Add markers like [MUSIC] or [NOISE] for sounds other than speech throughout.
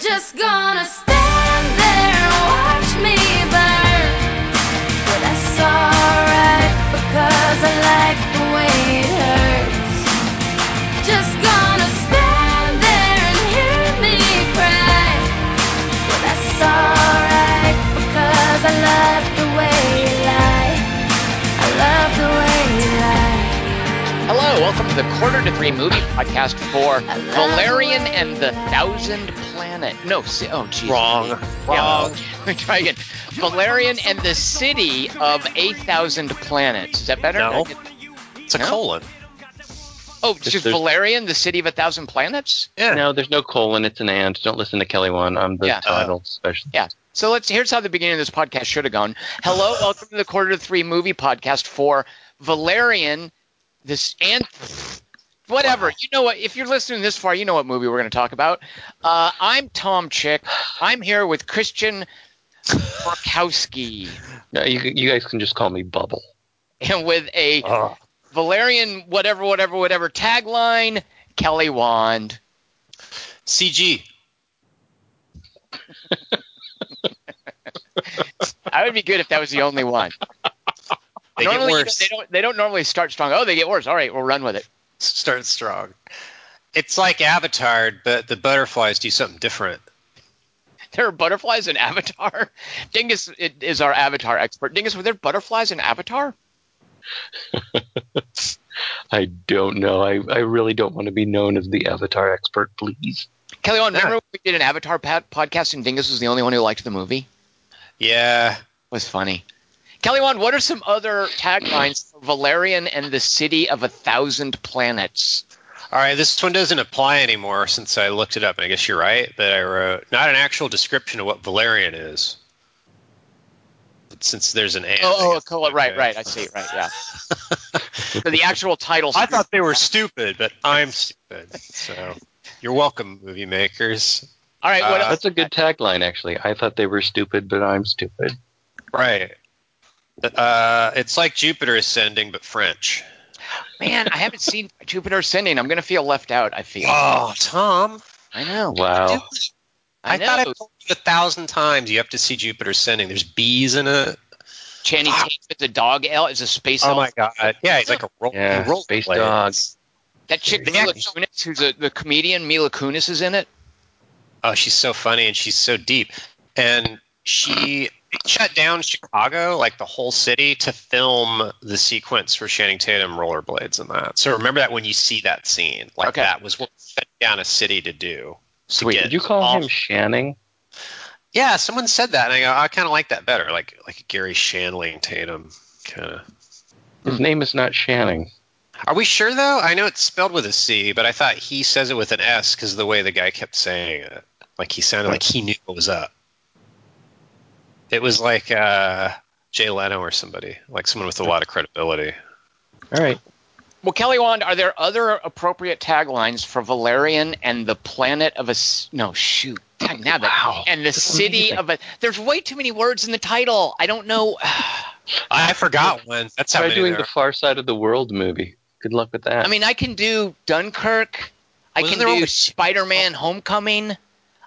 Just gonna stand there and watch me burn. But that's alright because I like the way it hurts. Just gonna stand there and hear me cry. But that's alright because I love the way you lie. I love the way you lie. Hello, welcome to the Quarter to Three Movie Podcast for Valerian the and the. Thousand Planet. No, si- oh, geez. Wrong. Wrong. Let [LAUGHS] me try again. Valerian and the City of a Thousand Planets. Is that better? No. Get- It's a No? colon. Oh, it's just there's- Valerian, the City of a Thousand Planets? Yeah. No, there's no colon. It's an and. Don't listen to Kelly one on the Yeah. title, uh-huh. especially. Yeah. So let's. Here's how the beginning of this podcast should have gone. Hello, [LAUGHS] welcome to the Quarter to Three Movie Podcast for Valerian. This and whatever you know what. If you're listening this far, you know what movie we're going to talk about. Uh, I'm Tom Chick. I'm here with Christian Borkowski, No, you, you guys can just call me Bubble. [LAUGHS] and with a. Valerian whatever whatever whatever tagline, Kelly Wand. CG. [LAUGHS] I would be good if that was the only one. They get normally, you know, worse. they don't. They don't normally start strong. Oh, they get worse. All right, we'll run with it. [LAUGHS] Start strong. It's like Avatar, but the butterflies do something different. There are butterflies in Avatar. [LAUGHS] Dingus is our Avatar expert. Dingus, were there butterflies in Avatar? [LAUGHS] I don't know. I, I really don't want to be known as the Avatar expert, please. Kelly, on Yeah. remember when we did an Avatar pat- podcast and Dingus was the only one who liked the movie? Yeah. It was funny. Kelly, Wand, what are some other taglines for Valerian and the City of a Thousand Planets? All right, this one doesn't apply anymore since I looked it up. And I guess you're right, but I wrote not an actual description of what Valerian is. Since there's an and. Oh, oh, cool. right, okay. right. I see. Right, yeah. [LAUGHS] so the actual title. I thought they were stupid, but I'm stupid. So you're welcome, movie makers. All right. What uh, else? That's a good tagline, actually. I thought they were stupid, but I'm stupid. Right. Uh, it's like Jupiter ascending, but French. Man, I haven't seen [LAUGHS] Jupiter Ascending. I'm going to feel left out. I feel. Oh, Tom. I know. Wow. I, I, know. thought I told you a thousand times you have to see Jupiter ascending. There's bees in it. Channing Ah. Tatum is a dog elf. Is a space dog. Oh elf. my god. Yeah, he's like a roll. Yeah, roll space blades. dog. That chick The Mila Kunis, who's a, the comedian Mila Kunis, is in it. Oh, she's so funny and she's so deep. And she shut down Chicago, like the whole city, to film the sequence for Channing Tatum rollerblades and that. So remember that when you see that scene, like Okay. that was what shut down a city to do. Sweet. get Did you call all- him Shanning? Yeah, someone said that, and I go, I kind of like that better, like like Garry Shandling Tatum kind of. His Hmm. name is not Shanning. Are we sure though? I know it's spelled with a C, but I thought he says it with an S because of the way the guy kept saying it, like he sounded like he knew what was up. It was like uh, Jay Leno or somebody, like someone with a lot of credibility. All right. Well, Kelly Wand, are there other appropriate taglines for Valerian and the planet of a no shoot, dang nabbit, Wow. and the That's city amazing. of a? There's way too many words in the title. I don't know. [SIGHS] I forgot one. That's how Try many doing there the. Far Side of the World movie. Good luck with that. I mean, I can do Dunkirk. I Wasn't can do only- Spider-Man: Homecoming.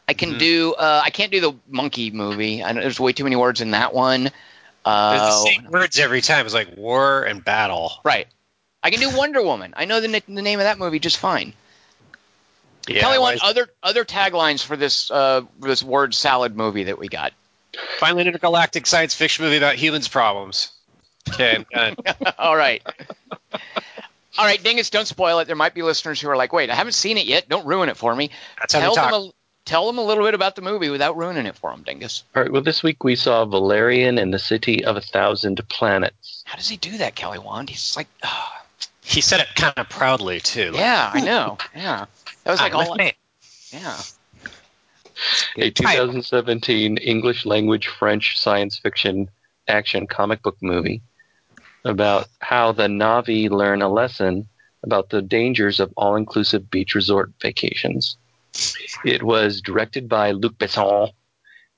I can Mhm. do. Uh, I can't do the monkey movie. I know there's way too many words in that one. There's Uh, the same words every time. It's like war and battle. right. I can do Wonder Woman. I know the, the name of that movie just fine. Yeah, why Wand, is- other other taglines for this uh, this word salad movie that we got. finally an intergalactic science fiction movie about humans' problems. Okay, I'm done. [LAUGHS] All right. All right, Dingus, don't spoil it. There might be listeners who are like, wait, I haven't seen it yet. Don't ruin it for me. That's how Tell they talk. them, tell them a little bit about the movie without ruining it for them, Dingus. All right. Well, this week we saw Valerian and the City of a Thousand Planets. How does he do that, Kelly Wand? He's like, ah, [SIGHS] He said it kind of proudly too. Like, yeah, I know. Yeah. That was like "I'm all, a man." yeah. A 2017 English language French science fiction action comic book movie about how the Na'vi learn a lesson about the dangers of all inclusive beach resort vacations. It was directed by Luc Besson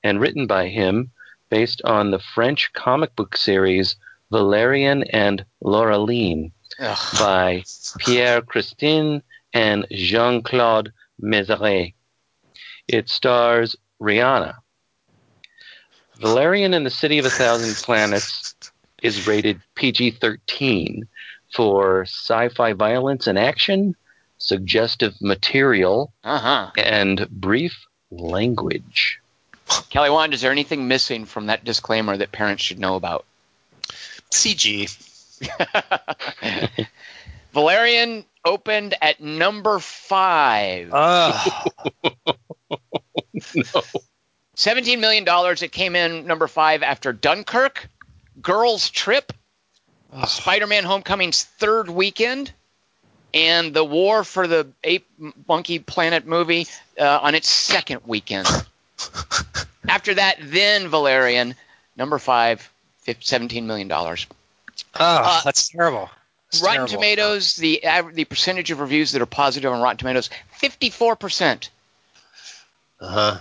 and written by him based on the French comic book series Valerian and Laureline Ugh. by Pierre Christin and Jean Claude Mézières. It stars Rihanna. Valerian and the City of a Thousand Planets is rated PG 13 for sci fi violence and action, suggestive material, Uh huh. and brief language. Kelly Wand, is there anything missing from that disclaimer that parents should know about? CG. [LAUGHS] Valerian opened at number five. Oh, [LAUGHS] no. $17 million. It came in number five after Dunkirk, Girls Trip, Spider Man Homecoming's third weekend, and The War for the Ape Monkey Planet movie uh, on its second weekend. [LAUGHS] after that, then Valerian, number five, fif- $17 million. oh that's terrible. That's Rotten terrible. Tomatoes, the the percentage of reviews that are positive on Rotten Tomatoes, 54%. Uh-huh.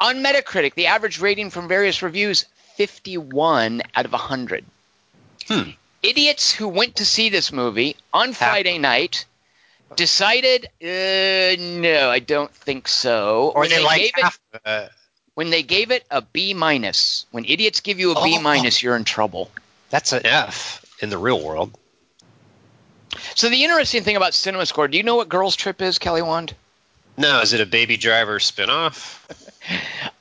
On Metacritic, the average rating from various reviews 51 out of 100. Hmm. Idiots who went to see this movie on Friday night decided, uh, no, I don't think so. Or when they, like gave it, half of it. when they gave it a B minus. When idiots give you a B Oh. minus, you're in trouble. That's an F in the real world. So the interesting thing about Cinema Score, do you know what Girls Trip is, Kelly Wand? No, is it a Baby Driver spinoff? [LAUGHS]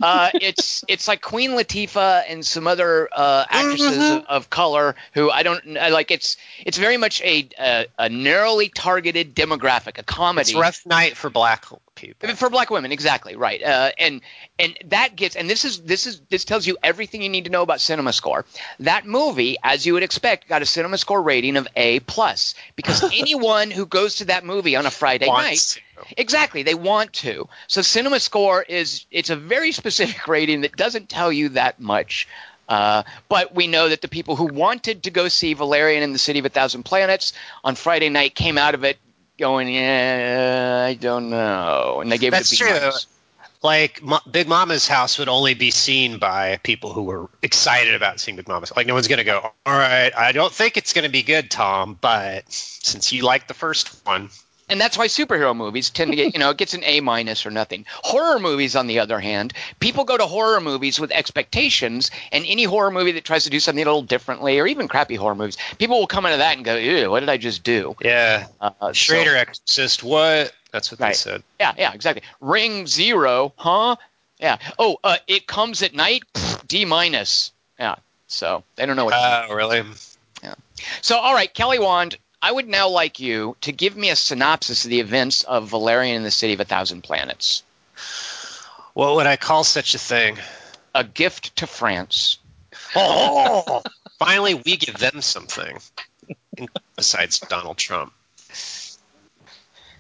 Uh, it's it's like Queen Latifah and some other uh, actresses of, of color who I don't I like. It's it's very much a a, a narrowly targeted demographic, a comedy It's Rough Night for Black people. for black women. Exactly right. Uh, and and that gets and this is this is this tells you everything you need to know about Cinema Score. That movie, as you would expect, got a Cinema Score rating of A plus because [LAUGHS] anyone who goes to that movie on a Friday night Wants to. Exactly, they want to. So Cinema Score is it's a very specific rating that doesn't tell you that much. Uh, but we know that the people who wanted to go see Valerian in the City of a Thousand Planets on Friday night came out of it going, yeah, I don't know, and they gave That's it B true. minus. Like Big Mama's house would only be seen by people who were excited about seeing Big Mama's. Like no one's gonna go. All right, I don't think it's gonna be good, Tom, but since you like the first one, And that's why superhero movies tend to get, you know, it gets an A minus or nothing. Horror movies, on the other hand, people go to horror movies with expectations, and any horror movie that tries to do something a little differently, or even crappy horror movies, people will come into that and go, ew, what did I just do? yeah, Uh, so- Exorcist. What? That's what they said. yeah, yeah, exactly. Ring Zero, huh? Yeah. Oh, uh, it comes at night, Pfft, D minus. Yeah. So they don't know what. to do. Oh, really? So, all right, Kelly Wand, I would now like you to give me a synopsis of the events of Valerian and the City of a Thousand Planets. What would I call such a thing? A gift to France. Oh, [LAUGHS] finally, we give them something besides Donald Trump.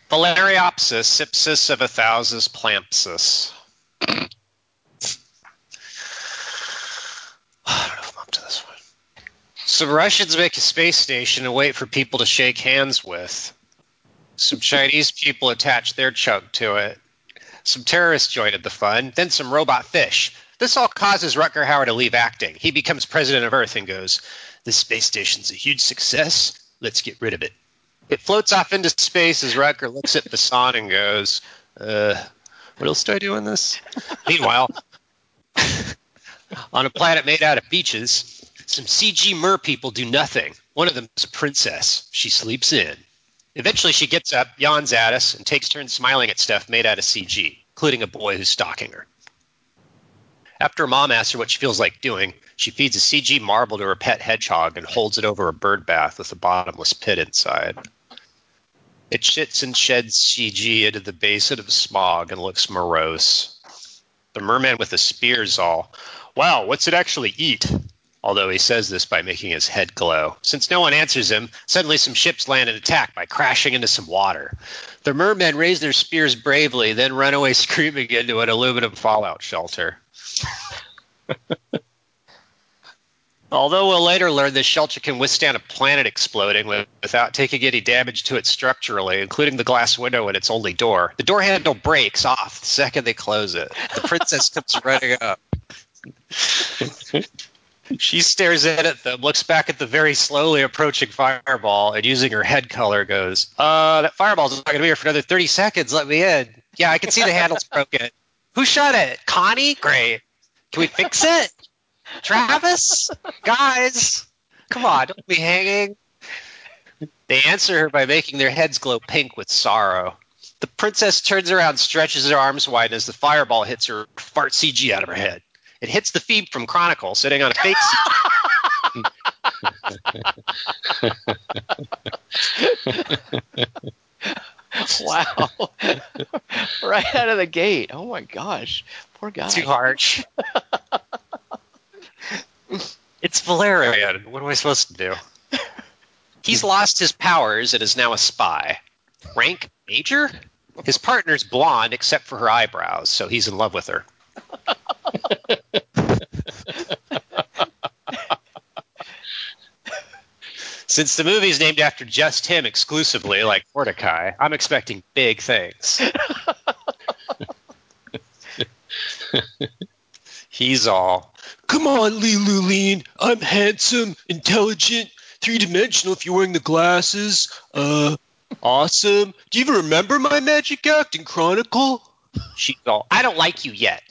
Valeriopsis, ipsis of a thousus plampsis. I don't know if I'm up to this one. Some Russians make a space station and wait for people to shake hands with. Some Chinese people attach their chunk to it. Some terrorists join joined the fun, then some robot fish. This all causes Rutger Hauer to leave acting. He becomes president of Earth and goes, This space station's a huge success. Let's get rid of it. It floats off into space as Rutger looks at Besson and goes, uh, What else do I do in this? Meanwhile, [LAUGHS] on a planet made out of beaches, some CG mer people do nothing. One of them is a princess. She sleeps in. Eventually, she gets up, yawns at us, and takes turns smiling at stuff made out of CG, including a boy who's stalking her. After her mom asks her what she feels like doing, she feeds a CG marble to her pet hedgehog and holds it over a bird bath with a bottomless pit inside. It shits and sheds CG into the basin of smog and looks morose. The merman with the spear's all, wow, what's it actually eat? Although he says this by making his head glow. Since no one answers him, suddenly some ships land and attack by crashing into some water. The mermen raise their spears bravely, then run away [LAUGHS] screaming into an aluminum fallout shelter. [LAUGHS] Although we'll later learn this shelter can withstand a planet exploding without taking any damage to it structurally, including the glass window and its only door. The door handle breaks off the second they close it. The princess comes running up. [LAUGHS] She stares in at them, looks back at the very slowly approaching fireball, and using her head color goes, Uh, that fireball's not going to be here for another 30 seconds. Let me in. Yeah, I can see the handle's [LAUGHS] broken. Who shot it? Connie? Great. Can we fix it? Travis? Guys, come on, don't be hanging. They answer her by making their heads glow pink with sorrow. The princess turns around, stretches her arms wide, and as the fireball hits her, fart CG out of her head. It hits the Phoebe from Chronicle, sitting on a fake [LAUGHS] wow. [LAUGHS] right out of the gate. Oh my gosh. Poor guy. Too harsh. it's Valerian. What am I supposed to do? He's lost his powers and is now a spy. Rank major? His partner's blonde except for her eyebrows, so he's in love with her. Since the movie's named after just him exclusively, like Mordecai, I'm expecting big things. [LAUGHS] He's all, come on, Luline. I'm handsome, intelligent, three dimensional if you're wearing the glasses. Uh, awesome. Do you even remember my magic act in Chronicle? She's all, I don't like you yet.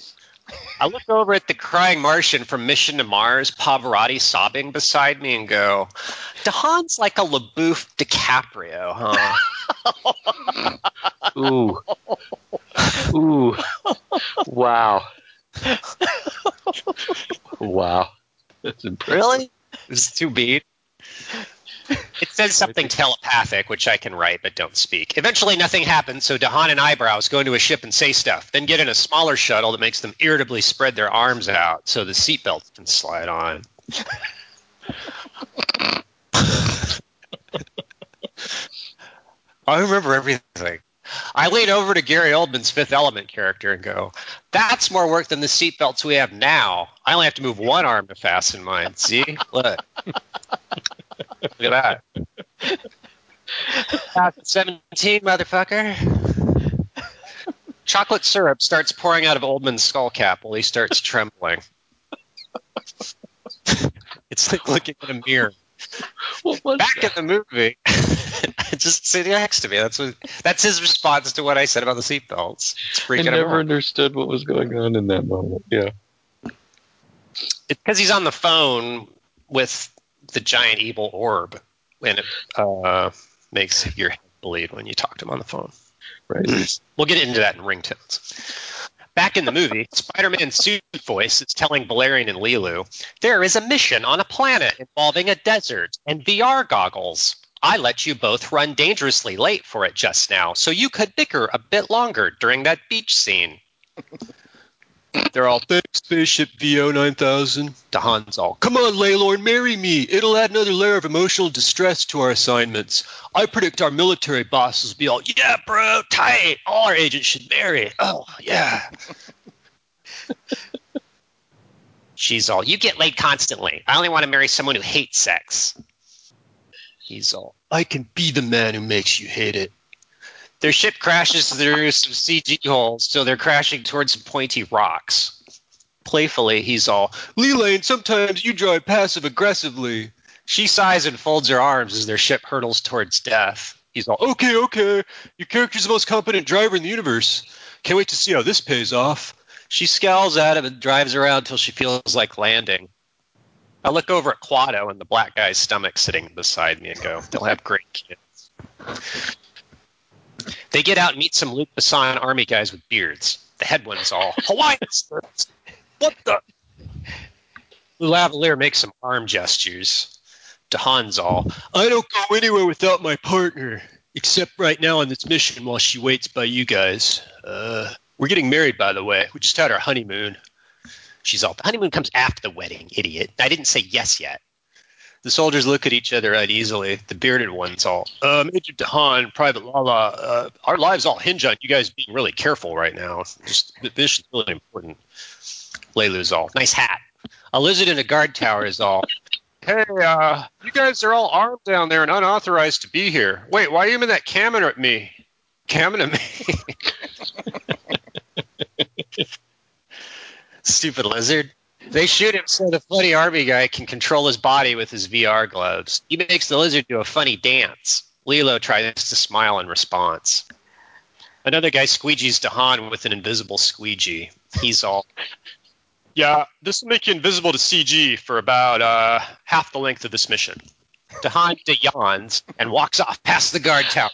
I look over at the crying Martian from Mission to Mars, Pavarotti sobbing beside me, and go, DeHaan's like a LaBeouf DiCaprio, huh? [LAUGHS] Ooh. Ooh. Wow. wow. That's impressive. really? Too beat? It says something telepathic, which I can write but don't speak. Eventually, nothing happens, so DeHaan and Eyebrows go into a ship and say stuff, then get in a smaller shuttle that makes them irritably spread their arms out so the seatbelts can slide on. [LAUGHS] I remember everything. I lean over to Gary Oldman's Fifth Element character and go, "That's more work than the seatbelts we have now. I only have to move one arm to fasten mine. See, look, [LAUGHS] look at that. 17, motherfucker." Chocolate syrup starts pouring out of Oldman's skull cap while he starts trembling. it's like looking in a mirror. What was Back that? in the movie, [LAUGHS] just sitting next to me. That's what. That's his response to what I said about the seatbelts. It's I freaking him never out. understood what was going on in that moment. Yeah. It's because he's on the phone with the giant evil orb, and it uh, makes your head bleed when you talk to him on the phone. Right. [CLEARS THROAT] We'll get into that in ringtones. Back in the movie, Spider-Man's suit voice is telling Valerian and Lilu, there is a mission on a planet involving a desert and VR goggles. I let you both run dangerously late for it just now, so you could bicker a bit longer during that beach scene. [LAUGHS] They're all, thanks, Spaceship VO 9000. DeHaan's all, come on, Laylorn, marry me. It'll add another layer of emotional distress to our assignments. I predict our military bosses will be all, yeah, bro, tight. All our agents should marry. Oh, yeah. [LAUGHS] She's all, you get laid constantly. I only want to marry someone who hates sex. He's all, I can be the man who makes you hate it. Their ship crashes through some CG holes, so they're crashing towards some pointy rocks. Playfully, he's all, Leelane, sometimes you drive passive aggressively. She sighs and folds her arms as their ship hurtles towards death. He's all, okay, okay. Your character's the most competent driver in the universe. Can't wait to see how this pays off. She scowls at him and drives around till she feels like landing. I look over at Quado and the black guy's stomach sitting beside me and go, they'll have great kids. They get out and meet some Luc Besson army guys with beards. The head one's all Hawaiian. [LAUGHS] What the? Lavalier makes some arm gestures. DeHaan's all, I don't go anywhere without my partner, except right now on this mission while she waits by you guys. Uh, we're getting married, by the way. We just had our honeymoon. She's all, the honeymoon comes after the wedding, idiot. I didn't say yes yet. The soldiers look at each other uneasily. The bearded one's all, uh, Major DeHaan, Private Lala, uh, our lives all hinge on you guys being really careful right now. Just the mission's really important. Leilu's all, nice hat. A lizard in a guard tower is all, hey, uh, you guys are all armed down there and unauthorized to be here. Wait, why are you aiming that cannon at me? Cannon at me? [LAUGHS] Stupid lizard. They shoot him so the funny army guy can control his body with his VR gloves. He makes the lizard do a funny dance. Lilo tries to smile in response. Another guy squeegees DeHaan with an invisible squeegee. He's all, Yeah, this will make you invisible to CG for about uh, half the length of this mission. DeHaan yawns and walks off past the guard tower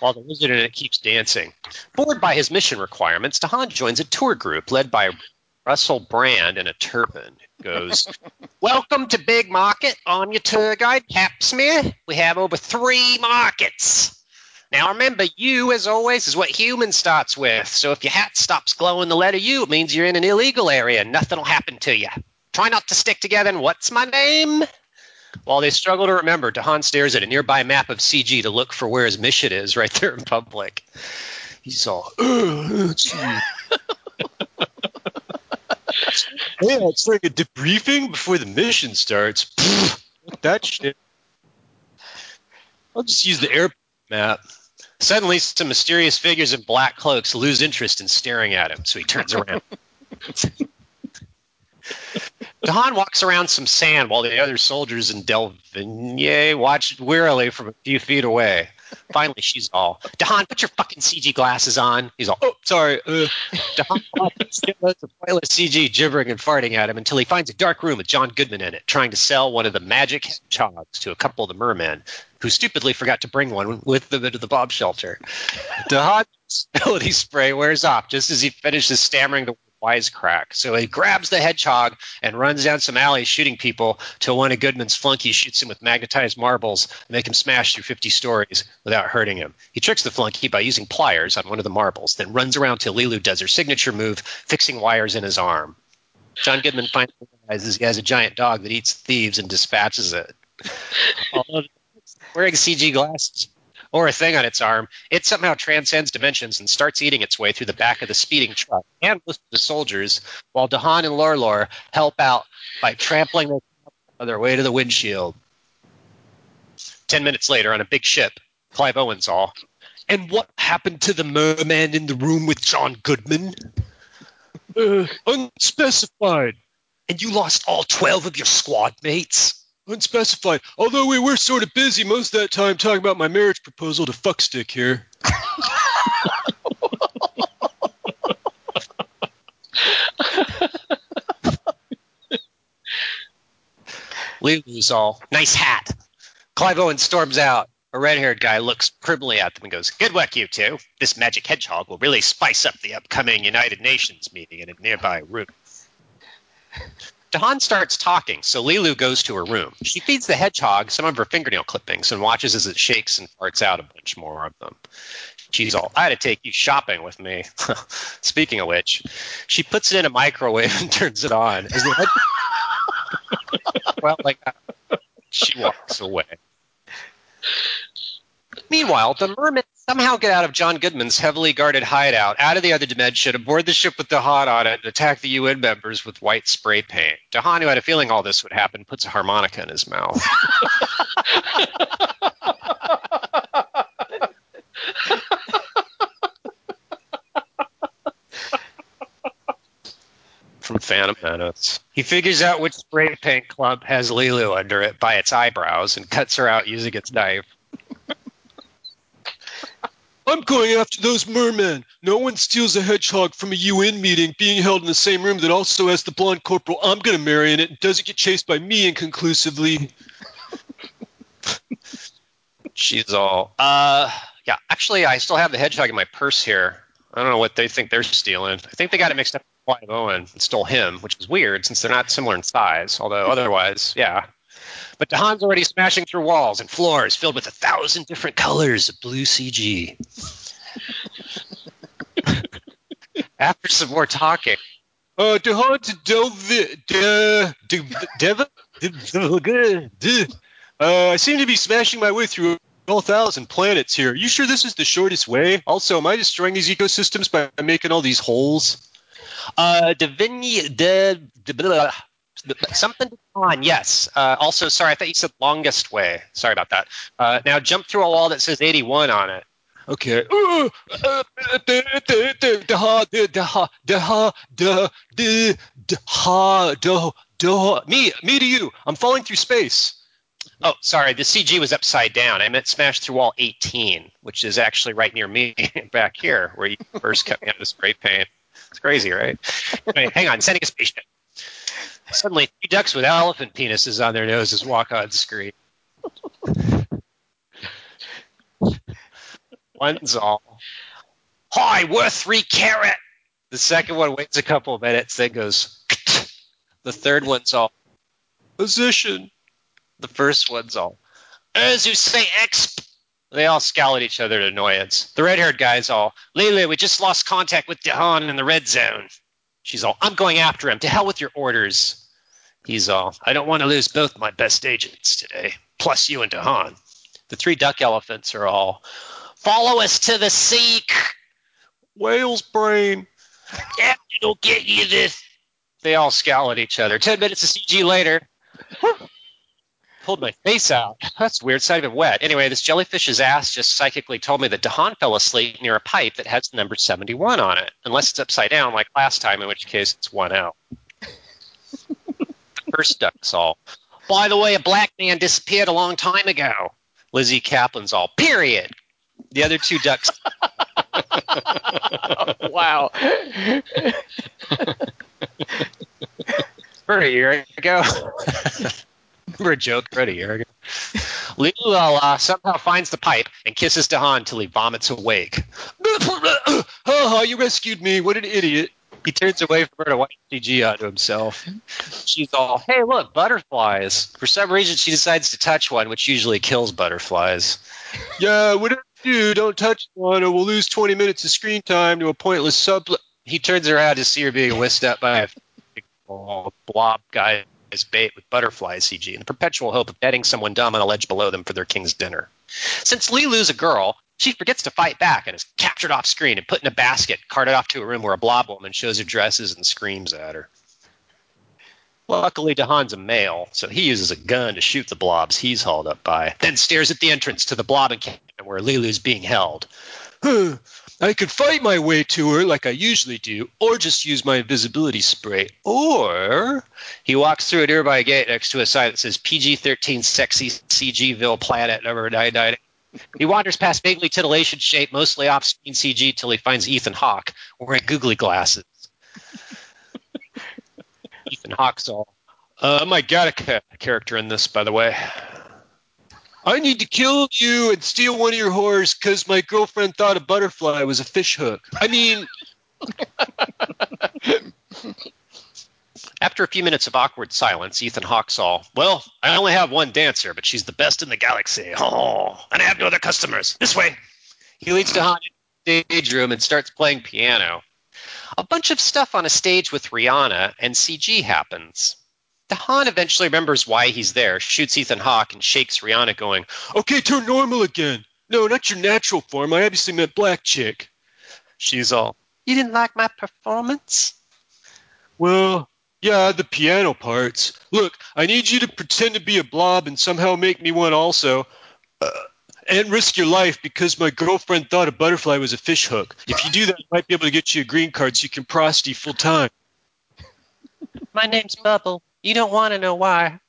while the wizard in it keeps dancing. Bored by his mission requirements, DeHaan joins a tour group led by Russell Brand in a turban. Goes, Welcome to Big Market. I'm your tour guide, Capsmere. We have over three markets. Now remember, U as always is what human starts with. So if your hat stops glowing the letter U, it means you're in an illegal area nothing will happen to you. Try not to stick together and what's my name? While they struggle to remember, DeHaan stares at a nearby map of CG to look for where his mission is right there in public. He's all. [LAUGHS] [LAUGHS] Yeah, it's like a debriefing before the mission starts. That shit. I'll just use the airport map. Suddenly, some mysterious figures in black cloaks lose interest in staring at him, so he turns around. [LAUGHS] DeHaan walks around some sand while the other soldiers in Delevingne watch wearily from a few feet away. Finally, she's all, DeHaan, put your fucking CG glasses on. He's all, oh, sorry. Uh. DeHaan watches loads of pointless CG gibbering and farting at him until he finds a dark room with John Goodman in it, trying to sell one of the magic hedgehogs to a couple of the mermen, who stupidly forgot to bring one with them into the bomb shelter. DeHaan's ability spray wears off just as he finishes stammering the wisecrack. So he grabs the hedgehog and runs down some alleys shooting people till one of Goodman's flunkies shoots him with magnetized marbles and make him smash through 50 stories without hurting him. He tricks the flunky by using pliers on one of the marbles, then runs around till Lilu does her signature move, fixing wires in his arm. John Goodman finally realizes he has a giant dog that eats thieves and dispatches it. [LAUGHS] Wearing CG glasses or a thing on its arm, it somehow transcends dimensions and starts eating its way through the back of the speeding truck and with the soldiers, while DeHaan and Lorlor help out by trampling on their way to the windshield. Ten minutes later, on a big ship, Clive Owens all. And what happened to the merman in the room with John Goodman? Uh, unspecified. And you lost all 12 of your squad mates? Unspecified. Although we were sort of busy most of that time talking about my marriage proposal to Fuckstick here. [LAUGHS] Lulu's all, nice hat. Clive Owen storms out. A red haired guy looks criminally at them and goes, Good work, you two. This magic hedgehog will really spice up the upcoming United Nations meeting in a nearby room. DeHaan starts talking, so Lilu goes to her room. She feeds the hedgehog some of her fingernail clippings and watches as it shakes and farts out a bunch more of them. She's all, I had to take you shopping with me. [LAUGHS] Speaking of which, she puts it in a microwave [LAUGHS] and turns it on. [LAUGHS] Well, like that. She walks away. Meanwhile, the mermen somehow get out of John Goodman's heavily guarded hideout, out of the other dimension, aboard the ship with DeHaan on it, and attack the UN members with white spray paint. DeHaan, who had a feeling all this would happen, puts a harmonica in his mouth. [LAUGHS] From Phantom Menace. He figures out which spray paint clump has Lilu under it by its eyebrows and cuts her out using its knife. Going after those mermen. No one steals a hedgehog from a UN meeting being held in the same room that also has the blonde corporal I'm going to marry in it and doesn't get chased by me inconclusively. [LAUGHS] She's all, uh, yeah, actually, I still have the hedgehog in my purse here. I don't know what they think they're stealing. I think they got it mixed up with Clive Owen and stole him, which is weird since they're not similar in size, although otherwise, yeah. But DeHaan's already smashing through walls and floors filled with a thousand different colors of blue CG. After some more talking, Uh, de, uh, I seem to be smashing my way through all thousand planets here. Are You sure this is the shortest way? Also, am I destroying these ecosystems by making all these holes? uh, Divini, de, something on, yes. Uh, also, sorry, I thought you said longest way. Sorry about that. Uh, now jump through a wall that says 81 on it. Okay. Me, me to you. I'm falling through space. Oh, sorry, the CG was upside down. I meant smashed through wall 18, which is actually right near me [LAUGHS] back here, where you first cut me out of the spray paint. It's crazy, right? Anyway, hang on, sending a spaceship. Suddenly, three ducks with elephant penises on their noses walk on screen. [LAUGHS] One's all, hi, worth three carat. The second one waits a couple of minutes, then goes. [LAUGHS] The third one's all, position. The first one's all, as you say, exp. They all scowl at each other in annoyance. The red-haired guy's all, Lily, we just lost contact with DeHaan in the red zone. She's all, I'm going after him. To hell with your orders. He's all, I don't want to lose both my best agents today, plus you and DeHaan. The three duck elephants are all, follow us to the seek. Whale's brain. Yeah, it'll get you this. They all scowl at each other. Ten minutes of CG later, [LAUGHS] pulled my face out. That's weird. It's not even wet. Anyway, this jellyfish's ass just psychically told me that DeHaan fell asleep near a pipe that has the number 71 on it, unless it's upside down like last time, in which case it's one out. [LAUGHS] First duck's all. By the way, a black man disappeared a long time ago. Lizzie Kaplan's all. Period. The other two ducks. [LAUGHS] wow. For a year ago. [LAUGHS] Remember a joke for a year ago? Lulu uh, somehow finds the pipe and kisses DeHaan until he vomits awake. [LAUGHS] oh, you rescued me. What an idiot. He turns away from her to wipe CG onto himself. She's all, hey, look, butterflies. For some reason, she decides to touch one, which usually kills butterflies. Yeah, whatever do, don't touch one or we'll lose 20 minutes of screen time to a pointless sub. He turns around to see her being whisked up by a blob guy's bait with butterfly CG in the perpetual hope of netting someone dumb on a ledge below them for their king's dinner. Since Lee Lilu's a girl, she forgets to fight back and is captured off screen and put in a basket, carted off to a room where a blob woman shows her dresses and screams at her. Luckily, DeHaan's a male, so he uses a gun to shoot the blobs he's hauled up by, then stares at the entrance to the blob encampment where Lilu's being held. Huh. I could fight my way to her like I usually do, or just use my invisibility spray. Or he walks through a nearby gate next to a sign that says PG 13 Sexy CGville Planet number 998. He wanders past vaguely titillation shaped, mostly off screen CG till he finds Ethan Hawke wearing googly glasses. Ethan Hawke's all. Uh, my Gattaca character in this, by the way. I need to kill you and steal one of your whores because my girlfriend thought a butterfly was a fish hook. I mean, [LAUGHS] After a few minutes of awkward silence, Ethan Hawke's all, Well, I only have one dancer, but she's the best in the galaxy. [LAUGHS] Oh, and I have no other customers. This way. He leads to into the stage room and starts playing piano. A bunch of stuff on a stage with Rihanna and CG happens. DeHaan eventually remembers why he's there, shoots Ethan Hawke, and shakes Rihanna, going, okay, turn normal again. No, not your natural form. I obviously meant black chick. She's all, You didn't like my performance? Well, yeah, the piano parts. Look, I need you to pretend to be a blob and somehow make me one also. Uh, and risk your life because my girlfriend thought a butterfly was a fish hook. If you do that, I might be able to get you a green card so you can prosty full time. My name's Bubble. You don't want to know why.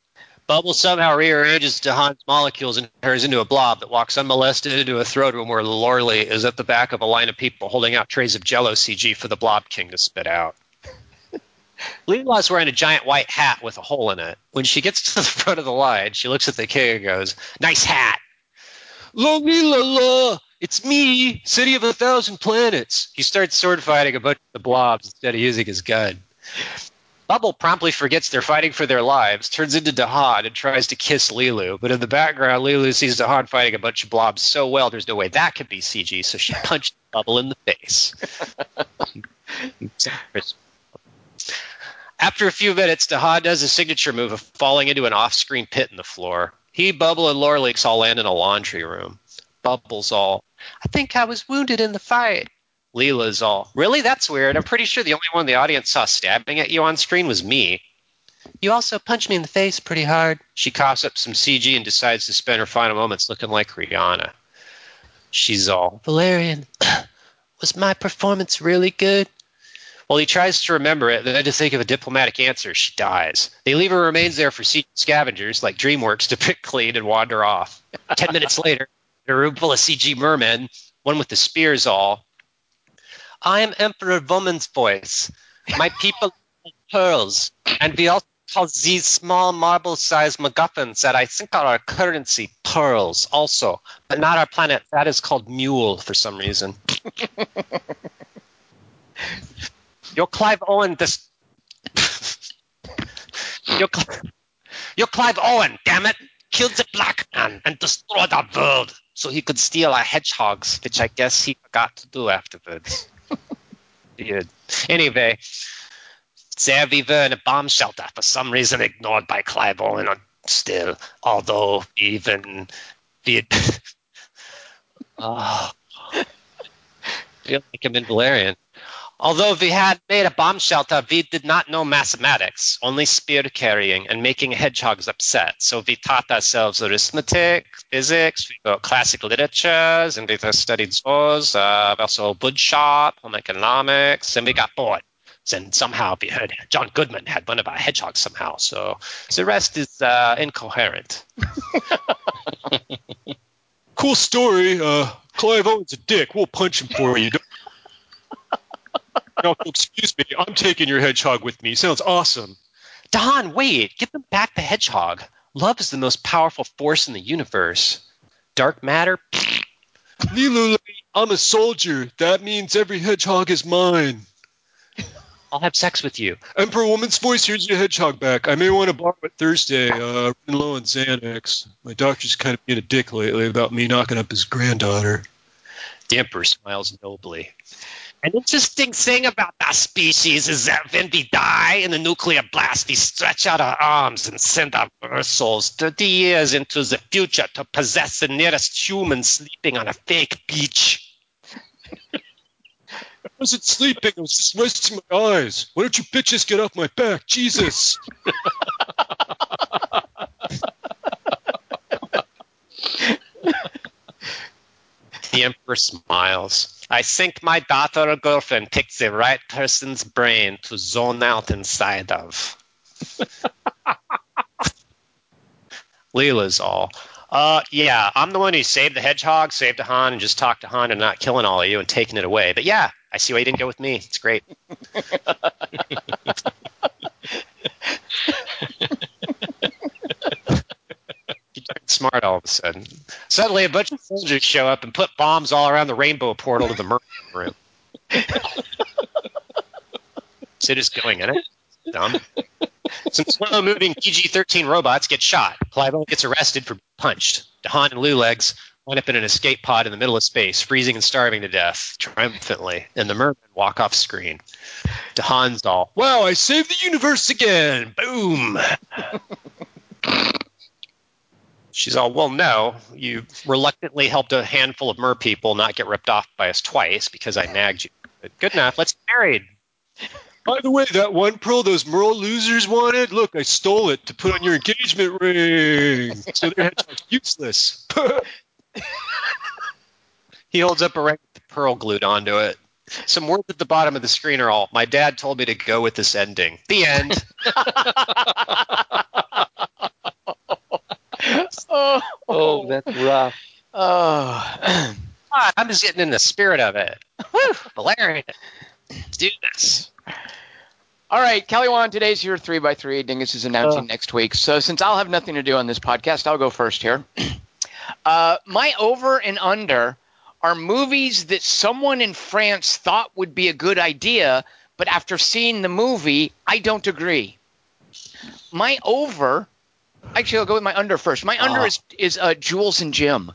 Bubble somehow rearranges DeHaan's molecules and turns into a blob that walks unmolested into a throne room where Lorley is at the back of a line of people holding out trays of jello CG for the Blob King to spit out. [LAUGHS] Leela's wearing a giant white hat with a hole in it. When she gets to the front of the line, she looks at the king and goes, Nice hat. La la la! It's me, City of a Thousand Planets. He starts sword fighting a bunch of the blobs instead of using his gun. Bubble promptly forgets they're fighting for their lives, turns into DeHaan, and tries to kiss Lilu. But in the background, Lilu sees DeHaan fighting a bunch of blobs so well there's no way that could be CG, so she [LAUGHS] punched Bubble in the face. After a few minutes, DeHaan does a signature move of falling into an off screen pit in the floor. He, Bubble, and Lorleaks all land in a laundry room. Bubble's all, I think I was wounded in the fight. Leela's all, really? That's weird. I'm pretty sure the only one the audience saw stabbing at you on screen was me. You also punched me in the face pretty hard. She coughs up some CG and decides to spend her final moments looking like Rihanna. She's all, Valerian, [CLEARS THROAT] was my performance really good? Well, he tries to remember it, then to think of a diplomatic answer, she dies. They leave her remains there for secret scavengers like DreamWorks to pick clean and wander off. [LAUGHS] Ten minutes later, a room full of CG mermen, one with the spears all. I am Emperor Woman's voice. My people like pearls, and we also call these small marble-sized MacGuffins that I think are our currency pearls also, but not our planet. That is called mule for some reason. [LAUGHS] You're Clive Owen. This. You're, Cl- you're Clive Owen. Damn it! Killed the black man and destroyed our world so he could steal our hedgehogs, which I guess he forgot to do afterwards. [LAUGHS] Weird. Anyway, there we were in a bomb shelter for some reason ignored by Clive Owen still, although even we [LAUGHS] oh, [LAUGHS] feel like I'm in Valerian. Although we had made a bomb shelter, we did not know mathematics, only spear carrying and making hedgehogs upset. So we taught ourselves arithmetic, physics, we got classic literatures, and we studied those, uh, also woodshop, home economics, and we got bored. And somehow we heard John Goodman had one of our hedgehogs somehow. So, so the rest is uh, incoherent. [LAUGHS] Cool story. Uh, Clive Owen's a dick. We'll punch him for you. Excuse me. I'm taking your hedgehog with me. Sounds awesome. Don, wait, give them back the hedgehog. Love is the most powerful force in the universe. Dark matter? [LAUGHS] Lilo, I'm a soldier. That means every hedgehog is mine. [LAUGHS] I'll have sex with you. Emperor Woman's voice, here's your hedgehog back. I may want to borrow it Thursday. Uh, running low on Xanax. My doctor's kind of being a dick lately about me knocking up his granddaughter. The Emperor smiles nobly. An interesting thing about our species is that when we die in a nuclear blast, we stretch out our arms and send our souls 30 years into the future to possess the nearest human sleeping on a fake beach. [LAUGHS] I wasn't sleeping. I was just resting my eyes. Why don't you bitches get off my back? Jesus. [LAUGHS] The Emperor smiles. I think my daughter or girlfriend picked the right person's brain to zone out inside of. [LAUGHS] Leela's all. Uh, yeah, I'm the one who saved the hedgehog, saved the Han, and just talked to Han and not killing all of you and taking it away. But yeah, I see why you didn't go with me. It's great. [LAUGHS] [LAUGHS] Smart all of a sudden. Suddenly, a bunch of soldiers show up and put bombs all around the rainbow portal to the mermaid room. [LAUGHS] Sid is going in it. Dumb. Some slow moving PG 13 robots get shot. Clive gets arrested for being punched. DeHaan and Lou Legs wind up in an escape pod in the middle of space, freezing and starving to death, triumphantly, and the mermen walk off screen. DeHaan's all, Wow, I saved the universe again! Boom! [LAUGHS] She's all, Well, no, you reluctantly helped a handful of mer people not get ripped off by us twice because I nagged you. But good enough, let's get married. By the way, that one pearl those Merle losers wanted, look, I stole it to put on your engagement ring. [LAUGHS] So their hedgehog's useless. [LAUGHS] He holds up a ring with the pearl glued onto it. Some words at the bottom of the screen are all, My dad told me to go with this ending. The end. [LAUGHS] oh, Oh, that's rough. oh. [CLEARS THROAT] I'm just getting in the spirit of it. Woo, Valerian. Let's do this. All right, Kelly Wand, today's your three by three. Dingus is announcing Uh. next week. So since I'll have nothing to do on this podcast, I'll go first here. [CLEARS THROAT] Uh, my over and under are movies that someone in France thought would be a good idea, but after seeing the movie, I don't agree. My over, actually, I'll go with my under first. My under Ah. is is uh, Jules and Jim.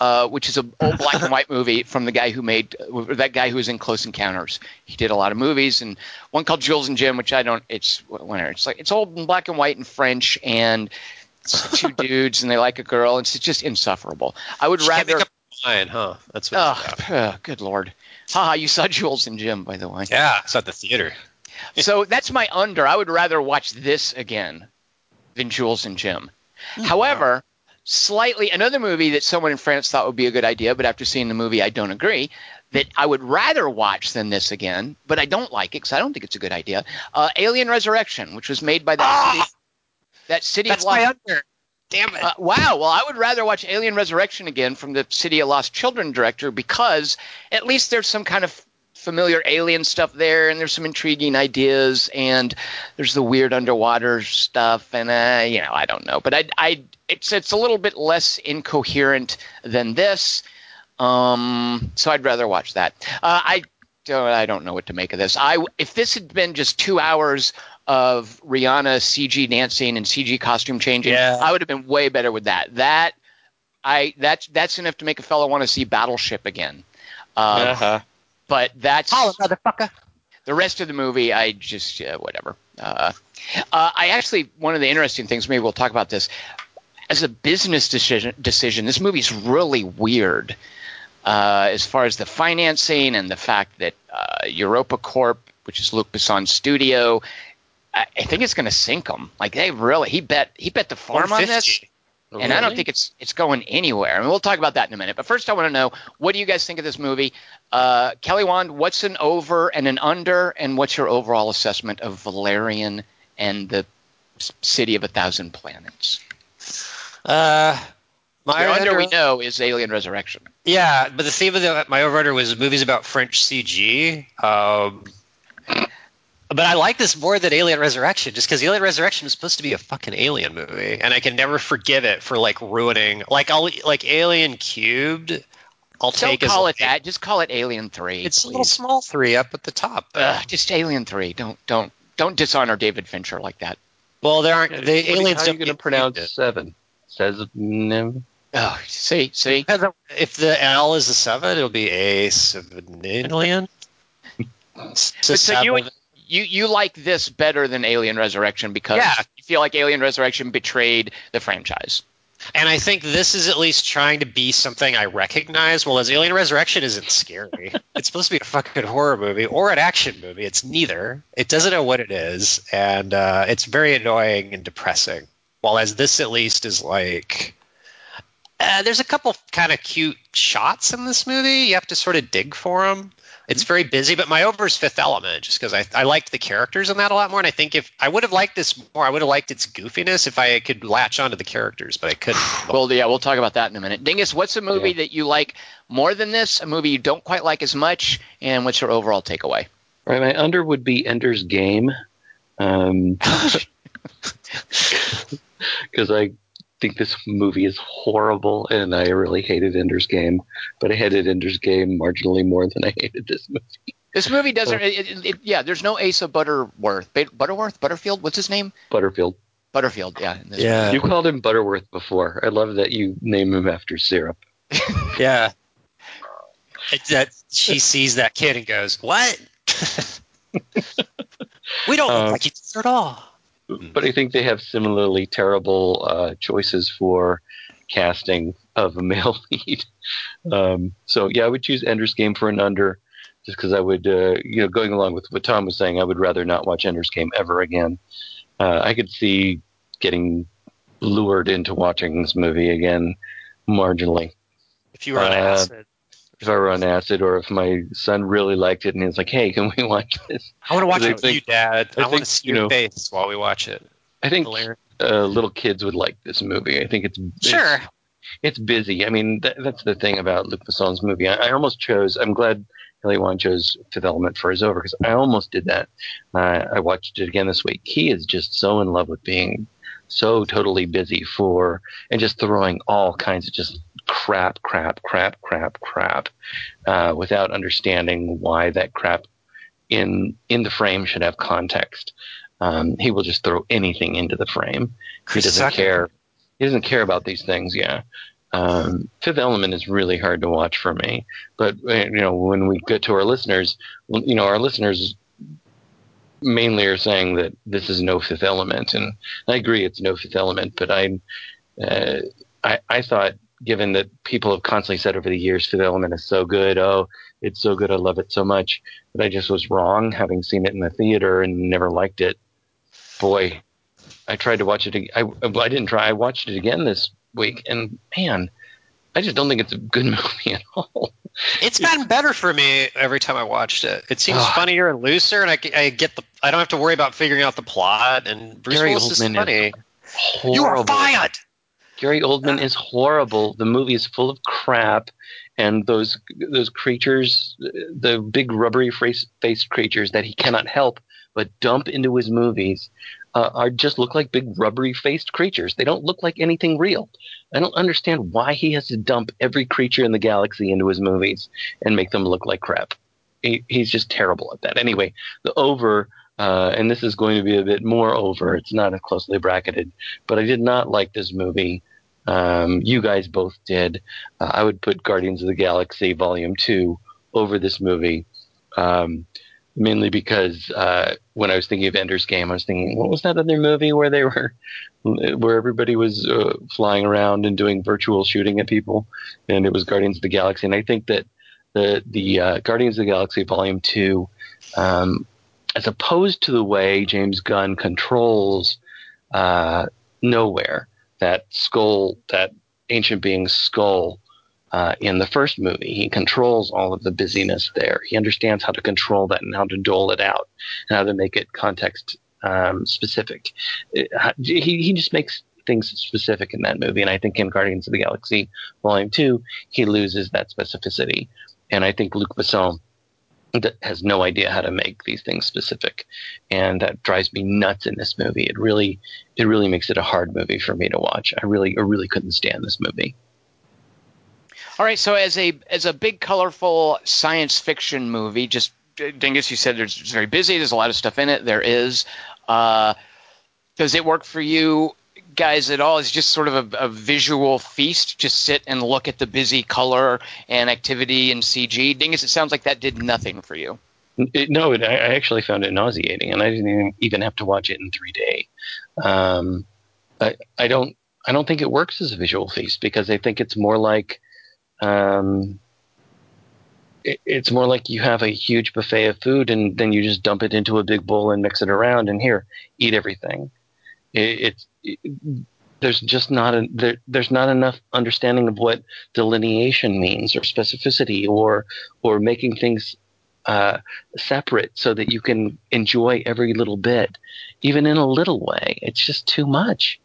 Uh, which is a old black and white movie from the guy who made uh, that guy who was in Close Encounters. He did a lot of movies, and one called Jules and Jim, which I don't. It's whatever. It's like it's old in black and white and French, and it's two [LAUGHS] dudes, and they like a girl. And it's just insufferable. I would She can't rather. mind, huh? That's what. Oh, good lord. Haha, you saw Jules and Jim, by the way. yeah, it's at the theater. So that's my under. I would rather watch this again than Jules and Jim. However, slightly another movie that someone in France thought would be a good idea, but after seeing the movie, I don't agree. that I would rather watch than this again, but I don't like it because I don't think it's a good idea. Uh, Alien Resurrection, which was made by that Ah! city, that city That's of Lost. my under. Damn it. Uh, wow. Well, I would rather watch Alien Resurrection again from the City of Lost Children director because at least there's some kind of familiar alien stuff there, and there's some intriguing ideas, and there's the weird underwater stuff, and uh, you know, I don't know, but I, I, it's it's a little bit less incoherent than this, um, so I'd rather watch that. Uh, I don't, I don't know what to make of this. I if this had been just two hours of Rihanna CG dancing and CG costume changing, Yeah. I would have been way better with that. That I that's that's enough to make a fellow want to see Battleship again. Uh, Uh-huh. But that's Holla, motherfucker. the rest of the movie. I just uh, whatever. Uh, uh, I actually one of the interesting things. Maybe we'll talk about this as a business decision. Decision. This movie's really weird. Uh, as far as the financing and the fact that uh, Europa Corp, which is Luc Besson's studio, I, I think it's going to sink them. Like they really, he bet he bet the farm on this, 150. and I don't think it's it's going anywhere. I mean, we'll talk about that in a minute. But first, I want to know what do you guys think of this movie? Uh, Kelly Wand, what's an over and an under, and what's your overall assessment of Valerian and the City of a Thousand Planets? Uh, my under, under- we know, is Alien Resurrection. Yeah, but the theme of the, my overrunner was movies about French CG. Um, but I like this more than Alien Resurrection, just because Alien Resurrection is supposed to be a fucking alien movie, and I can never forgive it for like ruining. Like I'll like Alien Cubed. I'll Don't take as call like- it that. Just call it Alien Three. It's a little small three up at the top. Ugh, just Alien Three. Don't don't don't dishonor David Fincher like that. well, there aren't the What do you- aliens. How are you going to pronounce it. seven? Says no. Oh, see, see. If the L is a seven, it'll be a seven alien. So you you you like this better than Alien Resurrection because Yeah. you feel like Alien Resurrection betrayed the franchise. And I think this is at least trying to be something I recognize. Well, as Alien Resurrection isn't scary. [LAUGHS] it's supposed to be a fucking horror movie or an action movie. It's neither. It doesn't know what it is, and uh, it's very annoying and depressing. While as this at least is like, uh, there's a couple kind of cute shots in this movie. You have to sort of dig for them. It's very busy, but my over is Fifth Element, just because I, I liked the characters in that a lot more. And I think if I would have liked this more, I would have liked its goofiness if I could latch onto the characters, but I couldn't. [SIGHS] Well, yeah, we'll talk about that in a minute. Dingus, what's a movie that you like more than this? A movie you don't quite like as much, and what's your overall takeaway? Right, my under would be Ender's Game, um, [LAUGHS] [LAUGHS] because I think this movie is horrible, and I really hated Ender's Game. But I hated Ender's Game marginally more than I hated this movie. This movie doesn't. It, it, it, yeah, there's no Asa Butterworth. Butterworth, Butterfield. What's his name? Butterfield. Butterfield. Yeah. in this Yeah. You called him Butterworth before. I love that you name him after syrup. [LAUGHS] Yeah. [LAUGHS] It's that she sees that kid and goes, "What? [LAUGHS] we don't look Um, like each other at all." But I think they have similarly terrible uh, choices for casting of a male [LAUGHS] lead. Um, so yeah, I would choose Ender's Game for an under, just because I would, uh, you know, going along with what Tom was saying, I would rather not watch Ender's Game ever again. Uh, I could see getting lured into watching this movie again, marginally. If you were on Uh, acid, If I were on acid, or if my son really liked it and he's like, "Hey, can we [LAUGHS] watch this?" I want to watch it with think- you, Dad. I, I want to see you your know- face while we watch it. I think uh, little kids would like this movie. I think it's it's- Sure. it's busy. I mean, th- that's the thing about Luc Besson's movie. I, I almost chose. I'm glad Kelly Wand chose Fifth Element for his over because I almost did that. Uh, I watched it again this week. He is just so in love with being so totally busy for and just throwing all kinds of just crap, crap, crap, crap, crap, uh, without understanding why that crap in in the frame should have context. Um, he will just throw anything into the frame. Chris he doesn't care. He doesn't care about these things. Yeah. Um, Fifth Element is really hard to watch for me, but uh, you know when we get to our listeners, you know our listeners mainly are saying that this is no Fifth Element, and I agree it's no Fifth Element. But I, uh, I, I thought given that people have constantly said over the years Fifth Element is so good, oh, it's so good, I love it so much, but I just was wrong having seen it in the theater and never liked it. Boy, I tried to watch it. I, I didn't try. I watched it again this week, and man, I just don't think it's a good [LAUGHS] movie at all. It's gotten better for me every time I watched it. It seems Ah. funnier and looser, and I, I get the. I don't have to worry about figuring out the plot. And Bruce Gary Willis is Oldman is funny. Horrible. You are fired. Gary Oldman is horrible. The movie is full of crap, and those those creatures, the big rubbery face, faced creatures that he cannot help but dump into his movies, uh, are just look like big rubbery faced creatures. They don't look like anything real. I don't understand why he has to dump every creature in the galaxy into his movies and make them look like crap. He, he's just terrible at that. Anyway, the over. Uh, and this is going to be a bit more over. It's not as closely bracketed, but I did not like this movie. Um, you guys both did. Uh, I would put Guardians of the Galaxy Volume Two over this movie, um, mainly because uh, when I was thinking of Ender's Game, I was thinking, what was that other movie where they were, [LAUGHS] where everybody was uh, flying around and doing virtual shooting at people, and it was Guardians of the Galaxy. And I think that the the uh, Guardians of the Galaxy Volume Two, um, as opposed to the way James Gunn controls uh, Nowhere that skull, that ancient being's skull uh, in the first movie. He controls all of the busyness there. He understands how to control that and how to dole it out and how to make it context um, specific. It- he, he just makes things specific in that movie. And I think in Guardians of the Galaxy Volume 2, he loses that specificity. And I think Luc Besson that has no idea how to make these things specific and that drives me nuts in this movie it really it really makes it a hard movie for me to watch i really i really couldn't stand this movie All right, so as a as a big colorful science fiction movie, just Dingus, you said there's it's very busy. There's a lot of stuff in it. There is. Uh, does it work for you guys at all? Is just sort of a, a visual feast? Just sit and look at the busy color and activity and CG. Dingus, it sounds like that did nothing for you. It, no, it, I actually found it nauseating, and I didn't even, have to watch it in 3D. Um, I, I don't, I don't think it works as a visual feast because I think it's more like, um, it, it's more like you have a huge buffet of food and then you just dump it into a big bowl and mix it around and here, eat everything. It, it's it, there's just not a, there, there's not enough understanding of what delineation means or specificity or or making things uh, separate so that you can enjoy every little bit, even in a little way. It's just too much.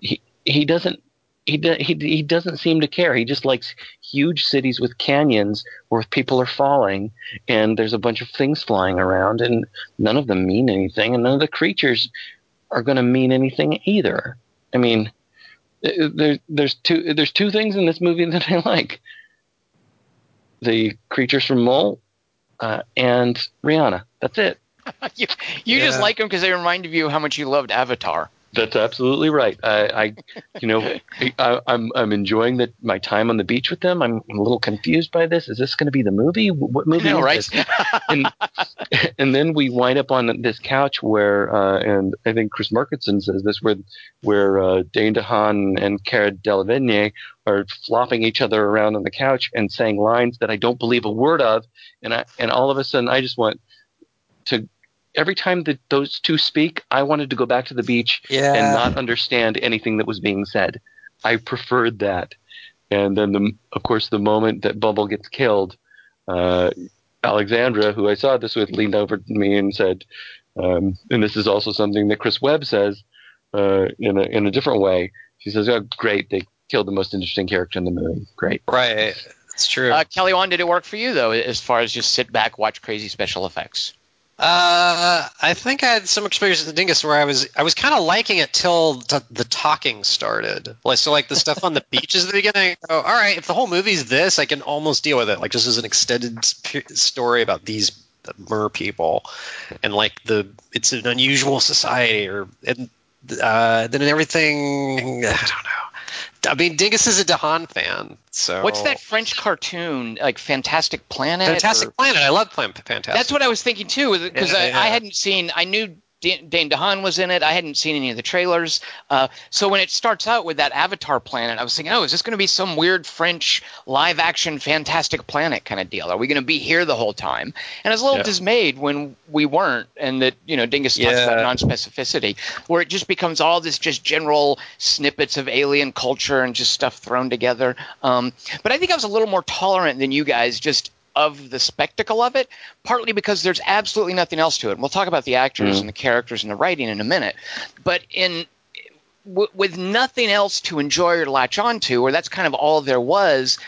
He he doesn't he do, he he doesn't seem to care. He just likes huge cities with canyons where people are falling and there's a bunch of things flying around and none of them mean anything and none of the creatures are going to mean anything either. I mean, there, there's two there's two things in this movie [LAUGHS] that I like: the creatures from Mül uh, and Rihanna. That's it. [LAUGHS] you you just like them because they remind you how much you loved Avatar. That's absolutely right. I, I you know, [LAUGHS] I, I'm I'm enjoying the, my time on the beach with them. I'm, a little confused by this. Is this going to be the movie? What movie know, is right? this? and, [LAUGHS] and then we wind up on this couch where, uh, and I think Chris Markinson says this, where where uh, Dane DeHaan and Cara Delevingne are flopping each other around on the couch and saying lines that I don't believe a word of, and I and all of a sudden I just want to. Every time that those two speak, I wanted to go back to the beach Yeah. and not understand anything that was being said. I preferred that. And then, the, of course, the moment that Bubble gets killed, uh, Alexandra, who I saw this with, leaned over to me and said, um, and this is also something that Chris Webb says uh, in a in a different way. She says, "Oh, great! They killed the most interesting character in the movie. Great." Right. It's true. Uh, Kelly Wand, did it work for you though, as far as just sit back, watch crazy special effects? Uh, I think I had some experience with Dingus where I was I was kind of liking it till t- the talking started. Like so, like the stuff on the [LAUGHS] beaches at the beginning. I go, all right, if the whole movie's this, I can almost deal with it. Like just as an extended sp- story about these mer people, and like the it's an unusual society, or and uh, then everything. [SIGHS] I don't know. I mean, Dingus is a DeHaan fan, so What's that French cartoon like Fantastic Planet? Fantastic or- Planet? I love Plan- Fantastic. That's what I was thinking too, because Yeah, I, yeah. I hadn't seen. I knew Dan- Dane DeHaan was in it. I hadn't seen any of the trailers. Uh, so when it starts out with that Avatar planet, I was thinking, oh, is this going to be some weird French live action Fantastic Planet kind of deal? Are we going to be here the whole time? And I was a little Yeah. dismayed when we weren't, and that you know Dingus talks about non-specificity, where it just becomes all this just general snippets of alien culture and just stuff thrown together. Um, but I think I was a little more tolerant than you guys, just of the spectacle of it, partly because there's absolutely nothing else to it. And we'll talk about the actors Mm. and the characters and the writing in a minute. But in w- with nothing else to enjoy or latch onto, or that's kind of all there was.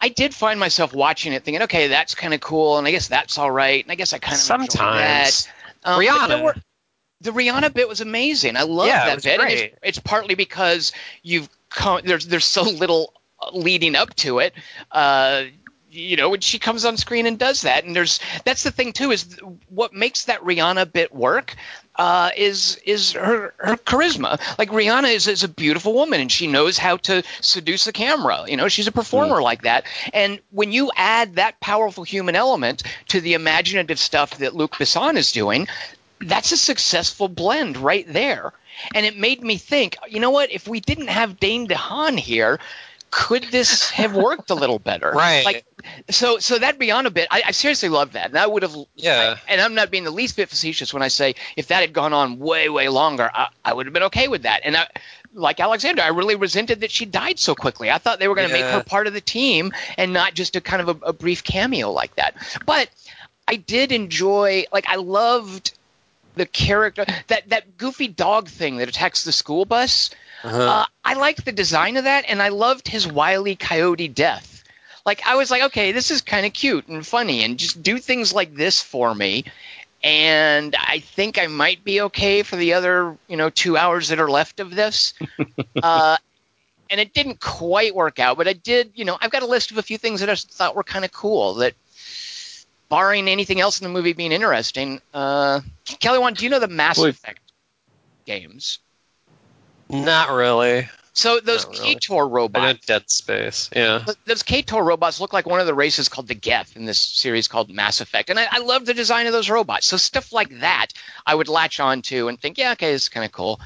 I did find myself watching it, thinking, "Okay, that's kind of cool, and I guess that's all right, and I guess I kind of Sometimes. Um, Rihanna. the Rihanna bit was amazing. I love Yeah, it that was bit. it's, it's partly because you've come, there's there's so little leading up to it. Uh, you know, when she comes on screen and does that, and there's that's the thing too is what makes that Rihanna bit work uh, is is her her charisma. Like Rihanna is is a beautiful woman, and she knows how to seduce the camera. You know, she's a performer like that. And when you add that powerful human element to the imaginative stuff that Luc Besson is doing, that's a successful blend right there. And it made me think, you know what? If we didn't have Dane DeHaan here, could this have worked a little better? [LAUGHS] Right. Like, so, so that beyond a bit, I, I seriously love that, and I would have. Yeah. I- and I'm not being the least bit facetious when I say if that had gone on way, way longer, I, I would have been okay with that. And I, like Alexander, I really resented that she died so quickly. I thought they were going to make her part of the team and not just a kind of a, a brief cameo like that. But I did enjoy, like, I loved the character that that goofy dog thing that attacks the school bus. Uh-huh. Uh, I liked the design of that, and I loved his wily coyote death. Like I was like, okay, this is kind of cute and funny, and just do things like this for me. And I think I might be okay for the other, you know, two hours that are left of this. [LAUGHS] uh, and it didn't quite work out, but I did, you know, I've got a list of a few things that I thought were kind of cool. That, barring anything else in the movie being interesting, uh, Kelly, one, do you know the Mass Well, Effect games? Not really. So those Not really. K-Tron I robots, Dead Space. Yeah. those K-Tron robots look like one of the races called the Geth in this series called Mass Effect, and I, I love the design of those robots. So stuff like that, I would latch on to and think, yeah, okay, it's kind of cool.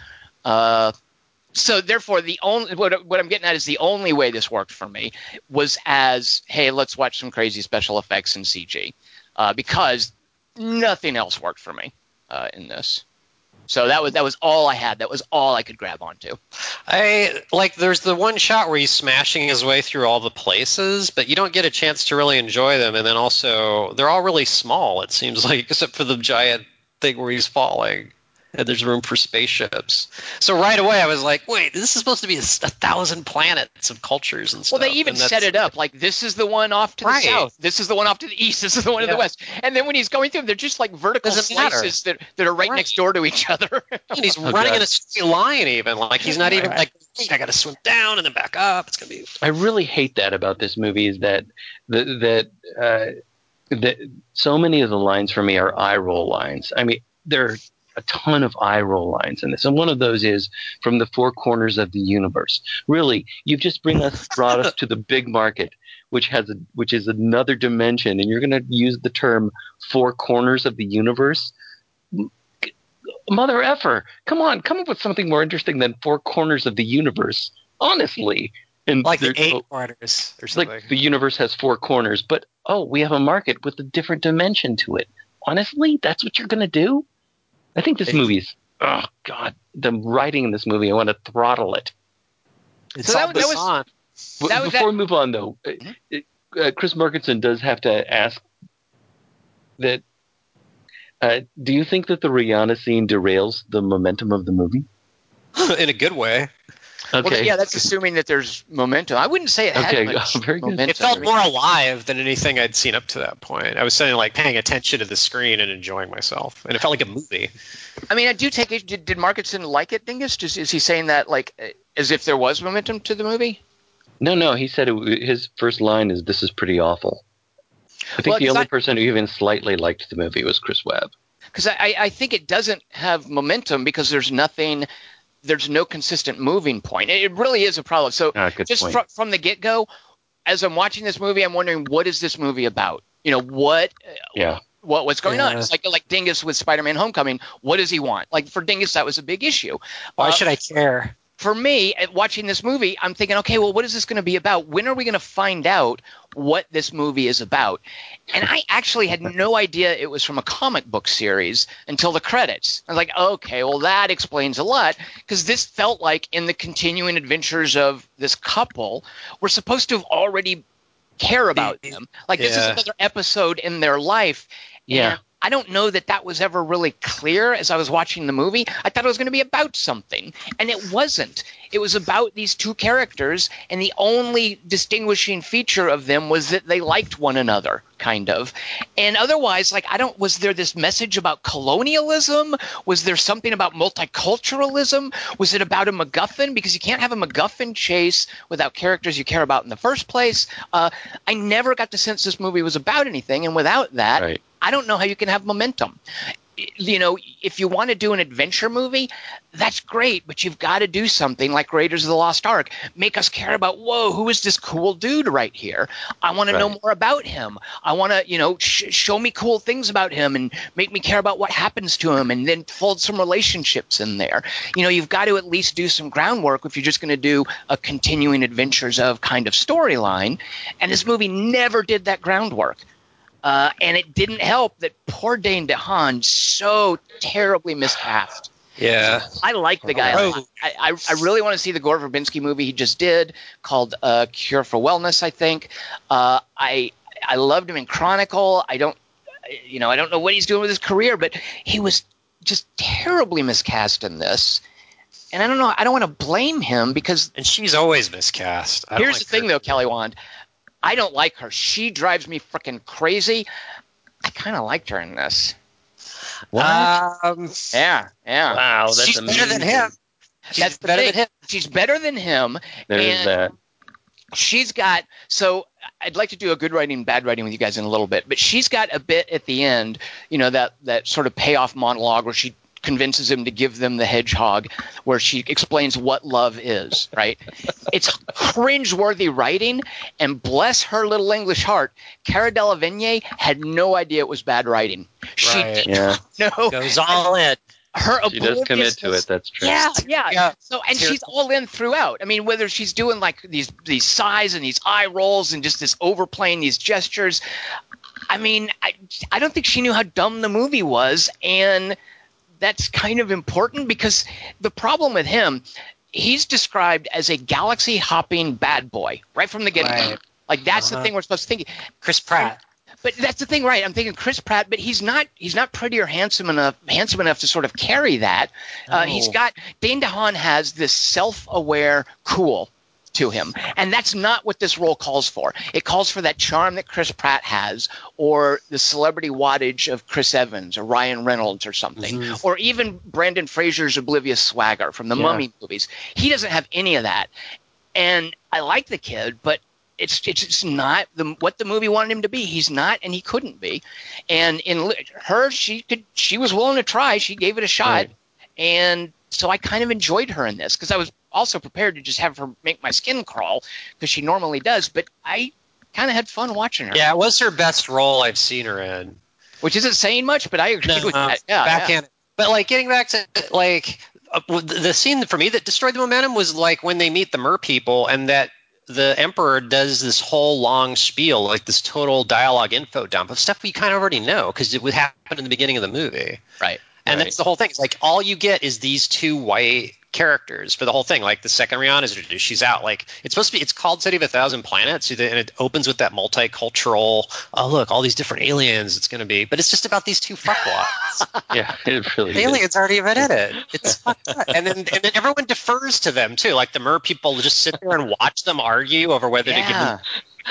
Uh, so therefore, the only what, what I'm getting at is the only way this worked for me was as, hey, let's watch some crazy special effects in CG, uh, because nothing else worked for me uh, in this. So that was that was all I had. That was all I could grab onto. I like there's the one shot where he's smashing his way through all the places, but you don't get a chance to really enjoy them and then also they're all really small it seems like [LAUGHS] except for the giant thing where he's falling and there's room for spaceships. So right away I was like, "Wait, this is supposed to be a thousand planets of cultures and stuff." Well, they even set it up like this is the one off to the Right. south, this is the one off to the east, this is the one to the west, and then when he's going through, them, they're just like vertical Doesn't matter. slices that, that are right, Right. next door to each other. [LAUGHS] And he's Oh, running God. in a straight line even. Like he's not even Right. like, "Wait, I got to swim down and then back up." It's going to be I really hate that about this movie is that that that uh, that so many of the lines for me are eye roll lines. I mean, there are a ton of eye roll lines in this, and one of those is from the four corners of the universe. Really, you've just bring us brought us to the big market, which has a which is another dimension, and you're going to use the term four corners of the universe. Mother effer, come on, come up with something more interesting than four corners of the universe. Honestly, and like the eight oh, corners or something. like the universe has four corners, but oh, we have a market with a different dimension to it. Honestly, that's what you're gonna do? I think this It- movie's oh god, the writing in this movie, I want to throttle it. it's So that- all that was- Besson. But That was before that- we move on, though, uh, Mhm. uh, Chris Markinson does have to ask that. Uh, do you think that the Rihanna scene derails the momentum of the movie? [LAUGHS] in a good way. Okay. Well, yeah, that's assuming that there's momentum. I wouldn't say it had Okay, [LAUGHS] much very good. momentum. It felt more alive than anything I'd seen up to that point. I was sitting like paying attention to the screen and enjoying myself, and it felt like a movie. I mean, I do take it. Did, did Markinson like it, Dingus? Is, is he saying that like uh, as if there was momentum to the movie? No, no, he said it, his first line is, "This is pretty awful." I think Well, the 'cause only I- person who even slightly liked the movie was Chris Webb. because I, I- I think it doesn't have momentum because there's nothing, there's no consistent moving point. It, it really is a problem. So good just point. fro- from the get go, as I'm watching this movie, I'm wondering what is this movie about? You know what? yeah, what what's going on. It's like like Dingus with Spider-Man: Homecoming. What does he want? Like for Dingus, that was a big issue. Why Uh, should I care? For me, eh, watching this movie, I'm thinking, okay, well, what is this going to be about? When are we going to find out what this movie is about? And I actually had no idea it was from a comic book series until the credits. I was like, okay, well, that explains a lot because this felt like in the continuing adventures of this couple, we're supposed to have already care about them. Like this is another episode in their life. Yeah. I don't know that that was ever really clear as I was watching the movie. I thought it was going to be about something, and it wasn't. It was about these two characters, and the only distinguishing feature of them was that they liked one another, kind of. And otherwise, like, I don't. Was there this message about colonialism? Was there something about multiculturalism? Was it about a MacGuffin? Because you can't have a MacGuffin chase without characters you care about in the first place. Uh, I never got the sense this movie was about anything, and without that, Right. I don't know how you can have momentum. You know, if you want to do an adventure movie, that's great, but you've got to do something like Raiders of the Lost Ark. Make us care about, whoa, who is this cool dude right here? I want to know more about him. I want to, you know, sh- show me cool things about him and make me care about what happens to him and then fold some relationships in there. You know, you've got to at least do some groundwork if you're just going to do a continuing adventures of kind of storyline. And this movie never did that groundwork. Uh, and it didn't help that poor Dane DeHaan so terribly miscast. Yeah. I like the guy. a Oh. lot. I, I, I really want to see the Gore Verbinski movie he just did called uh, Cure for Wellness. I think uh, I I loved him in Chronicle. I don't you know I don't know what he's doing with his career, but he was just terribly miscast in this. And I don't know. I don't want to blame him because And she's always miscast. I Here's like the thing, her. though, Kelly Wand. I don't like her. She drives me freaking crazy. I kind of liked her in this. Um, Yeah, yeah. Wow, that's she's better than amazing. him. That's She's the better thing. than him. She's better than him. There's and that. she's got so I'd like to do a good writing, bad writing with you guys in a little bit, but she's got a bit at the end, you know, that that sort of payoff monologue where she convinces him to give them the hedgehog, where she explains what love is. Right? it's cringe-worthy writing, and bless her little English heart, Cara Delevingne had no idea it was bad writing. She Right. did Yeah, not [LAUGHS] know Goes all in. her she does commit to it. That's true. yeah, yeah, Yeah. So and Here- she's all in throughout. I mean, whether she's doing like these these sighs and these eye rolls and just this overplaying these gestures. I mean, I I don't think she knew how dumb the movie was, and that's kind of important because the problem with him, he's described as a galaxy hopping bad boy right from the get go. Right. Like that's the Uh-huh. thing we're supposed to think. Chris Pratt. But that's the thing, right? I'm thinking Chris Pratt, but he's not he's not pretty or handsome enough handsome enough to sort of carry that. Uh, No. he's got Dane DeHaan has this self-aware cool to him, and that's not what this role calls for. It calls for that charm that Chris Pratt has, or the celebrity wattage of Chris Evans or Ryan Reynolds or something, Mhm. or even Brendan Fraser's oblivious swagger from the Yeah. Mummy movies. He doesn't have any of that, and I like the kid, but it's it's just not the what the movie wanted him to be. He's not, and he couldn't be. And in li- her, she could she was willing to try. She gave it a shot, Right. And so I kind of enjoyed her in this because I was also prepared to just have her make my skin crawl because she normally does. But I kind of had fun watching her, Yeah, it was her best role I've seen her in. which isn't saying much, but I agree with that. Yeah, yeah. backhand. But like getting back to like uh, the the scene for me that destroyed the momentum was like when they meet the mer people and that the emperor does this whole long spiel like this total dialogue info dump of stuff we kind of already know because it would happen in the beginning of the movie right. And Right. that's the whole thing it's like all you get is these two white characters for the whole thing like the second rihanna is introduced she's out like it's supposed to be it's called city of a thousand planets and it opens with that multicultural oh look all these different aliens it's going to be but it's just about these two fuckwads [LAUGHS] Yeah, it really the is. aliens aren't even in it. It's fucked up. And then and then everyone defers to them too. Like the mer people just sit there and watch them argue over whether to give Yeah.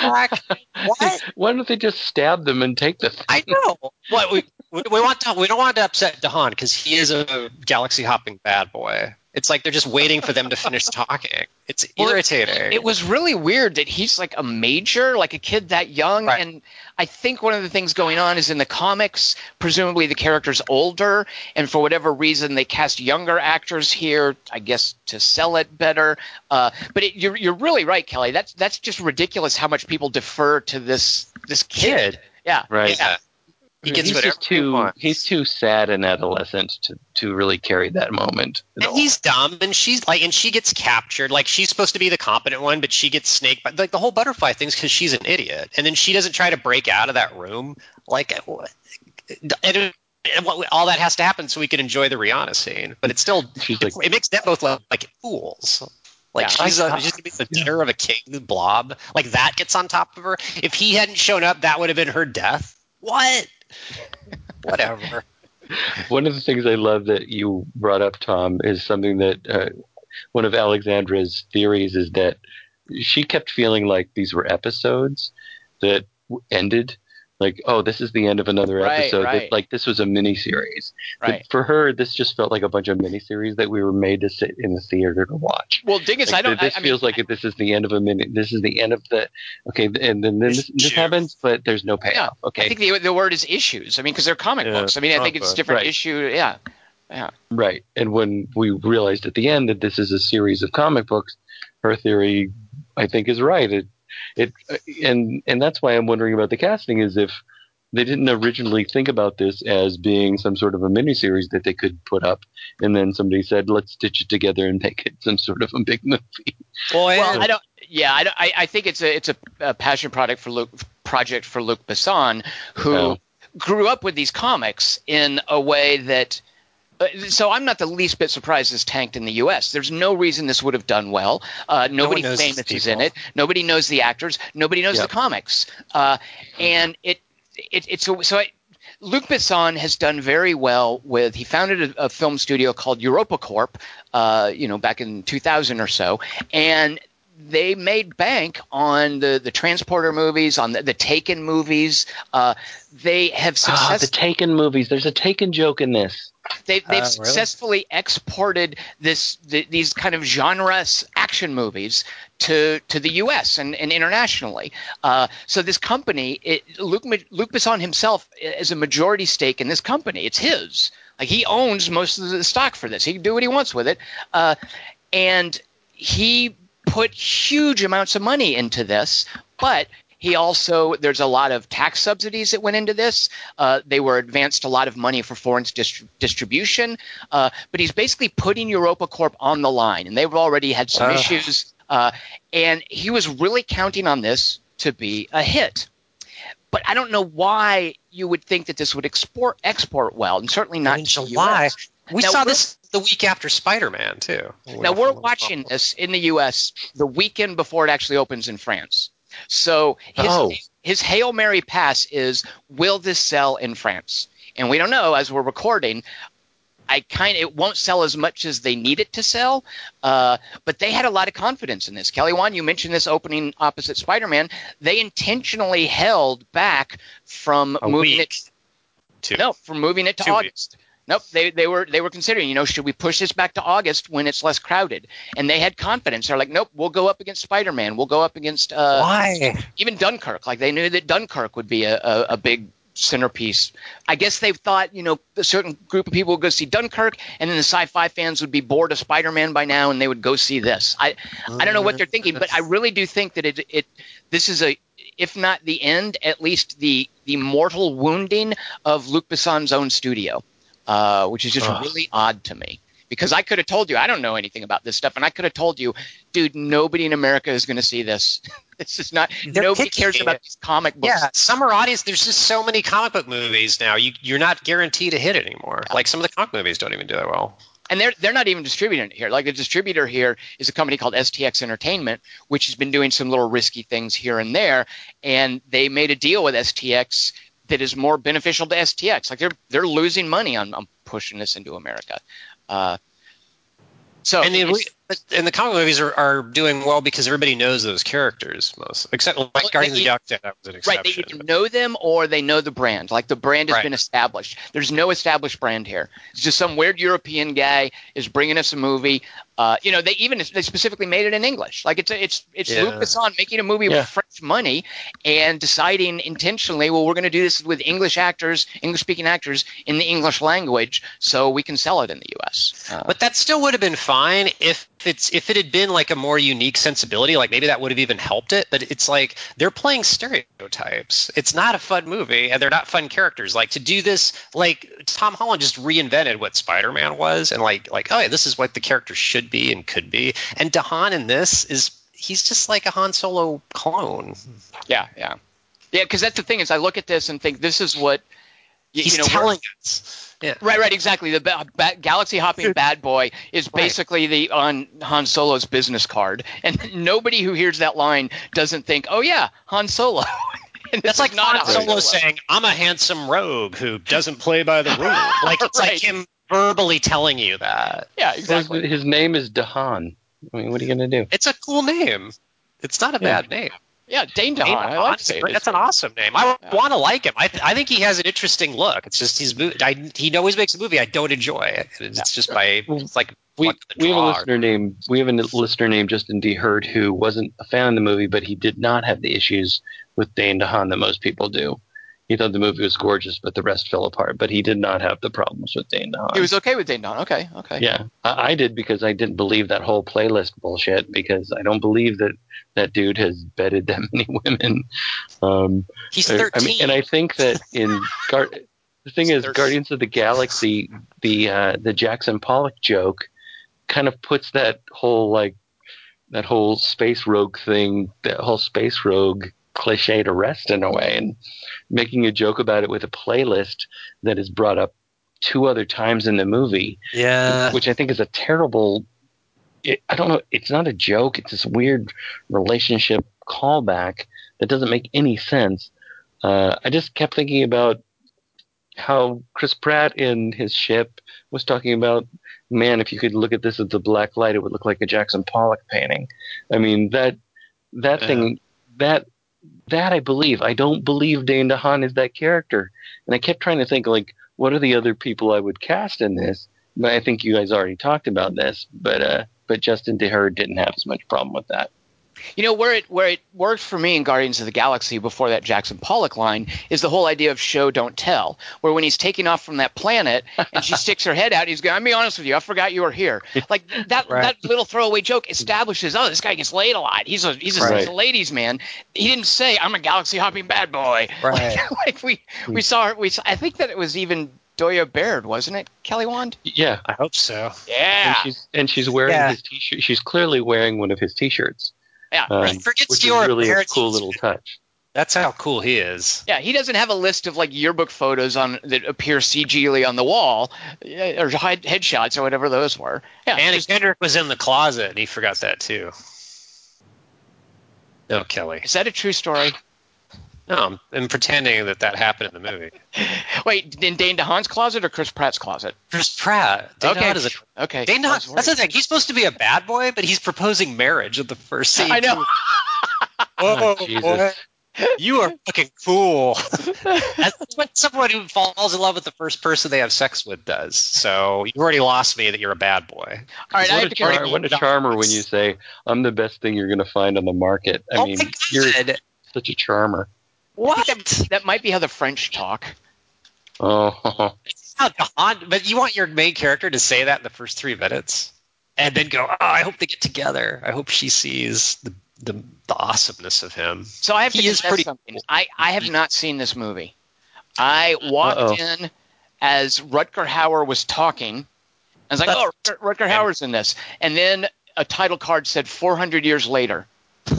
them. [LAUGHS] What? Why don't they just stab them and take the thing? I know. What we we we want to we don't want to upset DeHaan because he is a galaxy hopping bad boy. It's like they're just waiting for them to finish talking. It's Well, irritating. It was really weird that he's like a major, like a kid that young. Right. And I think one of the things going on is in the comics, presumably the character's older, and for whatever reason they cast younger actors here, I guess to sell it better. Uh, but it, you're you're really right, Kelly. That's that's just ridiculous how much people defer to this this kid. Kid. Yeah, Right. Yeah. He gets he's just he too wants. he's too sad and adolescent to, to really carry that moment. And all. he's dumb, and she's like, and she gets captured. Like she's supposed to be the competent one, but she gets snaked. By, like the whole butterfly thing's because she's an idiot, and then she doesn't try to break out of that room. Like, uh, and, and what, all that has to happen so we can enjoy the Rihanna scene. But it's still, She's like, it makes them both look like fools. Like Yeah, she's, a, she's gonna be the dinner of a king blob. Like that gets on top of her. If he hadn't shown up, that would have been her death. What? [LAUGHS] Whatever. One of the things I love that you brought up, Tom, is something that uh, one of Alexandra's theories is that she kept feeling like these were episodes that ended. Like, oh, this is the end of another Right, episode. right. That, like, this was a mini series. Right. For her, this just felt like a bunch of mini series that we were made to sit in the theater to watch. Well, Dingus, Like, I don't. This I, I feels mean, like this is the end of a minute. This is the end of the. Okay, and then, then this, this happens, but there's no payoff. I Okay, i think the the word is issues. I mean, because they're comic Yeah, books. I mean, I think it's book. different Right. issue. Yeah. Yeah. Right. And when we realized at the end that this is a series of comic books, her theory, I think, is right. It, it, and and that's why I'm wondering about the casting. Is if they didn't originally think about this as being some sort of a miniseries that they could put up, and then somebody said, "Let's stitch it together and make it some sort of a big [LAUGHS] movie." Well, Well, I don't. Yeah, I, don't- I, I think it's a it's a, a passion product for Luc project for Luc Besson, who Oh. grew up with these comics in a way that. Uh, So I'm not the least bit surprised this tanked in the U.S. There's no reason this would have done well. Uh, nobody knows famous is in it. Nobody knows the actors. Nobody knows Yeah. the comics. Uh, and it, it it's so, so I, Luc Besson has done very well with. He founded a, a film studio called Europa Corp, uh, you know, back in 2000 or so, and they made bank on the the transporter movies, on the, the Taken movies. Uh, they have Ah, success, the Taken movies. There's a Taken joke in this. they, they've Uh, really? successfully exported this th- these kind of genre action movies to to the U.S. and, and internationally. Uh, so this company, it, Luc Luc Besson himself is a majority stake in this company. It's his. Like he owns most of the stock for this. He can do what he wants with it, uh, and he put huge amounts of money into this, but. He also there's a lot of tax subsidies that went into this. Uh, they were advanced a lot of money for foreign distri- distribution, uh, but he's basically putting Europa Corp on the line, and they've already had some Ah. issues. Uh, and he was really counting on this to be a hit. But I don't know why you would think that this would export export well, and certainly not in July. US. We Now, saw this the week after Spider-Man too. Now we're watching this in the U.S. the weekend before it actually opens in France. So his, Oh. his hail mary pass is will this sell in France? And we don't know as we're recording. I kind it won't sell as much as they need it to sell, uh, but they had a lot of confidence in this. Kelly Wand, you mentioned this opening opposite Spider-Man. They intentionally held back from A moving week. it. Two. No, from moving it to Two August. Nope, they, they were they were considering, you know, should we push this back to August when it's less crowded? And they had confidence. They're like, nope, we'll go up against Spider Man. We'll go up against uh, Why? even Dunkirk. Like they knew that Dunkirk would be a, a, a big centerpiece. I guess they thought, you know, a certain group of people would go see Dunkirk, and then the sci-fi fans would be bored of Spider-Man by now, and they would go see this. I I don't know what they're thinking, but I really do think that it it this is a if not the end, at least the the mortal wounding of Luc Besson's own studio, uh, which is just Ugh. really odd to me. Because I could have told you I don't know anything about this stuff, and I could have told you, dude, nobody in America is going to see this. [LAUGHS] this is not. They're nobody cares about these comic books. Yeah, summer audience. There's just so many comic book movies now. You you're not guaranteed to hit anymore. Like some of the comic movies don't even do that well. and they're they're not even distributing it here. Like the distributor here is a company called STX Entertainment, which has been doing some little risky things here and there, and they made a deal with STX that is more beneficial to STX. Like they're they're losing money on, on pushing this into America. Uh, so and the and the comic movies are, are doing well because everybody knows those characters most, except like Well, Guardians they- of the Galaxy. That was an Right, they either know them or they know the brand. Like the brand has Right. been established. There's no established brand here. It's just some weird European guy is bringing us a movie. Uh, you know, they even they specifically made it in English. Like it's a, it's it's Yeah. Luc Besson making a movie Yeah. with French money and deciding intentionally, well, we're going to do this with English actors, English speaking actors in the English language, so we can sell it in the U.S. Uh, But that still would have been fine if it's if it had been like a more unique sensibility. Like maybe that would have even helped it. But it's like they're playing stereotypes. It's not a fun movie, and they're not fun characters. Like to do this, like Tom Holland just reinvented what Spider-Man was, and like like oh yeah, this is what the character should be and could be. And DeHaan in this is he's just like a Han Solo clone. yeah, yeah, yeah. Because that's the thing is, I look at this and think this is what y- He's you know, telling us. Yeah. Right, right, exactly. The ba- ba- galaxy hopping bad boy is basically the on Han Solo's business card, and nobody who hears that line doesn't think, "Oh yeah, Han Solo." [LAUGHS] And That's like not Han a Solo saying, "I'm a handsome rogue who doesn't play by the rules." [LAUGHS] Like it's Right. like him verbally telling you that. Yeah, His, exactly. his name is DeHaan. I mean, what are you going to do? It's a cool name. It's not a Yeah. bad name. Yeah, Dane DeHaan. Dane I DeHaan like is Dane. great. That's an awesome name. I Yeah. want to like him. I, th- I think he has an interesting look. It's just he's I, he always makes a movie I don't enjoy. It. It's just by it's like We, luck of the we have a listener named we have a listener named Justin D. Hurd who wasn't a fan of the movie, but he did not have the issues with Dane DeHaan that most people do. He thought the movie was gorgeous, but the rest fell apart. But he did not have the problems with Dane DeHaan. He was okay with Dane DeHaan. Okay, okay. Yeah, I, I did because I didn't believe that whole playlist bullshit because I don't believe that that dude has bedded that many [LAUGHS] women. Um, He's thirteen. I mean, and I think that in Gar- the thing is, Thirteen. Guardians of the Galaxy, the uh, the Jackson Pollock joke, kind of puts that whole like that whole space rogue thing, that whole space rogue cliche to rest in a way, and making a joke about it with a playlist that is brought up two other times in the movie yeah. which I think is a terrible. It, I don't know. It's not a joke. It's this weird relationship callback that doesn't make any sense. Uh, I just kept thinking about how Chris Pratt in his ship was talking about, man, if you could look at this as the black light, it would look like a Jackson Pollock painting. I mean that that Yeah. thing that that I believe. I don't believe Dane DeHaan is that character, and I kept trying to think like, what are the other people I would cast in this? But I think you guys already talked about this, but uh, but Justin DeHerd didn't have as much problem with that. You know where it where it worked for me in Guardians of the Galaxy before that Jackson Pollock line is the whole idea of show don't tell. Where when he's taking off from that planet and she [LAUGHS] sticks her head out, he's going, "I'm be honest with you, I forgot you were here." [LAUGHS] Like that Right. that little throwaway joke establishes, oh, this guy gets laid a lot. He's a he's a, Right. he's a ladies man. He didn't say I'm a galaxy hopping bad boy. [LAUGHS] Right. Like, like we we saw we saw, I think that it was even Doya Baird, wasn't it? Kelly Wand. Yeah, I hope so. Yeah. and she's and she's wearing Yeah. his t-shirt. She's clearly wearing one of his t-shirts, Yeah. um, right. Forget which your is really a cool little touch. That's how cool he is. Yeah, he doesn't have a list of like yearbook photos on that appear CGly on the wall, uh, or headshots or whatever those were. Yeah, Annie just- Kendrick was in the closet, and he forgot that too. No, Kelly. is that a true story? No, I'm, I'm pretending that that happened in the movie. [LAUGHS] Wait, in Dane DeHaan's closet or Chris Pratt's closet? Chris Pratt. Dane okay, DeHaan is a okay. Dane DeHaan, that's the thing. He's supposed to be a bad boy, but he's proposing marriage at the first scene. I know. Whoa, [LAUGHS] Oh, oh Jesus. boy. You are fucking cool. [LAUGHS] That's what someone who falls in love with the first person they have sex with does. So you already lost me that you're a bad boy. All right, I what, have a to char- carry what a charmer when you say, "I'm the best thing you're going to find on the market." I oh mean, my you're such a charmer. What? That might be how the French talk. Oh, [LAUGHS] It's not DeHaan, but you want your main character to say that in the first three minutes, and then go, "Oh, I hope they get together. I hope she sees the the, the awesomeness of him." So I have to He is pretty something. cool. I, I have not seen this movie. I walked Uh-oh. in as Rutger Hauer was talking. I was like, That's- oh, Rutger, Rutger Hauer's in this. And then a title card said 400 years later. [LAUGHS]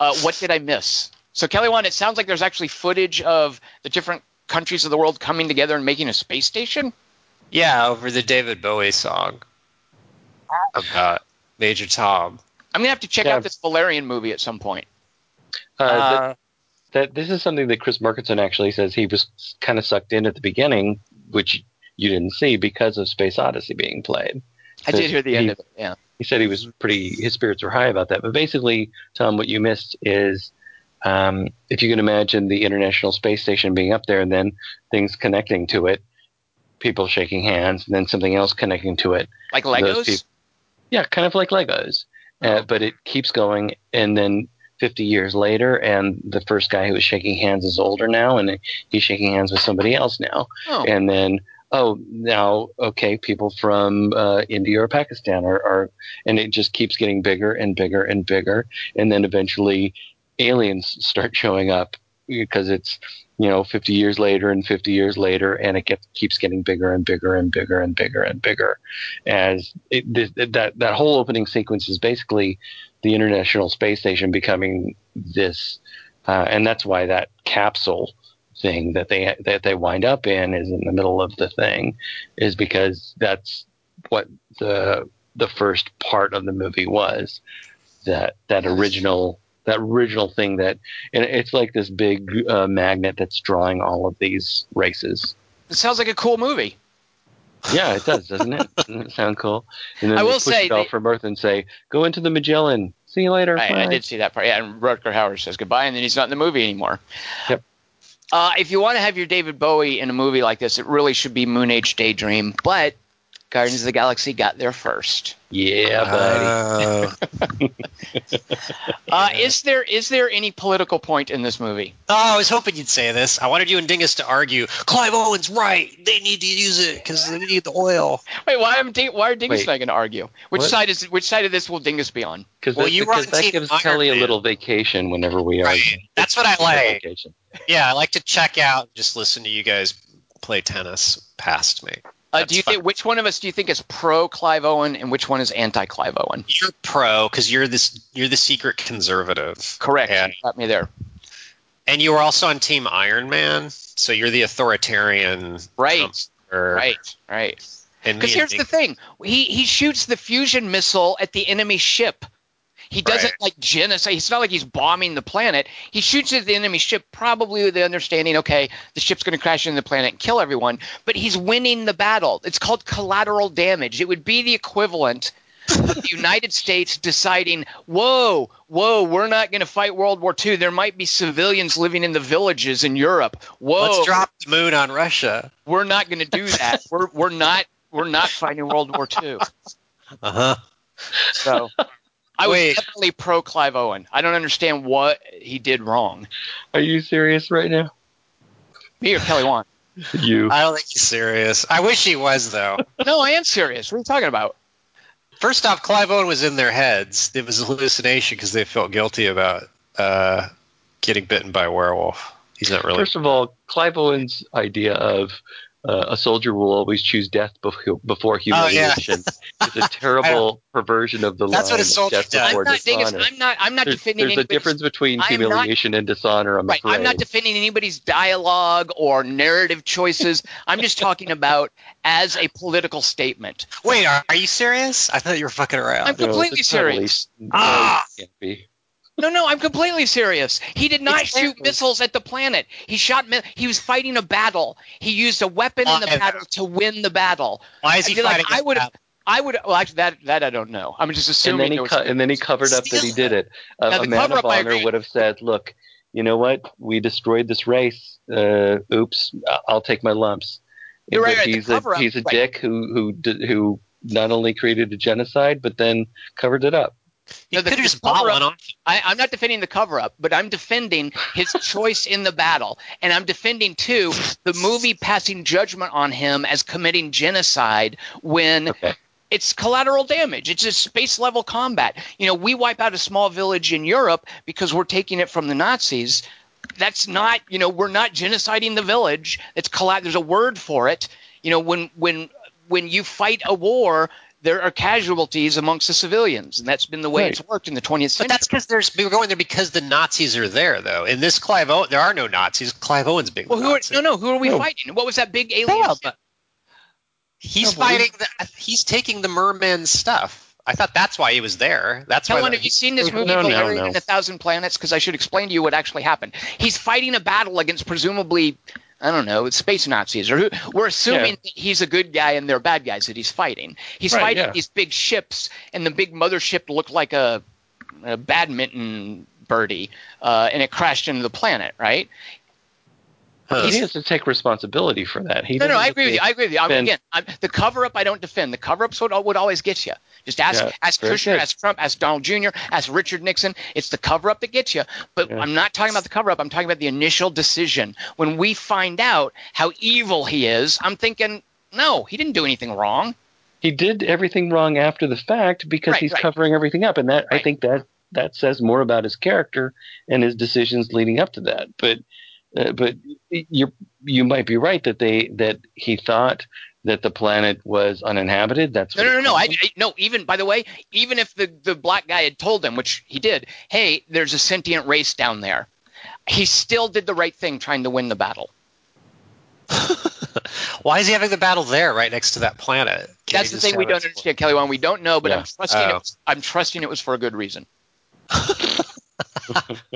uh, what did I miss? So, Kelly Wand, it sounds like there's actually footage of the different countries of the world coming together and making a space station. Yeah, over the David Bowie song about Major Tom. I'm going to have to check Yeah. out this Valerian movie at some point. uh, that, Uh, that this is something that Chris Markinson actually says he was kind of sucked in at the beginning, which you didn't see because of Space Oddity being played. I did hear the end He- of it. Yeah. He said he was pretty, his spirits were high about that. But basically, Tom, what you missed is um, if you can imagine the International Space Station being up there and then things connecting to it, people shaking hands, and then something else connecting to it. Like Legos? peop- Yeah, kind of like Legos. Uh, but it keeps going, and then 50 years later, and the first guy who was shaking hands is older now, and he's shaking hands with somebody else now. Oh. And then, oh, now, okay, people from uh, India or Pakistan are, are, and it just keeps getting bigger and bigger and bigger. And then eventually aliens start showing up because it's, you know, 50 years later and 50 years later, and it keeps getting bigger and bigger and bigger and bigger and bigger. As it, this, that, that whole opening sequence is basically the International Space Station becoming this, uh, and that's why that capsule thing that they that they wind up in is in the middle of the thing, is because that's what the the first part of the movie was. That that original that original thing that and it's like this big uh, magnet that's drawing all of these races. It sounds like a cool movie. Yeah, it does, doesn't it? Doesn't it sound cool? And then I will push say it off from Earth and say, "Go into the Magellan. See you later." I, I did see that part. Yeah, and Rutger Hauer says goodbye, and then he's not in the movie anymore. Yep. Uh, if you want to have your David Bowie in a movie like this, it really should be Moon Age Daydream. But Guardians of the Galaxy got there first. Yeah, buddy. Uh, [LAUGHS] Uh, is there is there any political point in this movie? oh, I was hoping you'd say this. I wanted you and Dingus to argue. Clive Owen's right. They need to use it because they need the oil. Wait, why am Ding- why are Dingus Wait. not going to argue? Which What? side is which side of this will Dingus be on? Because Well, you were on because that gives Iron Kelly a little vacation whenever we are. Right. That's what I like. Vacation. Yeah, I like to check out, and just listen to you guys play tennis past me. Uh, do you think which one of us do you think is pro Clive Owen and which one is anti Clive Owen? You're pro because you're this. You're the secret conservative. Correct. You got me there. And you were also on Team Iron Man, so you're the authoritarian. Right. counselor. Right. Right. And Because and here's the thing: he he shoots the fusion missile at the enemy ship. He doesn't Right. like genocide. It's not like he's bombing the planet. He shoots at the enemy ship, probably with the understanding, okay, the ship's going to crash into the planet and kill everyone. But he's winning the battle. It's called collateral damage. It would be the equivalent of the United States deciding, whoa, whoa, we're not going to fight World War II. There might be civilians living in the villages in Europe. Whoa, Let's drop the moon on Russia. we're not going to do that. we're we're not we're not fighting World War II. Uh huh. So I was Wait. definitely pro Clive Owen. I don't understand what he did wrong. Are you serious right now? Me or Kelly Wand? [LAUGHS] You. I don't think he's serious. I wish he was though. [LAUGHS] No, I am serious. What are you talking about? First off, Clive Owen was in their heads. It was a hallucination because they felt guilty about uh, getting bitten by a werewolf. He's not really. First of all, Clive Owen's idea of uh, a soldier will always choose death before, before Oh, yeah. humiliation is a terrible [LAUGHS] perversion of the law. That's line what a soldier death does. I'm not, Dingus, dishonor. I'm not. I'm not there's defending. there's a anybody's- difference between I am not- humiliation and dishonor. I'm Right. afraid. I'm not defending anybody's dialogue or narrative choices. I'm just talking about as a political statement. Wait, are, are you serious? I thought you were fucking around. I'm completely it's totally- serious. no, Ah! it can't be. No, no, I'm completely serious. He did not shoot Exactly. missiles at the planet. He shot. Mi- he was fighting a battle. He used a weapon in the Why? battle to win the battle. Why is he I like fighting? I would have. I would. Well, actually, that that I don't know. I'm just And assuming. then he co- and then he covered up that he did it. A, Now, a the man of honor would have said, "Look, you know what? We destroyed this race. Uh, oops, I- I'll take my lumps." You're right, right, He's a cover-up, he's a right. dick who who who not only created a genocide but then covered it up. He No, could have just bought one. I, I'm not defending the cover up, but I'm defending his [LAUGHS] choice in the battle. And I'm defending, too, the movie passing judgment on him as committing genocide when Okay. it's collateral damage. It's just space level combat. You know, we wipe out a small village in Europe because we're taking it from the Nazis. That's not, you know, we're not genociding the village. It's colla- there's a word for it. You know, when when when you fight a war, there are casualties amongst the civilians, and that's been the way Right. it's worked in the 20th century. But that's because there's we were going there because the Nazis are there, though. In this Clive Owen, there are no Nazis. Clive Owen's being Well, the who are, Nazi. no, no, who are we No. fighting? What was that big alien? Yeah, but he's No, fighting. The, he's taking the merman stuff. I thought that's why he was there. That's why. Helen, the- have you seen this movie, no, Valerian no. and a Thousand Planets? Because I should explain to you what actually happened. He's fighting a battle against presumably, I don't know, space Nazis, or who, we're assuming Yeah. he's a good guy and they're bad guys that he's fighting. He's Right, fighting yeah. these big ships, and the big mothership looked like a, a badminton birdie, uh, and it crashed into the planet, right? he has to take responsibility for that. He No, no, I agree with you. I agree with you. Again, I'm, the cover up I don't defend. The cover ups would, would always get you. Just ask, Yeah, ask Kushner, ask Trump, ask Donald Jr., ask Richard Nixon. It's the cover up that gets you. But Yeah. I'm not talking about the cover up. I'm talking about the initial decision. When we find out how evil he is, I'm thinking, no, he didn't do anything wrong. he did everything wrong after the fact because Right, he's right. covering everything up, and that I think that that says more about his character and his decisions leading up to that. But uh, but you you might be right that they that he thought that the planet was uninhabited. That's No, no, no, no. I. I- no. Even by the way, even if the the black guy had told them, which he did, hey, there's a sentient race down there, he still did the right thing, trying to win the battle. [LAUGHS] Why is he having the battle there, right next to that planet? Can't That's the thing we don't understand, Kelly. One we don't know, but I'm trusting. Oh. It, I'm trusting it was for a good reason. [LAUGHS] [LAUGHS]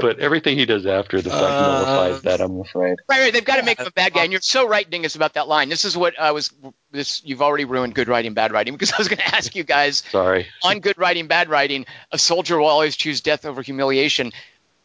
but everything he does after the fact Uh, nullifies that. I'm afraid. Right, right. They've got to make him a bad guy, and you're so right, Dingus, about that line. This is what I was. This you've already ruined good writing, bad writing, because I was going to ask you guys [LAUGHS] Sorry. on good writing, bad writing. A soldier will always choose death over humiliation.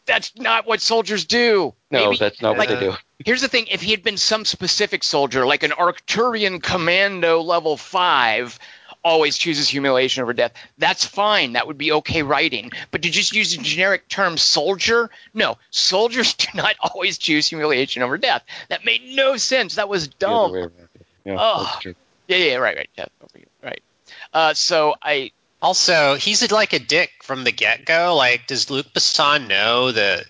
That's not what soldiers do. No, Maybe- that's not what they do. Here's the thing: if he had been some specific soldier, like an Arcturian commando level five, always chooses humiliation over death. That's fine. That would be okay writing. But to just use the generic term soldier, no, soldiers [LAUGHS] do not always choose humiliation over death. That made no sense. That was dumb. way around. Yeah, Oh. Yeah, yeah, right, right, death over you, right. Uh, so I, Also, he's like a dick from the get go. Like, does Luc Besson know that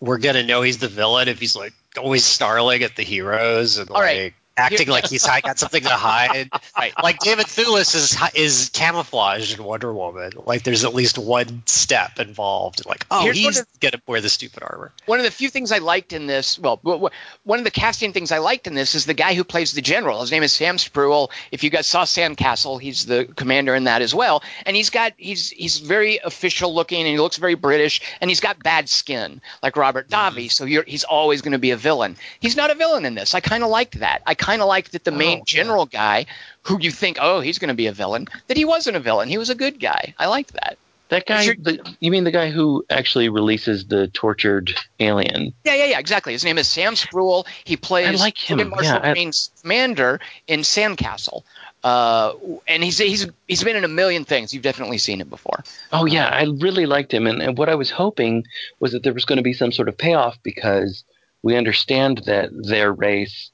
we're gonna know he's the villain if he's like always snarling at the heroes and All like right. Acting like he's hi- got something to hide? [LAUGHS] right. like David Thewlis is is camouflaged in Wonder Woman. Like, there's at least one step involved. Like, oh, Here's he's of- gonna wear the stupid armor. one of the few things I liked in this, well, w- w- one of the casting things I liked in this is the guy who plays the general. His name is Sam Spruell. If you guys saw Sandcastle, he's the commander in that as well. And he's got he's he's very official looking and he looks very British and he's got bad skin like Robert Davi. Mm-hmm. So you're, he's always going to be a villain. He's not a villain in this. I kind of liked that. I kind of like that the main Oh, general guy, who you think, oh, he's going to be a villain, that he wasn't a villain. He was a good guy. I liked that. That guy, the, you mean the guy who actually releases the tortured alien? Yeah, yeah, yeah, exactly. His name is Sam Spruell. He plays I like him, Marshall yeah, I- commander in Sandcastle. Uh, and he's he's he's been in a million things. You've definitely seen him before. Oh yeah, I really liked him, and, and what I was hoping was that there was going to be some sort of payoff because we understand that their race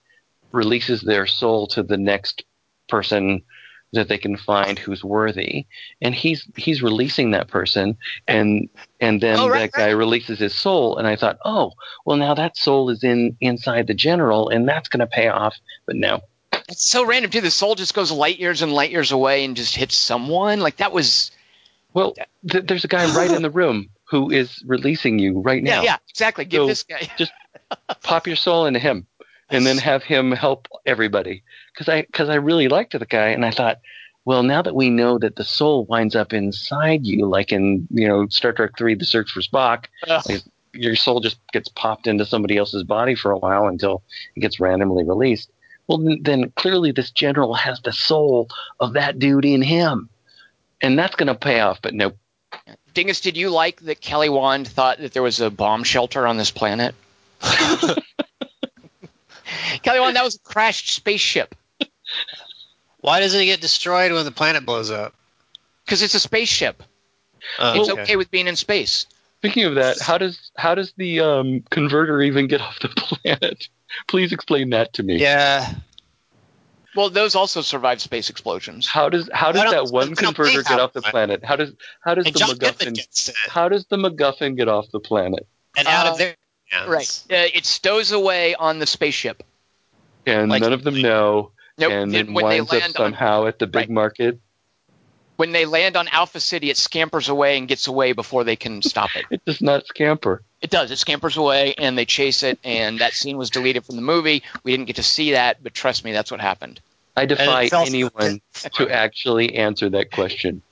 releases their soul to the next person that they can find who's worthy, and he's he's releasing that person, and and then Oh, right, that guy releases his soul, and I thought, oh, well now that soul is in inside the general, and that's going to pay off, but no, It's so random too. The soul just goes light years and light years away and just hits someone. Like that was well th- there's a guy right in the room who is releasing you right [LAUGHS] now. yeah, yeah, exactly. Give So- this guy. Just pop your soul into him and then have him help everybody because i because i really liked the guy and i thought well now that we know that the soul winds up inside you like in you know star trek 3 the search for spock like, your soul just gets popped into somebody else's body for a while until it gets randomly released well then, then clearly this general has the soul of that dude in him and that's going to pay off but no. Dingus, did you like that Kelly Wand thought that there was a bomb shelter on this planet? [LAUGHS] Kelly Wand, that was a crashed spaceship [LAUGHS] Why doesn't it get destroyed when the planet blows up? because it's a spaceship. Oh, It's okay with being in space. Speaking of that, how does how does the um, converter even get off the planet? [LAUGHS] Please explain that to me. Yeah. Well, those also survive space explosions. How does how does that one converter get off the planet? How does how does And the John MacGuffin how does the MacGuffin get off the planet? And out Uh, of their hands. Right. Uh, it stows away on the spaceship. And Like- none of them know, Nope. and Then then when they winds up land on somehow at the big Right. market. when they land on Alpha City, it scampers away and gets away before they can stop it. [LAUGHS] It does not scamper. It does. It scampers away and they chase it. And that scene was deleted from the movie. We didn't get to see that, but trust me, that's what happened. I defy it fell- anyone [LAUGHS] to actually answer that question.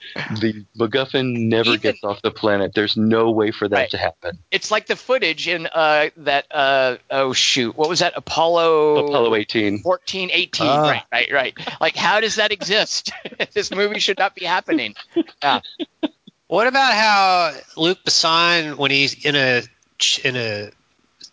The MacGuffin never Even- gets off the planet. There's no way for that Right. to happen. It's like the footage in uh, that. Uh, oh shoot, what was that? Apollo. Apollo 18. 14, 18. Ah. Right, right, right. Like, how does that exist? [LAUGHS] this movie should not be happening. What about how Luc Besson, when he's in a in a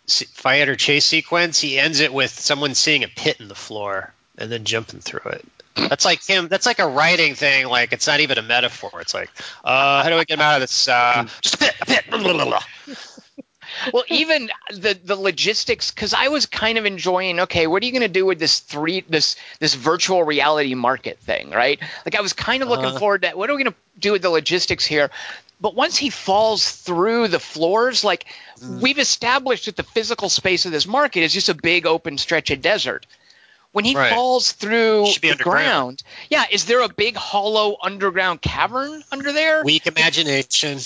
se- fight or chase sequence, he ends it with someone seeing a pit in the floor and then jumping through it. That's like him. That's like a writing thing. Like it's not even a metaphor. It's like, uh, how do I get him out of this? Uh, just a pit, a pit. blah, blah, blah, [LAUGHS] well, even the the logistics, because I was kind of enjoying. Okay, what are you going to do with this three this this virtual reality market thing, right? Like I was kind of looking Uh-huh. forward to what are we going to do with the logistics here. But once he falls through the floors, like we've established that the physical space of this market is just a big open stretch of desert. When he Right. falls through the ground, yeah, is there a big hollow underground cavern under there? Weak imagination.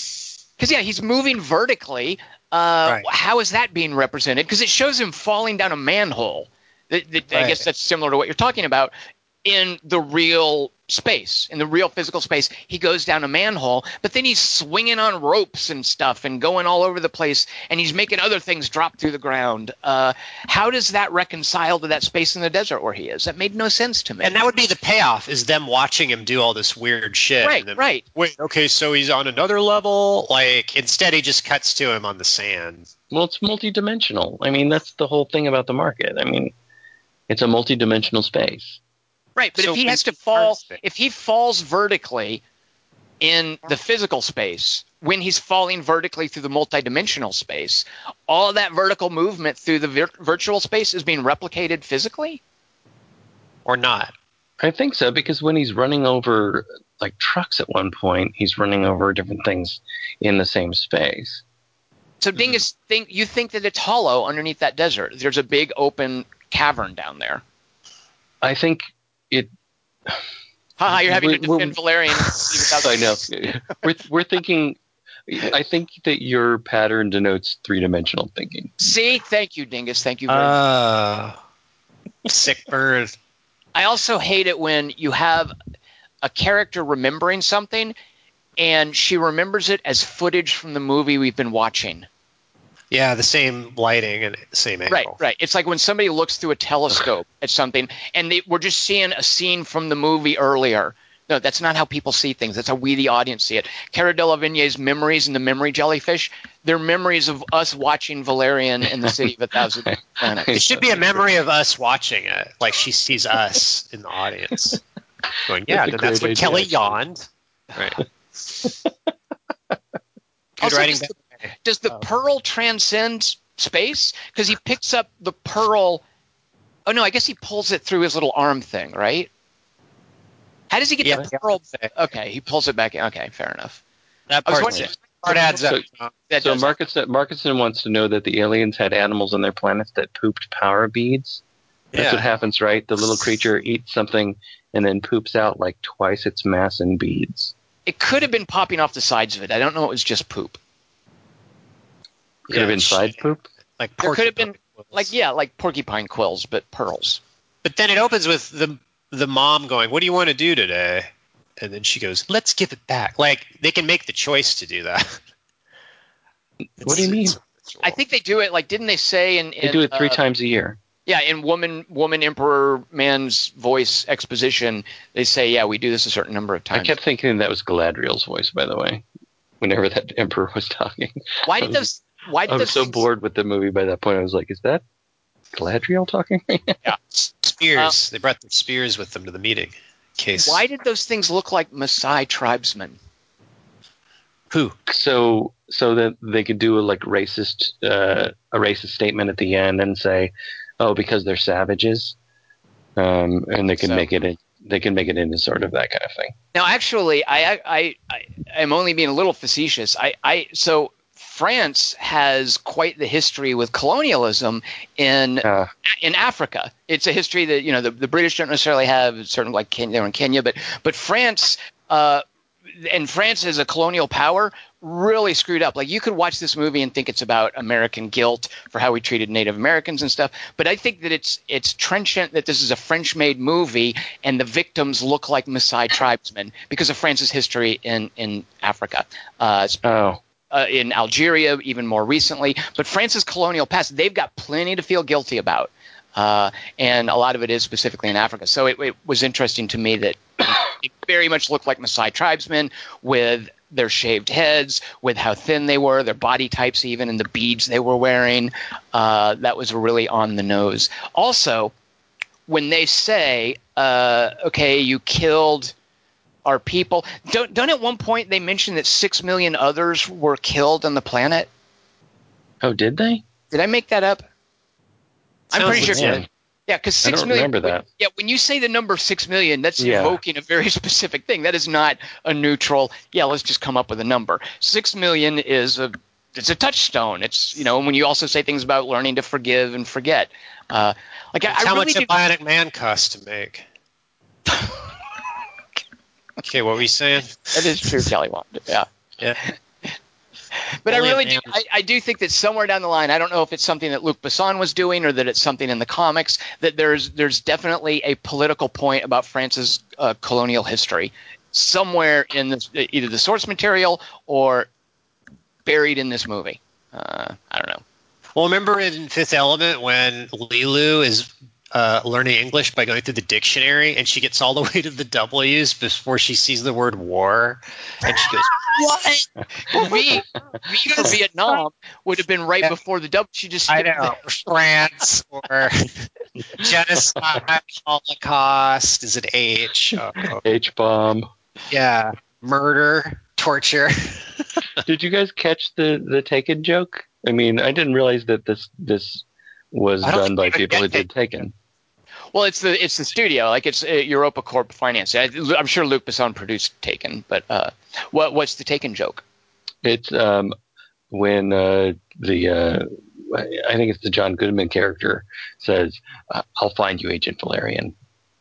Because yeah, he's moving vertically. Uh, Right. How is that being represented? Because it shows him falling down a manhole. That- that- I guess that's similar to what you're talking about in the real space, in the real physical space. He goes down a manhole, but then he's swinging on ropes and stuff and going all over the place, and he's making other things drop through the ground. Uh, how does that reconcile to that space in the desert where he is? That made no sense to me. And that would be the payoff: is them watching him do all this weird shit. Right, then, right. Wait, okay, so he's on another level. Like instead, he just cuts to him on the sand. Well, it's multidimensional. I mean, that's the whole thing about the market. I mean, it's a multidimensional space. Right, but So if he has to fall, if he falls vertically in the physical space, when he's falling vertically through the multidimensional space, all that vertical movement through the vir- virtual space is being replicated physically. Or not. I think so because when he's running over like trucks at one point, he's running over different things in the same space. So, Mm-hmm. Dingus, think you think that it's hollow underneath that desert? There's a big open cavern down there. I think it. Haha, you're having to We're- we're- defend Valerian. [LAUGHS] I know. [LAUGHS] we're we're thinking. I think that your pattern denotes three dimensional thinking. See, thank you, Dingus. Thank you very much. Uh, sick bird. I also hate it when you have a character remembering something and she remembers it as footage from the movie we've been watching. Yeah, the same lighting and same angle. Right, right. It's like when somebody looks through a telescope at something and they, we're just seeing a scene from the movie earlier. No, that's not how people see things. That's how we, the audience, see it. Cara Delevingne's memories and the memory jellyfish, they're memories of us watching Valerian in the City of a Thousand Planets. [LAUGHS] It should be a memory of us watching it, like she sees us in the audience. [LAUGHS] Going, yeah, That's a then that's great when idea, Kelly actually. yawned. Right. [LAUGHS] Good Also, writing. does the, does the oh. pearl transcend space? Because he picks up the pearl. Oh no, I guess he pulls it through his little arm thing, right? How does he get Yeah, the pearl? Okay, he pulls it back in. Okay, fair enough. That I was part, wondering- part adds up. Uh, that So does- Markinson, Markinson wants to know that the aliens had animals on their planets that pooped power beads. That's Yeah. what happens, right? The little creature eats something and then poops out like twice its mass in beads. it could have been popping off the sides of it. I don't know. It was just poop. Could have been side poop. Like There could have been porcupine like yeah, like porcupine quills, but pearls. But then it opens with the the mom going, "What do you want to do today?" And then she goes, "Let's give it back." Like they can make the choice to do that. What do you mean? I think they do it. Like, didn't they say in, in They do it three uh, times a year. Yeah, in woman, woman, emperor, man's voice exposition, they say, yeah, we do this a certain number of times. I kept thinking that was Galadriel's voice, by the way. Whenever that [LAUGHS] emperor was talking, why did those? Why I did was so things- bored with the movie by that point. I was like, "Is that Galadriel talking?" [LAUGHS] Spears. they brought their spears with them to the meeting. Case Why did those things look like Maasai tribesmen? who? so so that they could do a like racist uh, a racist statement at the end and say, "Oh, because they're savages," um, and they can So- make it in, they can make it into sort of that kind of thing. Now, actually, I, I, I, I'm only being a little facetious. I, I, so France has quite the history with colonialism in Uh, in Africa. It's a history that you know the, the British don't necessarily have. It's Certain like Kenya, they're in Kenya, but but France. Uh, and France as a colonial power really screwed up. Like you could watch this movie and think it's about American guilt for how we treated Native Americans and stuff, but I think that it's it's trenchant that this is a French-made movie and the victims look like Maasai tribesmen because of France's history in in Africa. Uh, oh, uh, in Algeria, even more recently. But France's colonial past, they've got plenty to feel guilty about. Uh, and a lot of it is specifically in Africa. So it, it was interesting to me that [COUGHS] it very much looked like Maasai tribesmen with their shaved heads, with how thin they were, their body types, even, and the beads they were wearing. Uh, that was really on the nose. Also, when they say, uh, "Okay, you killed our people," don't don't at one point they mention that six million others were killed on the planet? Oh, did they? Did I make that up? I'm pretty sure. legit. Yeah, because I six don't million. remember that. Yeah, when you say the number six million, that's Yeah. evoking a very [LAUGHS] specific thing. That is not a neutral. Yeah, let's just come up with a number. Six million is a it's a touchstone. It's you know when you also say things about learning to forgive and forget. Uh, like I, It's I how really much a do, bionic man costs to make. [LAUGHS] okay, what were you saying? that is true, Kelly Wand. Yeah. Yeah. But I Only really do. I, I do think that somewhere down the line, I don't know if it's something that Luc Besson was doing or that it's something in the comics. That there's there's definitely a political point about France's uh, colonial history somewhere in this, either the source material or buried in this movie. Uh, I don't know. Well, remember in Fifth Element when Lilu is uh, learning English by going through the dictionary and she gets all the [LAUGHS] way to the W's before she sees the word war, and she goes, "What?" V, v for Vietnam would have been right Yeah. before the double. She just I skipped know France or [LAUGHS] genocide, Holocaust. Is it H? Oh, H bomb. yeah, murder, torture. [LAUGHS] Did you guys catch the the Taken joke? I mean, I didn't realize that this this was done by people who get did Taken. Well, it's the it's the studio, like it's uh, Europa Corp Finance. I, I'm sure Luc Besson produced Taken, but uh, what what's the Taken joke? It's um when uh, the uh, I think it's the John Goodman character says, uh, "I'll find you, Agent Valerian,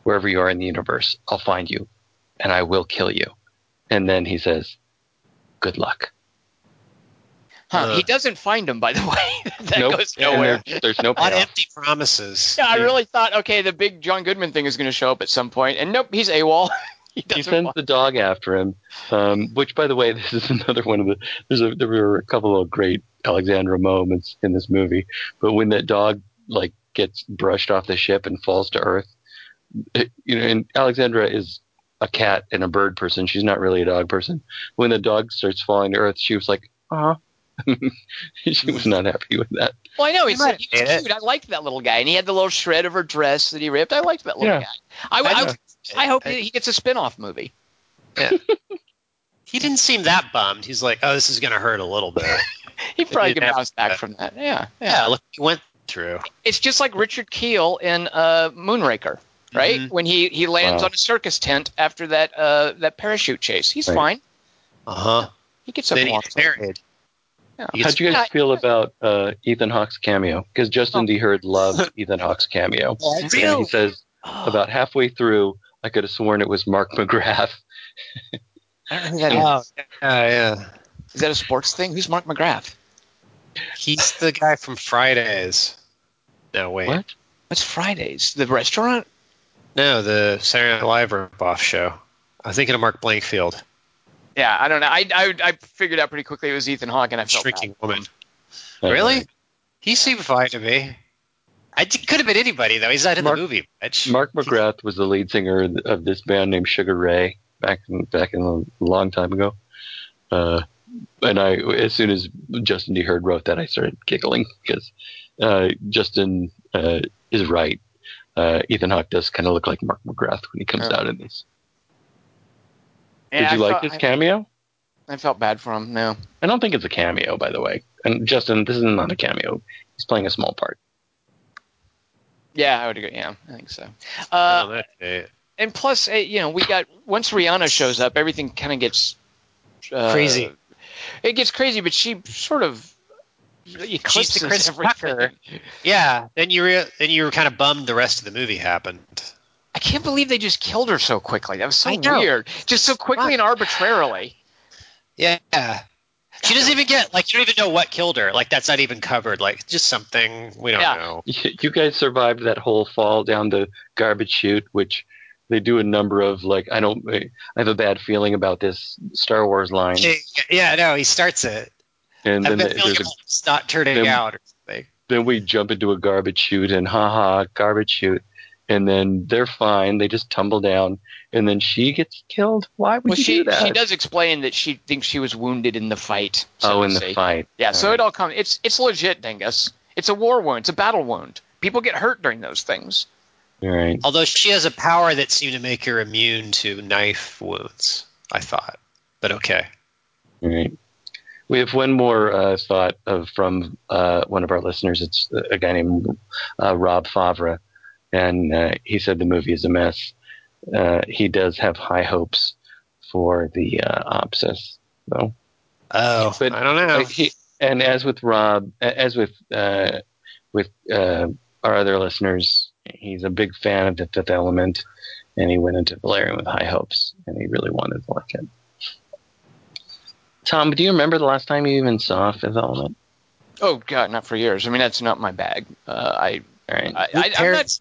wherever you are in the universe. I'll find you, and I will kill you." And then he says, "Good luck." Huh? Uh. he doesn't find him, by the [LAUGHS] way. that Nope. goes nowhere. there- there's no A lot payoff. empty promises. Yeah, I really thought, okay, the big John Goodman thing is going to show up at some point. point, and nope, he's AWOL. [LAUGHS] he he sends want- the dog after him. Um, which, by the way, [LAUGHS] this is another one of the. There's a, there were a couple of great Alexandra moments in this movie, but when that dog like gets brushed off the ship and falls to Earth, it- you know, and Alexandra is a cat and a bird person. She's not really a dog person. When the dog starts falling to Earth, she was like, "Uh." [LAUGHS] she was not happy with that. well, I know he's, he was made it. cute. I liked that little guy, and he had the little shred of her dress that he ripped. I liked that little Yeah. guy. I, I I. I hope he gets a spin-off movie. [LAUGHS] He didn't seem that bummed. He's like, "Oh, this is going to hurt a little bit." [LAUGHS] He probably He could bounce back that. from that. Yeah, yeah. yeah, look, he went through. It's just like Richard Kiel in uh, Moonraker, right? Mhm. When he, he lands Wow. on a circus tent after that uh, that parachute chase. He's Right. fine. Uh huh. He gets up Then and walks. gets married. Yeah. How'd you guys feel about uh, Ethan Hawke's cameo? Because Justin Oh. D. Hurd loved [LAUGHS] Ethan Hawke's cameo. And he says about halfway through, I could have sworn it was Mark [LAUGHS] McGrath. I don't know who that is. Oh, yeah, yeah. Is that a sports thing? Who's Mark McGrath? He's the guy from Fridays. No, wait. What? What's Fridays? The restaurant? No, the Saturday Night Live ripoff show. I'm thinking of Mark Blankfield, Yeah, I don't know. I, I, I figured out pretty quickly it was Ethan Hawke, and I felt Shrinking bad. Woman. Really? He seemed fine to me. I d- could have been anybody though. He's not in Mark- the movie much. Mark McGrath was the lead singer of this band named Sugar Ray back in, back in a long time ago. Uh, and I, as soon as Justin D. Hurd wrote that, I started giggling because uh, Justin uh, is right. Uh, Ethan Hawke does kind of look like Mark McGrath when he comes Yeah. out in this. Yeah, Did you I like felt, his cameo? I, I felt bad for him. No. I don't think it's a cameo, by the way. And Justin, this is not a cameo. He's playing a small part. Yeah, I would agree. Yeah, I think so. Oh, Uh, that day. and plus, eh, you know, we got once Rihanna shows up, everything kind of gets uh, Crazy. It gets crazy, but she sort of eclipses Chris everything. Tucker. [LAUGHS] Yeah. Then you re- then you were kind of bummed the rest of the movie happened. I can't believe they just killed her so quickly. That was so weird. Just so quickly and arbitrarily. Yeah. She doesn't even get like you don't even know what killed her. Like that's not even covered. Like just something we don't Yeah. know. You guys survived that whole fall down the garbage chute, which they do a number of like I don't I have a bad feeling about this Star Wars line, Yeah, yeah, no, he starts it. and I've then been the- feeling there's a, it's not turning then- out or something. then we jump into a garbage chute and haha garbage chute, and then they're fine. They just tumble down, and then she gets killed. Why would Well, you she do that? she does explain that she thinks she was wounded in the fight. so oh, in the say. fight. Yeah, so it all comes. It's it's legit, Dingus. It's a war wound. It's a battle wound. People get hurt during those things. All right. Although she has a power that seemed to make her immune to knife wounds, I thought. But okay. All right. We have one more uh, thought of from uh, one of our listeners. It's a guy named uh, Rob Favre, and uh, he said the movie is a mess. Uh, he does have high hopes for the uh, Opsis, though. Oh, But- I don't know. He, and as with Rob, as with uh, with uh, our other listeners, he's a big fan of the Fifth Element, and he went into Valerian with high hopes, and he really wanted to like it. Tom, do you remember the last time you even saw Fifth Element? Oh God, not for years. I mean, that's not my bag. Uh, I, All right. I, I I'm not.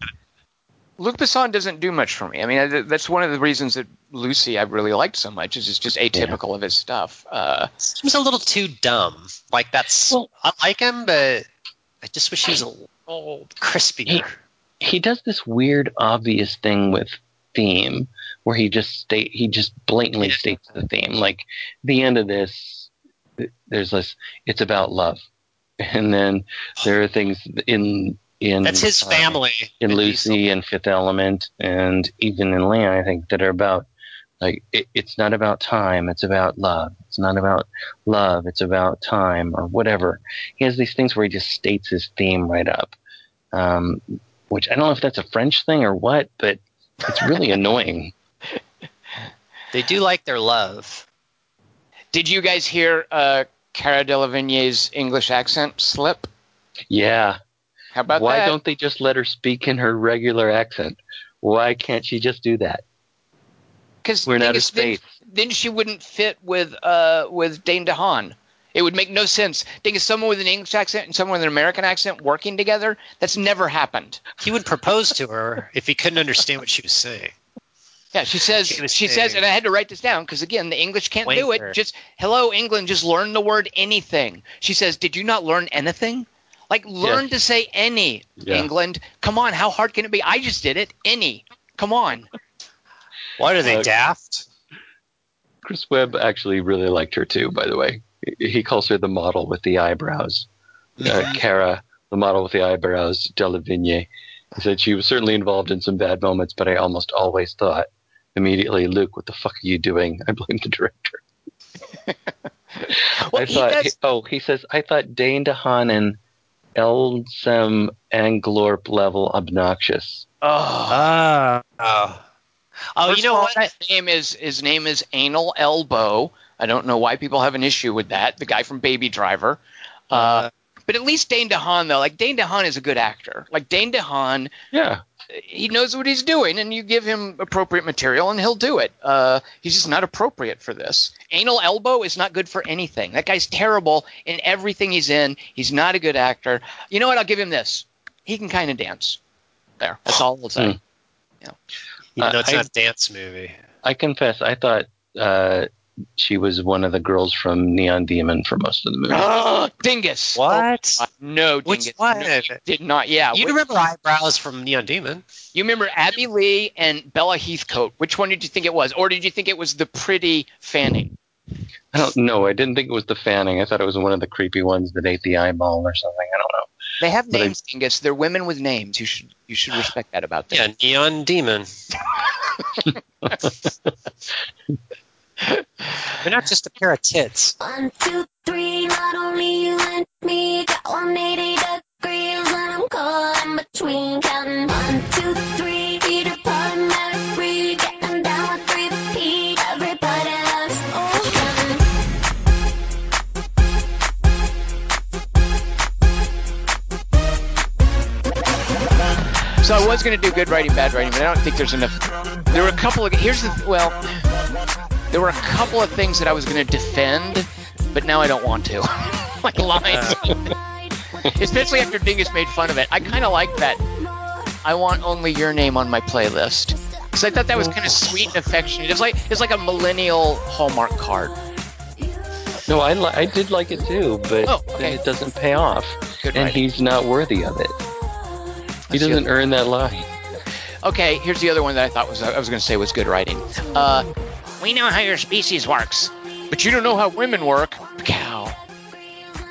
Luc Besson doesn't do much for me. I mean, I, that's one of the reasons that Lucy I really liked so much. Is it's just atypical of his stuff. Uh, Seems a little too dumb. Like that's Well- I like him, but I just wish he was a little crispier. he does this weird, obvious thing with theme where he just state he just blatantly Yeah. states the theme. Like the end of this, there's this. It's about love, [LAUGHS] and then there are things in in That's his uh, family. in Vin Lucy and Fifth Element, and even in Land, I think that are about like it, it's not about time, it's about love. It's not about love, it's about time or whatever. He has these things where he just states his theme right up, um, which I don't know if that's a French thing or what, but it's really [LAUGHS] annoying. They do like their love. did you guys hear uh, Cara Delevingne's English accent slip? Yeah, How about why that? don't they just let her speak in her regular accent? Why can't she just do that? Because We're not a space. Then, she wouldn't fit with uh, with Dane DeHaan. It would make no sense. Think of someone with an English accent and someone with an American accent working together. That's never happened. He would propose to her if he couldn't understand what she was saying. Yeah, she says. She She says, and I had to write this down because again, the English can't do Wanker. it. Just hello, England. Just learn the word anything. She says, "Did you not learn anything? Like learn Yes. to say any, Yeah. England. Come on, how hard can it be? I just did it. Any. Come on. What are they Uh, daft? Chris Webb actually really liked her too, by the way. He he calls her the model with the eyebrows. Uh, Cara, the model with the eyebrows, Delevingne. He said she was certainly involved in some bad moments, but I almost always thought immediately, Luc, what the fuck are you doing? I blame the director. [LAUGHS] Well, I he thought, does- oh, he says, I thought Dane DeHaan and Elsem Anglorp level obnoxious. Oh. Oh. Oh, First you know of all, what? His name is his name is Anal Elbow. I don't know why people have an issue with that. The guy from Baby Driver. Uh, but at least Dane DeHaan though, like Dane DeHaan is a good actor. Like Dane DeHaan, Yeah. He knows what he's doing, and you give him appropriate material, and he'll do it. Uh, he's just not appropriate for this. Anal Elbow is not good for anything. That guy's terrible in everything he's in. He's not a good actor. You know what? I'll give him this. He can kind of dance. There. That's all I'll say. Even though it's I- not a dance movie. I confess, I thought uh, she was one of the girls from Neon Demon for most of the movie. Ah, Dingus. What? Oh, no, Which Dingus. one? No, did not. Yeah. you Which- remember eyebrows from Neon Demon? you remember Abby Lee and Bella Heathcote. Which one did you think it was? Or did you think it was the pretty Fanning? I don't know. I didn't think it was the Fanning. I thought it was one of the creepy ones that ate the eyeball or something. I don't know. They have But I- names, Dingus. They're women with names. You should you should respect that about them. Yeah, Neon Demon. [LAUGHS] [LAUGHS] [LAUGHS] They're not just a pair of tits. One, two, three, not only you and me got 180 degrees when I'm caught in between. Counting one, two, three, Peter Pan, Mary, free, getting down with three P. Everybody loves ocean. Oh, so I was going to do good writing, bad writing, but I don't think there's enough. There were a couple of here's the well, there were a couple of things that I was going to defend, but now I don't want to. [LAUGHS] like [LAUGHS] lines, especially after Dingus made fun of it. I kind of like that. I want only your name on my playlist. Because I thought that was kind of sweet and affectionate. It's like it's like a millennial Hallmark card. No, I li- I did like it too, but Oh, then it doesn't pay off, Good and writing. he's not worthy of it. He That's doesn't earn that line. Okay, here's the other one that I thought was I was going to say was good writing. Uh, we know how your species works, but you don't know how women work. Cow.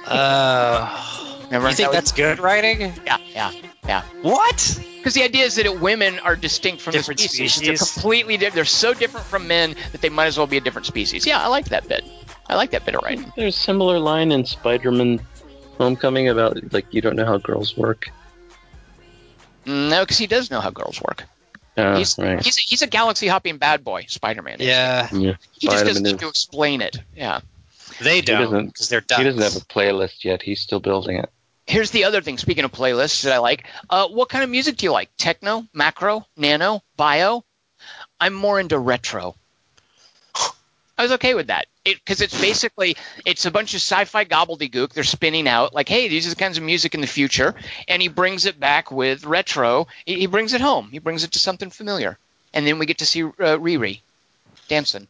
Uh, Remember? you think That that's good writing? yeah, yeah, yeah. What? Because the idea is that it, women are distinct from Different the species. They're completely different. They're so different from men that they might as well be a different species. Yeah, I like that bit. I like that bit of writing. There's a similar line in Spider-Man Homecoming about like you don't know how girls work. No, because he does know how girls work. Oh, he's, right. he's, a, he's a galaxy hopping bad boy, Spider Man. Yeah, yeah. He just Spider-Man doesn't is- need to explain it. Yeah. they don't doesn't- because they're ducks. He doesn't have a playlist yet. He's still building it. Here's the other thing. Speaking of playlists that I like, uh, what kind of music do you like? Techno, macro, nano, bio? I'm more into retro. I was okay with that because it's basically it's a bunch of sci-fi gobbledygook. They're spinning out like, hey, these are the kinds of music in the future, and he brings it back with retro. He, he brings it home. He brings it to something familiar, and then we get to see uh, Riri dancing.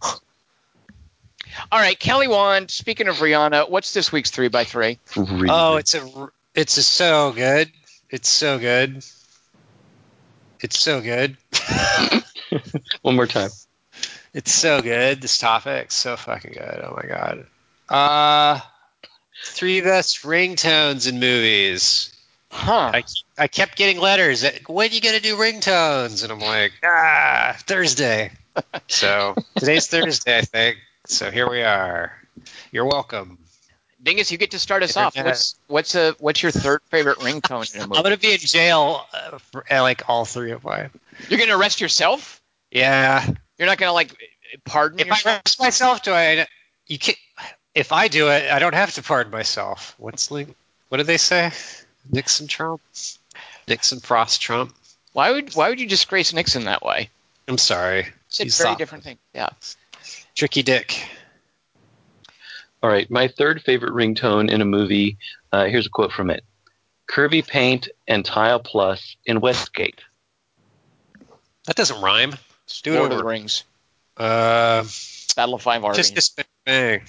All right, Kelly Wand. Speaking of Rihanna, what's this week's three by three? Really Oh, it's a it's a so good. It's so good. It's so good. [LAUGHS] one more time. It's so good. This topic, so fucking good. Oh my god. Uh, three best ringtones in movies. Huh? I, I kept getting letters. That, when you gonna do ringtones? And I'm like, ah, Thursday. [LAUGHS] so today's Thursday, I think. So here we are. You're welcome. Dingus, you get to start us off. What's what's a what's your third favorite ringtone in i'm gonna be in jail uh, for uh, like all three of mine. You're gonna arrest yourself? Yeah. You're not gonna like pardon If I yourself? arrest myself, do I? You can If I do it, I don't have to pardon myself. What's like? What did they say? Nixon Trump. Nixon Frost Trump. Why would why would you disgrace Nixon that way? I'm sorry. It's a You very stop. different thing. Yeah. Tricky Dick. All right, my third favorite ringtone in a movie. Uh, here's a quote from it: "Kirby paint and tile plus in Westgate." That doesn't rhyme. Just do it Lord of the. Rings, Uh, Battle of Five Armies. just this bang.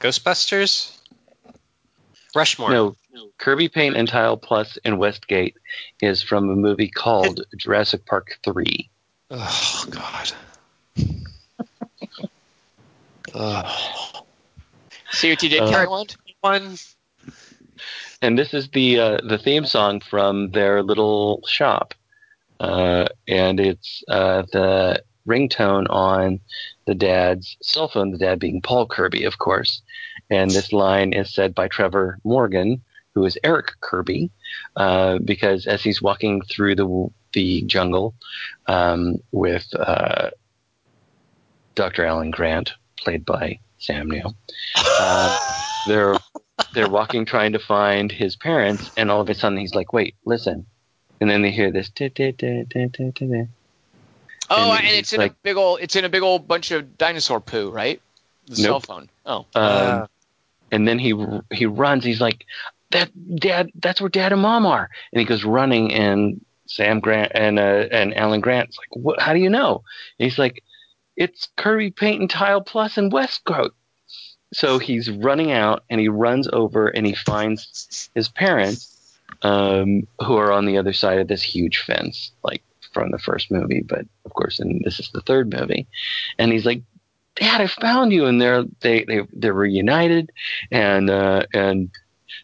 Ghostbusters. Rushmore. No, Kirby paint and tile plus in Westgate is from a movie called Jurassic Park Three. Oh God. Ugh. [LAUGHS] See what you did, Uh, Kelly Wand. and this is the uh, the theme song from their little shop, uh, and it's uh, the ringtone on the dad's cell phone. The dad being Paul Kirby, of course, and this line is said by Trevor Morgan, who is Eric Kirby, uh, because as he's walking through the the jungle um, with uh, Dr. Alan Grant, played by Sam Neill. Um, they're they're walking trying to find his parents, and all of a sudden he's like, "Wait, listen!" And then they hear this. "Da, da, da, da, da, da, da." Oh, and and, he's it's in a big old it's in a big old bunch of dinosaur poo, right? The cell phone. Oh. Um, Uh, and then he he runs. He's like, "That dad, that's where dad and mom are." And he goes running, and Sam Grant and uh, and Alan Grant's like, "What? How do you know?" And he's like, "It's Kirby Paint and Tile and in Westgate." So he's running out, and he runs over, and he finds his parents, um, who are on the other side of this huge fence, like from the first movie, but of course, and this is the third movie. And he's like, "Dad, I found you!" And they're they they they're reunited, and uh, and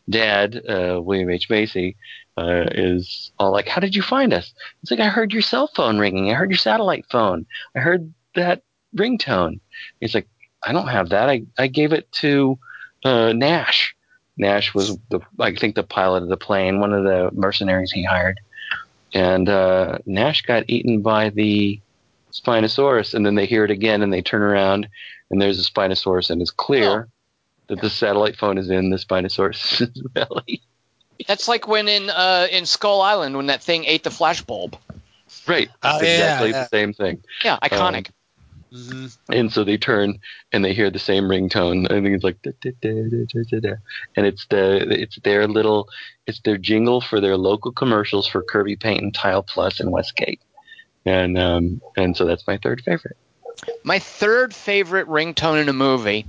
Dad, uh, William H Macy, uh, is all like, "How did you find us?" It's like I heard your cell phone ringing. I heard your satellite phone. I heard that ringtone. He's like, "I don't have that. I I gave it to uh, Nash." Nash was the I think the pilot of the plane, one of the mercenaries he hired, and uh, Nash got eaten by the Spinosaurus, and then they hear it again, and they turn around, and there's a Spinosaurus, and it's clear that the satellite phone is in the Spinosaurus [LAUGHS] belly. That's like when in uh, in Skull Island when that thing ate the flash bulb. Right, Oh, it's yeah, exactly yeah. the same thing. Yeah, iconic. Mhm. And so they turn and they hear the same ringtone. I think it's like, da, da, da, da, da, da, da. and it's the it's their little it's their jingle for their local commercials for Kirby Paint and Tile Plus in Westgate, and um and so that's my third favorite. My third favorite ringtone in a movie,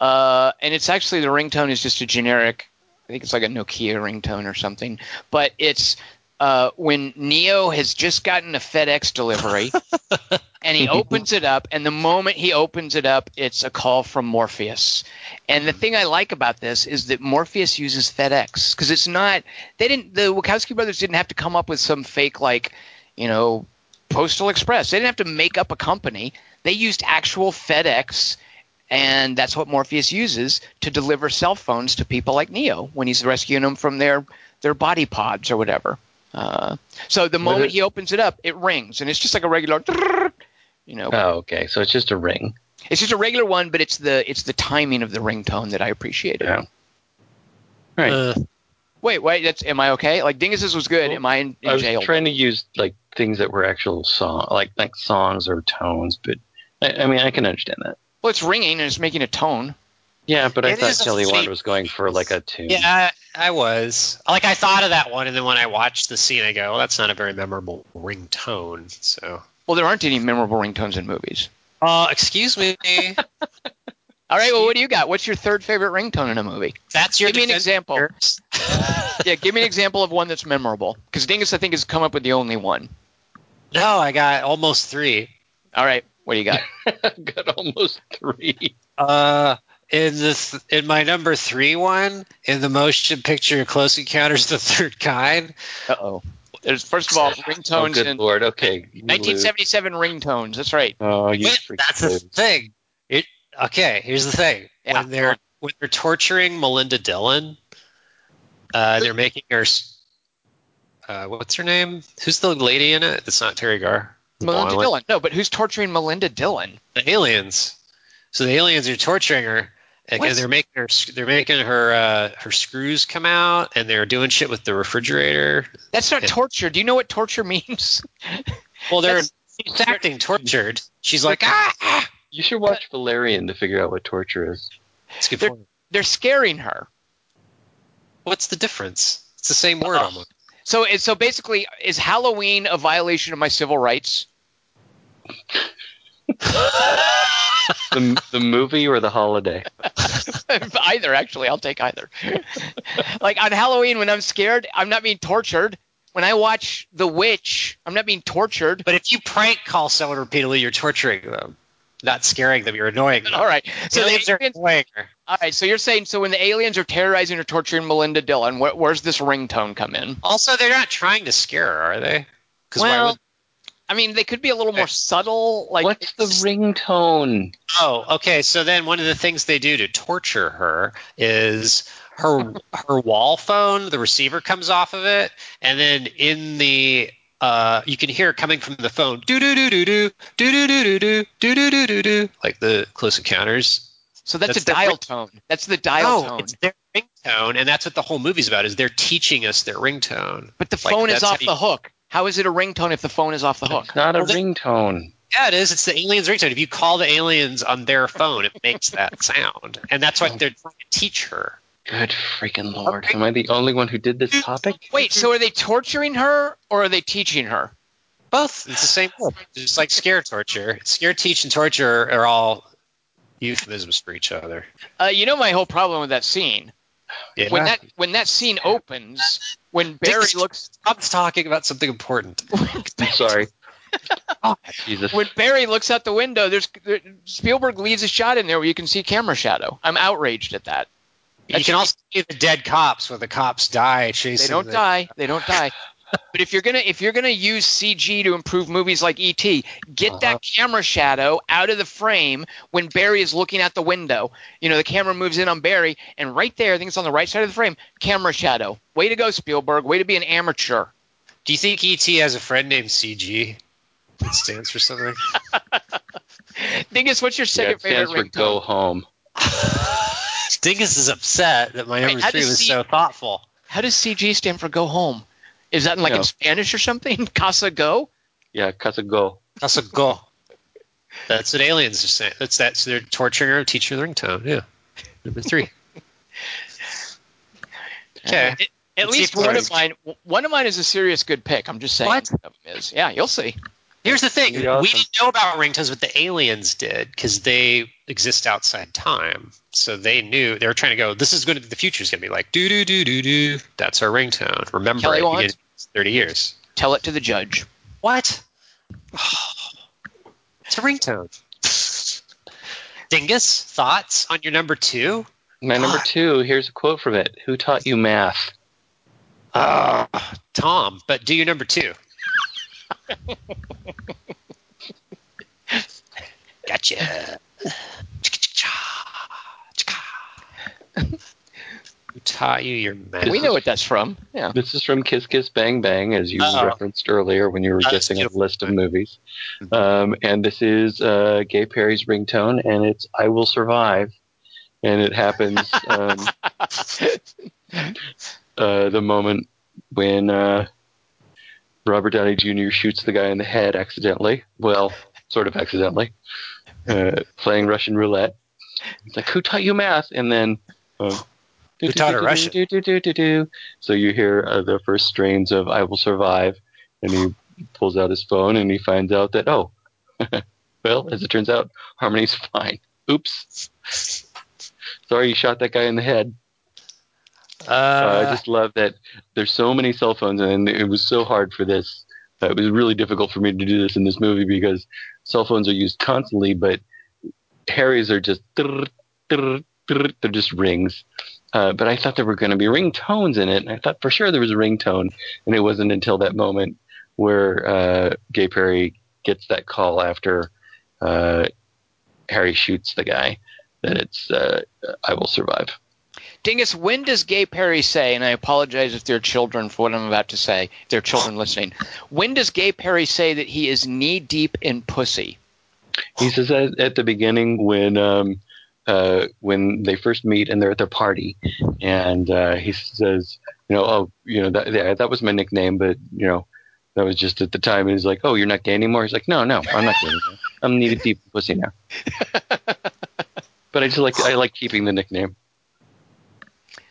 uh, and it's actually the ringtone is just a generic. I think it's like a Nokia ringtone or something, but it's uh, when Neo has just gotten a FedEx delivery, [LAUGHS] and he opens it up, and the moment he opens it up, it's a call from Morpheus. And the thing I like about this is that Morpheus uses FedEx because it's not they didn't the Wachowski brothers didn't have to come up with some fake like you know Postal Express. They didn't have to make up a company. They used actual FedEx and that's what Morpheus uses to deliver cell phones to people like Neo when he's rescuing them from their their body pods or whatever. Uh, so the moment it- he opens it up, it rings, and it's just like a regular, you know, Oh, okay. So it's just a ring. it's just a regular one, but it's the it's the timing of the ringtone that I appreciated. Yeah. Right. Uh, Wait, wait, that's am I okay? Like Dingus's was good. Am I in, in I was jail? trying to use like things that were actual song, like like songs or tones, but I, I mean I can understand that. Well, it's ringing and it's making a tone. Yeah, but I It thought is a Kelly Wand was going for like a tune. yeah, I, I was. Like, I thought of that one, and then when I watched the scene, I go, well, that's not a very memorable ringtone. So, Well, there aren't any memorable ringtones in movies. uh, excuse me. [LAUGHS] All right, well, what do you got? What's your third favorite ringtone in a movie? That's your Give me an example. [LAUGHS] Yeah, give me an example of one that's memorable. Because Dingus, I think, has come up with the only one. no, I got almost three. All right, what do you got? [LAUGHS] got almost three. Uh, in this, in my number three one, in the motion picture Close Encounters of the Third Kind, Uh oh. There's first of all [LAUGHS] Oh, ringtones good in lord. Okay. you 1977 ringtones. That's right. Oh, you But that's the thing. It okay. Here's the thing. Yeah. When they're when they're torturing Melinda Dillon, uh, they're making her. Uh, what's her name? Who's the lady in it? It's not Teri Garr. Melinda. Dillon. No, but who's torturing Melinda Dillon? The aliens. So the aliens are torturing her, and they're making her. They're making her. Uh, her screws come out, and they're doing shit with the refrigerator. That's not Yeah. torture. Do you know what torture means? [LAUGHS] Well, they're she's acting tortured. She's like, ah, ah. You should watch Valerian to figure out what torture is. It's a good They're- point. They're scaring her. What's the difference? It's the same word Oh. almost. So, so basically, is Halloween a violation of my civil rights? [LAUGHS] The, the movie or the holiday? [LAUGHS] either, actually, I'll take either. [LAUGHS] like on Halloween, when I'm scared, I'm not being tortured. When I watch The Witch, I'm not being tortured. But if you prank call someone repeatedly, you're torturing them, not scaring them. You're annoying them. All right. So So the aliens are annoying her. all right. So you're saying so when the aliens are terrorizing or torturing Melinda Dillon, where, where's this ringtone come in? Also, they're not trying to scare her, are they? Because why Well, would? I mean, they could be a little more subtle. Like What's the ringtone? Oh, okay. So then one of the things they do to torture her is her her wall phone. The receiver comes off of it, and then in the uh, you can hear it coming from the phone. Do do do do do do do do do do do do do do do like the Close Encounters. So that's, That's a dial ring- tone. That's the dial no, tone. it's their ringtone, and that's what the whole movie's about. Is they're teaching us their ringtone. But the Like, phone is that's how off you- the hook. How is it a ringtone if the phone is off the hook? It's not a Well, they- ringtone. Yeah, it is. It's the aliens' ringtone. If you call the aliens on their phone, it makes that [LAUGHS] sound, and that's what they're trying to teach her. Good freaking lord. Am I the only one who did this topic? Wait, so are they torturing her or are they teaching her? Both. It's the same word. Just like scare torture. Scare, teach, and torture are all euphemisms for each other. Uh, you know my whole problem with that scene. Yeah. When that when that scene opens, when Barry Dick- looks Stop talking about something important. [LAUGHS] [LAUGHS] I'm sorry. [LAUGHS] Ah, Jesus. when Barry looks out the window, there's there, Spielberg leaves a shot in there where you can see camera shadow. I'm outraged at that. You can also see the dead cops when the cops die chasing. They don't the- die. They don't die. But if you're gonna if you're gonna use CG to improve movies like ET, get Uh-huh. that camera shadow out of the frame when Barry is looking out the window. You know, the camera moves in on Barry, and right there, I think it's on the right side of the frame, camera shadow. Way to go, Spielberg. Way to be an amateur. Do you think ET has a friend named CG? It stands for something. [LAUGHS] Dingus, what's your Yeah, second it stands favorite for go home. [LAUGHS] Dingus is upset that my Wait, number how three was C- so thoughtful. How does CG stand for go home? Is that in, like No. in Spanish or something? [LAUGHS] Casa go? Yeah, Casa go. Casa go. That's what aliens are saying. That's that's they're torturing her, teaching her the ringtone. Yeah. Number three. [LAUGHS] Okay. At, at Let's least one of mine. One of mine is a serious good pick. I'm just saying. What? One of them is. Yeah, you'll see. Here's the thing: Pretty awesome. we didn't know about ringtones, but the aliens did because they exist outside time. So they knew they were trying to go. This is going to the future is going to be like do do do do do. That's our ringtone. Remember Kelly it. Wand? You thirty years. Tell it to the judge. What? [SIGHS] it's a ringtone. [LAUGHS] Dingus, thoughts on your number two? My number [SIGHS] two, here's a quote from it. Who taught you math? Uh, Tom, but do your number two. Gotcha. Who taught you your math? We know what that's from. Yeah. This is from Kiss Kiss Bang Bang, as you Oh. referenced earlier when you were That's guessing a list of movies. Mm-hmm. Um, and this is uh, Gay Perry's ringtone, and it's "I Will Survive," and it happens [LAUGHS] um, uh, the moment when uh, Robert Downey Jr. shoots the guy in the head accidentally. Well, sort of accidentally, uh, playing Russian roulette. It's like, "Who taught you math?" And then. Uh, Who taught her Russian? do, do, do, do, do. So you hear uh, the first strains of "I Will Survive," and he pulls out his phone and he finds out that oh, [LAUGHS] well, as it turns out, Harmony's fine. Oops. Sorry, you shot that guy in the head. Uh, Uh, I just love that there's so many cell phones, and it was so hard for this. Uh, it was really difficult for me to do this in this movie because cell phones are used constantly, but Harry's are just they're just rings. Uh, but I thought there were going to be ringtones in it, and I thought for sure there was a ringtone, and it wasn't until that moment where uh, Gay Perry gets that call after uh, Harry shoots the guy that it's uh, "I will survive." Dingus, when does Gay Perry say, and I apologize if there are children for what I'm about to say, if there are children [LAUGHS] listening, when does Gay Perry say that he is knee deep in pussy? He says that at the beginning when um, uh, when they first meet and they're at their party, and uh, he says, you know, oh, you know, that yeah, that was my nickname, but you know, that was just at the time. And he's like, oh, you're not gay anymore. He's like, no, no, I'm not gay anymore. I'm knee deep in pussy now. [LAUGHS] but I just like I like keeping the nickname.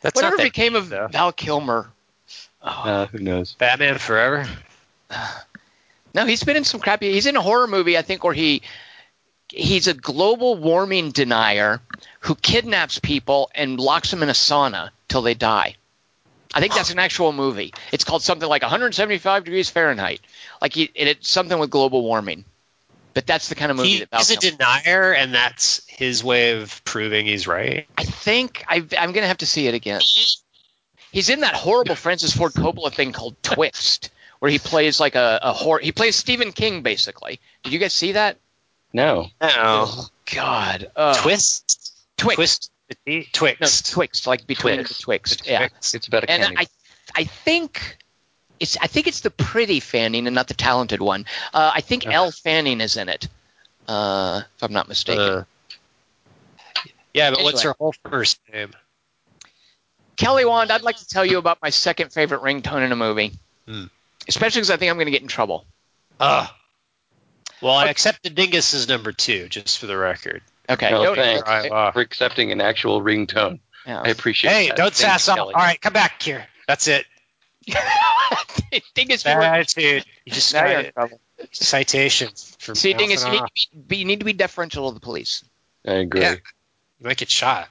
That's Whatever that became of though. Val Kilmer? Oh, Uh, who knows? Batman Forever. [SIGHS] no, he's been in some crappy. He's in a horror movie, I think, where he he's a global warming denier who kidnaps people and locks them in a sauna till they die. I think that's an actual movie. It's called something like 175 degrees Fahrenheit. Like he, and it's something with global warming. But that's the kind of movie He, that Val he's a Kilmer. denier, and that's his way of proving he's right. I think I, I'm going to have to see it again. He's in that horrible Francis Ford Coppola thing called Twixt, where he plays like a, a horror. He plays Stephen King, basically. Did you guys see that? No. No. Oh God, uh, Twist. Twix. Twist. No, Twixt. Twixt, like between Twix. the Twixt. Yeah, It's about a and candy. I, I think it's I think it's the pretty Fanning and not the talented one. Uh, I think Okay. Elle Fanning is in it, uh, if I'm not mistaken. Uh, yeah, but what's her whole first name? Kelly Wand, I'd like to tell you about my second favorite ringtone in a movie, Hmm. especially because I think I'm going to get in trouble. Uh, well, I Okay. accepted Dingus as number two, just for the record. Okay. no, no- thanks right, wow. for accepting an actual ringtone. yeah. I appreciate. Hey, that. don't Thanks, sass off. Kelly. All right, come back here. That's it. [LAUGHS] Dingus, Bad you were- attitude. You just now got you're in trouble. citation for See, mouthing Dingus, you need, to be, you need to be deferential to the police. I agree. Yeah. You might get shot.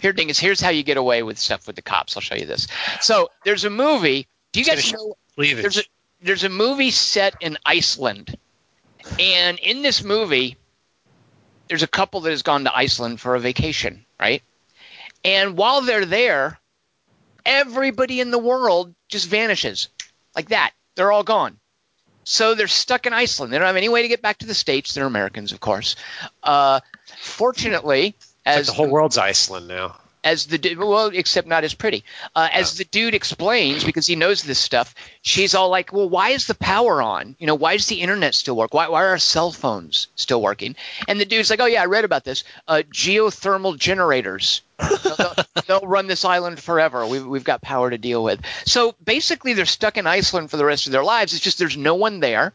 Here, Dingus, here's how you get away with stuff with the cops. I'll show you this. So there's a movie. Do you Just guys know Leave it. there's a there's a movie set in Iceland, and in this movie, there's a couple that has gone to Iceland for a vacation, right? And while they're there, everybody in the world just vanishes like that. They're all gone. So they're stuck in Iceland. They don't have any way to get back to the states. They're Americans, of course. Uh, fortunately, It's like as the whole world's Iceland now. as the well, except not as pretty. Uh, as the dude explains, because he knows this stuff, she's all like, "Well, why is the power on? You know, why does the internet still work? Why, why are our cell phones still working?" And the dude's like, "Oh yeah, I read about this. Uh, geothermal generators. They'll, they'll- they'll run this island forever. We've, we've got power to deal with." So basically, they're stuck in Iceland for the rest of their lives. It's just there's no one there,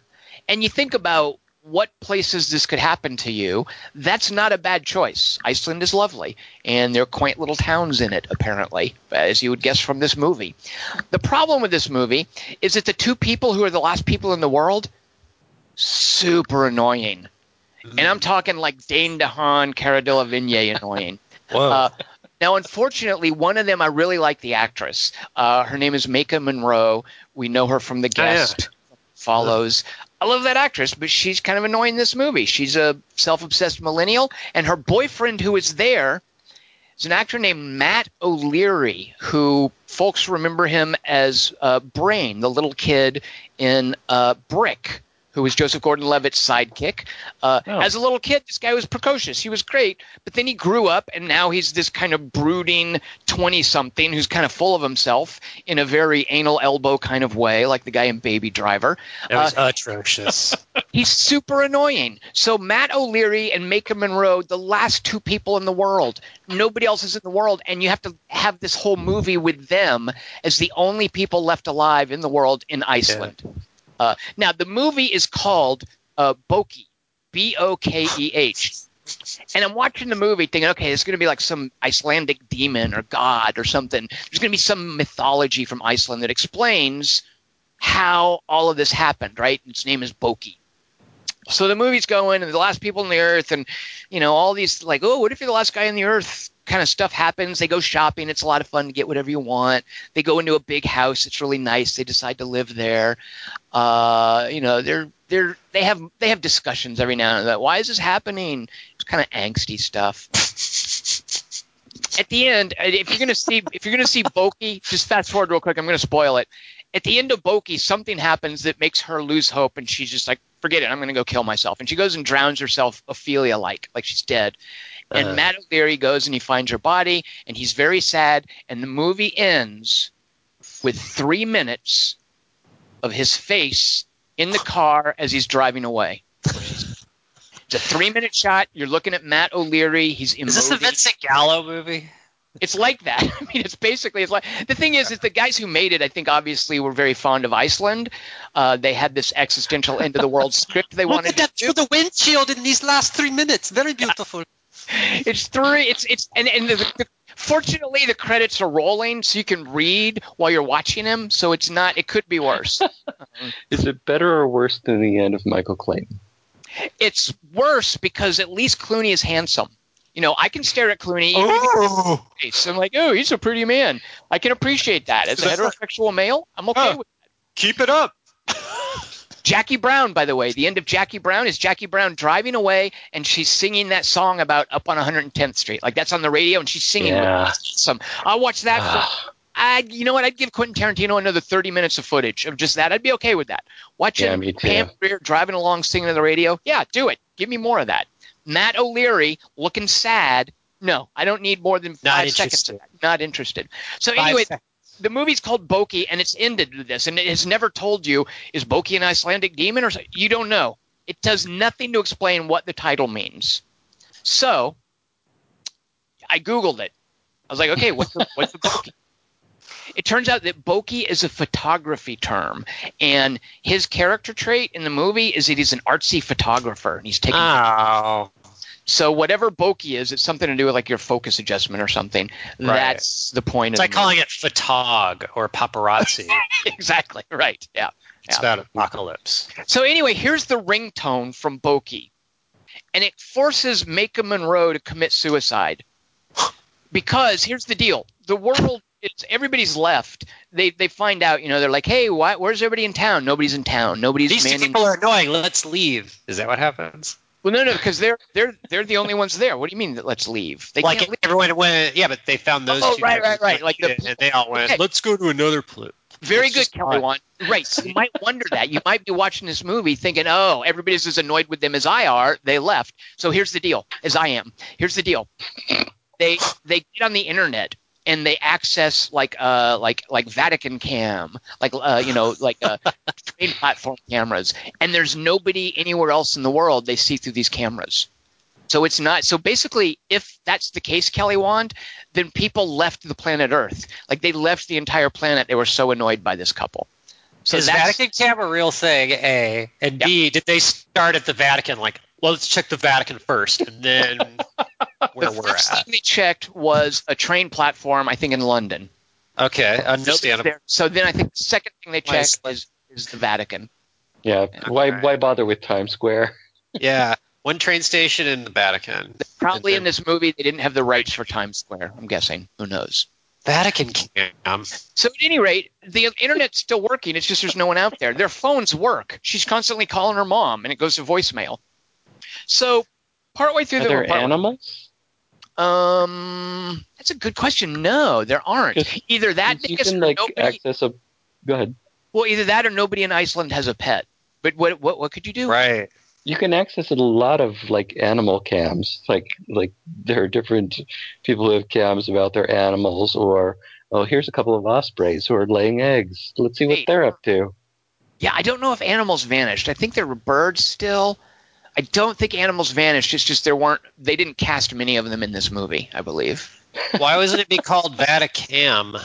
and you think about what places this could happen to you, that's not a bad choice. Iceland is lovely, and there are quaint little towns in it, apparently, as you would guess from this movie. The problem with this movie is that the two people who are the last people in the world, super annoying. And I'm mm-hmm. talking like Dane DeHaan, Cara Delevingne annoying. Whoa. Uh, Now, unfortunately, one of them I really like the actress. Uh, her name is Maika Monroe. We know her from The Oh, yeah. Guest. Follows. I love that actress, but she's kind of annoying in this movie. She's a self-obsessed millennial, and her boyfriend, who is there, is an actor named Matt O'Leary, who folks remember him as uh, Brain, the little kid in uh, Brick, who was Joseph Gordon-Levitt's sidekick. Uh, Oh. As a little kid, this guy was precocious. He was great, but then he grew up, and now he's this kind of brooding twenty-something who's kind of full of himself in a very Ansel Elgort kind of way, like the guy in Baby Driver. That was Uh, atrocious. [LAUGHS] He's super annoying. So Matt O'Leary and Maika Monroe, the last two people in the world. Nobody else is in the world, and you have to have this whole movie with them as the only people left alive in the world in Iceland. Uh, now the movie is called uh, Bokeh, B O K E H. And I'm watching the movie thinking, okay, it's going to be like some Icelandic demon or god or something. There's going to be some mythology from Iceland that explains how all of this happened, right? Its name is Bokeh. So the movie's going, and the last people on the earth, and you know all these like, oh, what if you're the last guy on the earth? Kind of stuff happens. They go shopping. It's a lot of fun to get whatever you want. They go into a big house. It's really nice. They decide to live there. Uh, you know, they're they're they have they have discussions every now and then. Why is this happening? It's kind of angsty stuff. At the end, if you're gonna see if you're gonna see Bokeh, just fast forward real quick. I'm gonna spoil it. At the end of Bokeh, something happens that makes her lose hope, and she's just like, "Forget it. I'm gonna go kill myself." And she goes and drowns herself, Ophelia like, like she's dead. And Uh-huh. Matt O'Leary goes and he finds her body, and he's very sad. And the movie ends with three minutes of his face in the car as he's driving away. It's a three-minute shot. You're looking at Matt O'Leary. He's emoting. Is this a Vincent Gallo movie? It's like that. [LAUGHS] I mean, it's basically it's like the thing is, is the guys who made it, I think, obviously were very fond of Iceland. Uh, they had this existential end of the world script they Look wanted at that to through the windshield in these last three minutes. Very beautiful. It's three. It's it's and and the, the, fortunately the credits are rolling, so you can read while you're watching them. So it's not. It could be worse. [LAUGHS] Is it better or worse than the end of Michael Clayton? it's worse because at least Clooney is handsome. You know, I can stare at Clooney. even Oh, face. I'm like, oh, he's a pretty man. I can appreciate that as a heterosexual male. I'm okay Huh. with. keep it up. Jackie Brown, by the way, the end of Jackie Brown is Jackie Brown driving away and she's singing that song about up on 110th Street. Like that's on the radio and she's singing. Yeah. Some I'll watch that. For, ah. I, you know what? I'd give Quentin Tarantino another 30 minutes of footage of just that. I'd be okay with that. Watching Yeah. Pam Grier driving along singing to the radio. Yeah, do it. Give me more of that. Matt O'Leary looking sad. No, I don't need more than five seconds. Of that. Not interested. So Five anyway, seconds. The movie's called Bokeh, and it's ended with this, and it has never told you is Bokeh an Icelandic demon or something? you don't know. It does nothing to explain what the title means. So I googled it. I was like, okay, what's the, what's the Bokeh? It turns out that Bokeh is a photography term, and his character trait in the movie is that he's an artsy photographer, and he's taking Oh, so whatever Bokeh is, it's something to do with like your focus adjustment or something. Right. That's the point. it's of like calling it photog or paparazzi. [LAUGHS] exactly right. Yeah. It's Yeah. about apocalypse. So anyway, here's the ringtone from Bokeh, and it forces Maika Monroe to commit suicide. [GASPS] Because here's the deal: the world, it's everybody's left. They they find out, you know, they're like, hey, why, where's everybody in town? Nobody's in town. Nobody's These manning. people are annoying. Let's leave. Is that what happens? Well, no, no, because they're they're they're the only ones there. What do you mean that let's leave? They like can't leave. everyone went. Yeah, but they found those Oh, two. right, guys right, right, like the and they all went. Okay. Let's go to another place. Very It's good, Kelly odd. Wand. Right. So you might wonder that. You might be watching this movie thinking, oh, everybody's as annoyed with them as I are. They left. So here's the deal, as I am. Here's the deal. They they get on the internet and they access like uh like like Vatican Cam, like uh you know like uh, [LAUGHS] train platform cameras, and there's nobody anywhere else in the world they see through these cameras. So it's not. So basically, if that's the case, Kelly Wand, then people left the planet Earth. Like they left the entire planet. They were so annoyed by this couple. So is Vatican Cam a real thing? A and B. Did they start at the Vatican? Like, well, let's check the Vatican first, and then [LAUGHS] where the we're first at. thing they checked was a train platform. I think in London. Okay, Nobody's understandable. So then I think the second thing they checked Nice. is is the Vatican. Yeah. Why why bother with Times Square? [LAUGHS] Yeah. One train station in the Vatican. Probably in this movie they didn't have the rights for Times Square. I'm guessing. Who knows? Vatican Cam. So at any rate, the internet's still working. It's just there's no one out there. Their phones work. She's constantly calling her mom, and it goes to voicemail. So partway through Are the there part- animals? um, that's a good question. No, there aren't. Either that you niggas can like nobody. access a. Go ahead. Well, either that or nobody in Iceland has a pet. But what what what could you do? Right. You can access a lot of like animal cams. Like like there are different people who have cams about their animals, or oh, here's a couple of ospreys who are laying eggs. Let's see what Hey. they're up to. Yeah, I don't know if animals vanished. I think there were birds still. I don't think animals vanished. It's just there weren't. They didn't cast many of them in this movie. I believe. [LAUGHS] Why wasn't it be called Vaticam?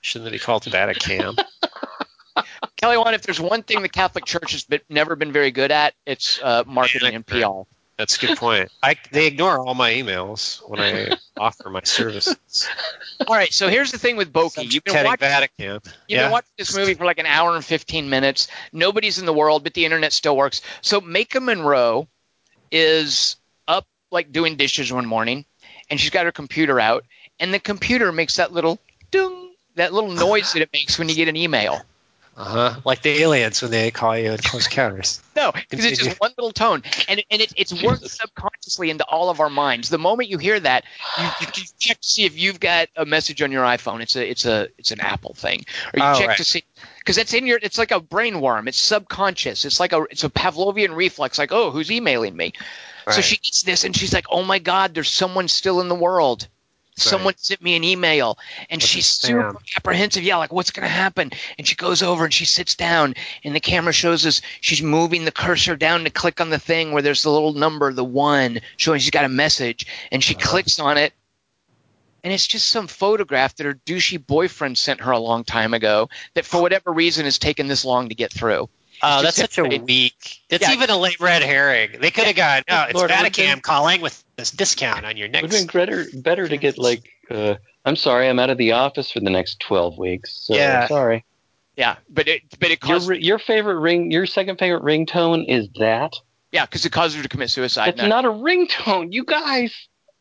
Shouldn't it be called Vaticam? [LAUGHS] Kelly, one, if there's one thing the Catholic Church has been, never been very good at, it's uh, marketing and PR. That's a good point. I, they ignore all my emails when I [LAUGHS] offer my services. All right, so here's the thing with Bokeh. You've been Subject watching. heading Vaticam. You've yeah. been watching this movie for like an hour and 15 minutes. Nobody's in the world, but the internet still works. So Maika Monroe is up like doing dishes one morning, and she's got her computer out, and the computer makes that little ding, that little noise that it makes when you get an email. Uh-huh. Like the aliens when they call you in close [LAUGHS] encounters. No, because it's just one little tone, and and it, it's worked subconsciously into all of our minds. The moment you hear that, you, you can check to see if you've got a message on your iPhone. It's a it's a it's an Apple thing, or you Oh, check right. to see because that's in your. It's like a brain worm. It's subconscious. It's like a it's a Pavlovian reflex. Like oh, who's emailing me? So she gets this, and she's like, oh my God, there's someone still in the world. Someone sent me an email, and What's she's super apprehensive. Yeah, like what's going to happen? And she goes over and she sits down, and the camera shows us she's moving the cursor down to click on the thing where there's the little number, the one, showing she's got a message, and she Uh-huh. clicks on it, and it's just some photograph that her douchey boyfriend sent her a long time ago that for [SIGHS] whatever reason has taken this long to get through. Oh, that's such a weak. It's Yeah. even a late red herring. They could have gone, no, it's Lord, been- calling with this discount on your It would next. have been better, better to get like. Uh, I'm sorry, I'm out of the office for the next 12 weeks. So Yeah. sorry. Yeah, but it but it Your caused ri- your favorite ring, your second favorite ringtone is that. yeah because it causes her to commit suicide. It's No. not a ringtone, you guys.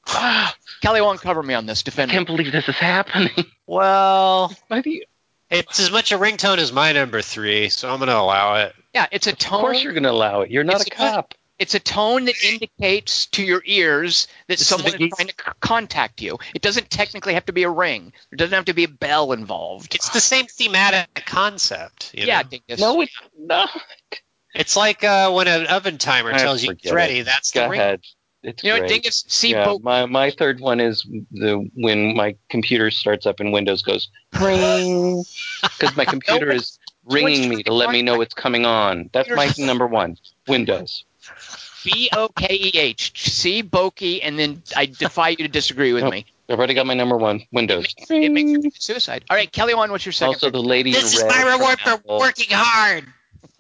[GASPS] Kelly won't cover me on this. Defend me. can't believe this is happening. Well, you- it's as much a ringtone as my number three, so I'm going to allow it. Yeah, it's a tone. Of course, you're going to allow it. You're not It's a a- cop. It's a tone that indicates to your ears that This someone the- is trying to c- contact you. It doesn't technically have to be a ring. There doesn't have to be a bell involved. It's the same thematic concept. You yeah, know? No, it's not. It's like uh, when an oven timer Ah, tells you it's ready. it. That's Go the ring. ahead. It's You know, great. Dingus, see, yeah, Bo- my my third one is the when my computer starts up and Windows goes ring because my [LAUGHS] computer is ringing me to let me know it's coming on. That's my number one. Windows. B O K E H. See, Bokeh, and then I defy you to disagree with Nope. me. I've already got my number one. It Windows. makes, it makes you suicide. All right, Kelly, one. What's your second? Also, the lady This in is my reward for Apple. working hard.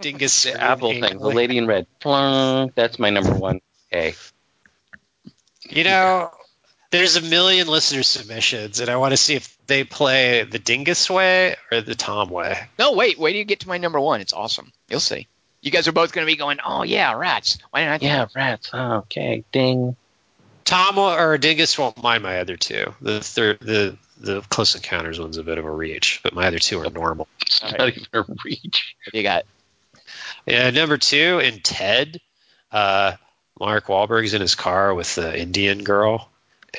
Dingus. The Apple thing. The lady in red. Plung. That's my number one. Okay. You know, there's a million listener submissions, and I want to see if they play the Dingus way or the Tom way. No, wait. Wait till you get to my number one. It's awesome. You'll see. You guys are both going to be going, oh, yeah, rats. Why didn't I think Yeah, rats. Oh, okay. Ding. Tom or Dingus won't mind my other two. The third, the the Close Encounters one's a bit of a reach, but my other two are normal. It's All not right. even a reach. What do you got? Yeah, number two in Ted, uh, Mark Wahlberg's in his car with the Indian girl,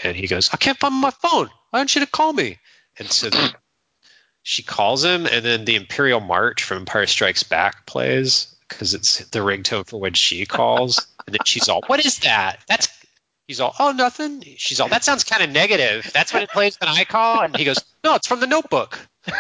and he goes, "I can't find my phone. Why don't you to call me?" And so then [CLEARS THROAT] she calls him, and then the Imperial March from Empire Strikes Back plays because it's the ringtone for when she calls, and then she's all, "What is that? That's." He's all, "Oh, nothing." She's all, "That sounds kind of negative. That's what it plays when I call." And he goes, "No, it's from the Notebook." [LAUGHS]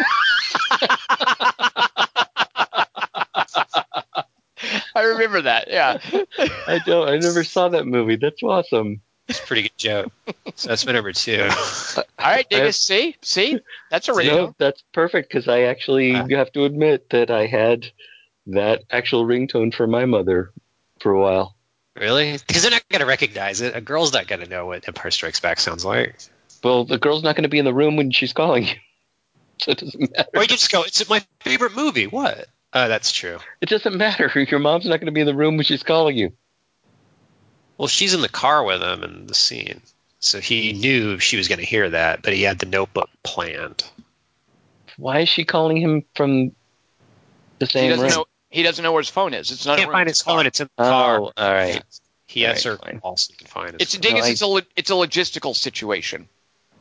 I remember that. Yeah. [LAUGHS] I don't. I never saw that movie. That's awesome. It's a pretty good joke. So that's my number two. All right, Dingus. See, see, that's a original. No, that's perfect because I actually Ah. have to admit that I had that actual ringtone for my mother for a while. Really? Because they're not going to recognize it. A girl's not going to know what Empire Strikes Back sounds like. Well, the girl's not going to be in the room when she's calling you, [LAUGHS] so it doesn't matter. Or you can just go, it's my favorite movie. What? Uh, that's true. It doesn't matter. [LAUGHS] Your mom's not going to be in the room when she's calling you. Well, she's in the car with him in the scene, so he knew she was going to hear that, but he had the notebook planned. Why is she calling him from the He same doesn't room? know. He doesn't know where his phone is. It's not. He can't room, find it's his a car. phone. It's in the car. Oh, all right. He All has right, her fine. calls. He can find it. It's a No, I- it's a lo- it's a logistical situation.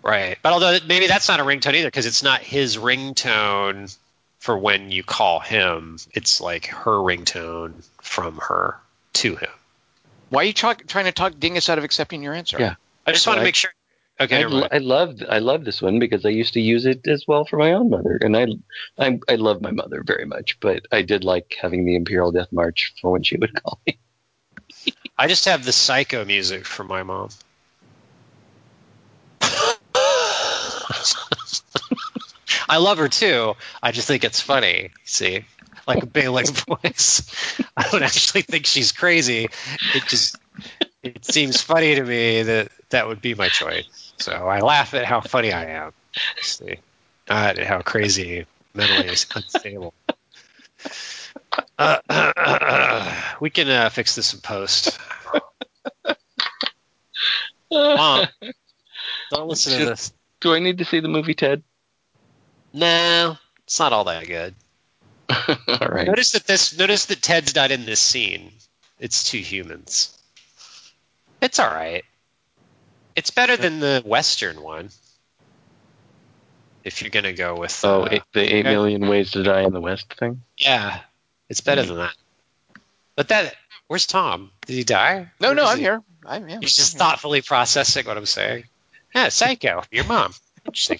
Right. But although maybe that's not a ringtone either because it's not his ringtone for when you call him. It's like her ringtone from her to him. Why are you talk, trying to talk dingus out of accepting your answer? Yeah. I just want to Right. make sure. Okay, I. I love I love this one because I used to use it as well for my own mother, and I I, I love my mother very much, but I did like having the Imperial Death March for when she would [LAUGHS] call me. I just have the psycho music for my mom. [LAUGHS] I love her too. I just think it's funny. See, like a Balak [LAUGHS] voice. I don't actually think she's crazy. It just it seems funny to me that that would be my choice. So I laugh at how funny I am. See, not at how crazy mentally unstable. Uh, [CLEARS THROAT] we can uh, fix this in post. [LAUGHS] Mom, don't listen to this. Do I need to see the movie Ted? No, it's not all that good. [LAUGHS] all right. Notice that this. Notice that Ted's not in this scene. It's two humans. It's all right. It's better than the Western one. If you're gonna go with, Oh, uh, eight, the eight million okay. ways to die in the West thing. yeah, it's better than that. But that, where's Tom? Did he die? No, Where no, I'm he? here. I'm here. He's just I'm here. thoughtfully processing what I'm saying. Yeah, psycho. Your mom. Interesting.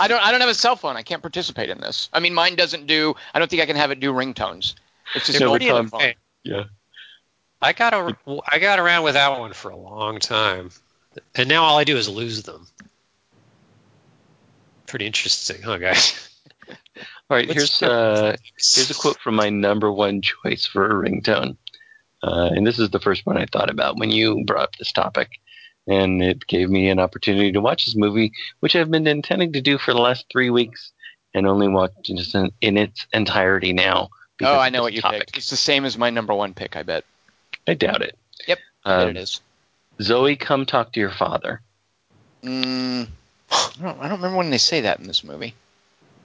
I don't. I don't have a cell phone. I can't participate in this. I mean, mine doesn't do. I don't think I can have it do ringtones. It's just They're a pretty phone. Yeah. I got a, I got around without one for a long time, and now all I do is lose them. Pretty interesting, huh, guys? [LAUGHS] All right. Let's Here's uh, here's a quote from my number one choice for a ringtone, uh, and this is the first one I thought about when you brought up this topic, and it gave me an opportunity to watch this movie, which I've been intending to do for the last three weeks, and only watched it in, in its entirety now. Oh, I know what you topic. picked. It's the same as my number one pick. I bet. I doubt it. Yep, I Um, it is. Zoe, come talk to your father. Mm, I don't. I don't remember when they say that in this movie.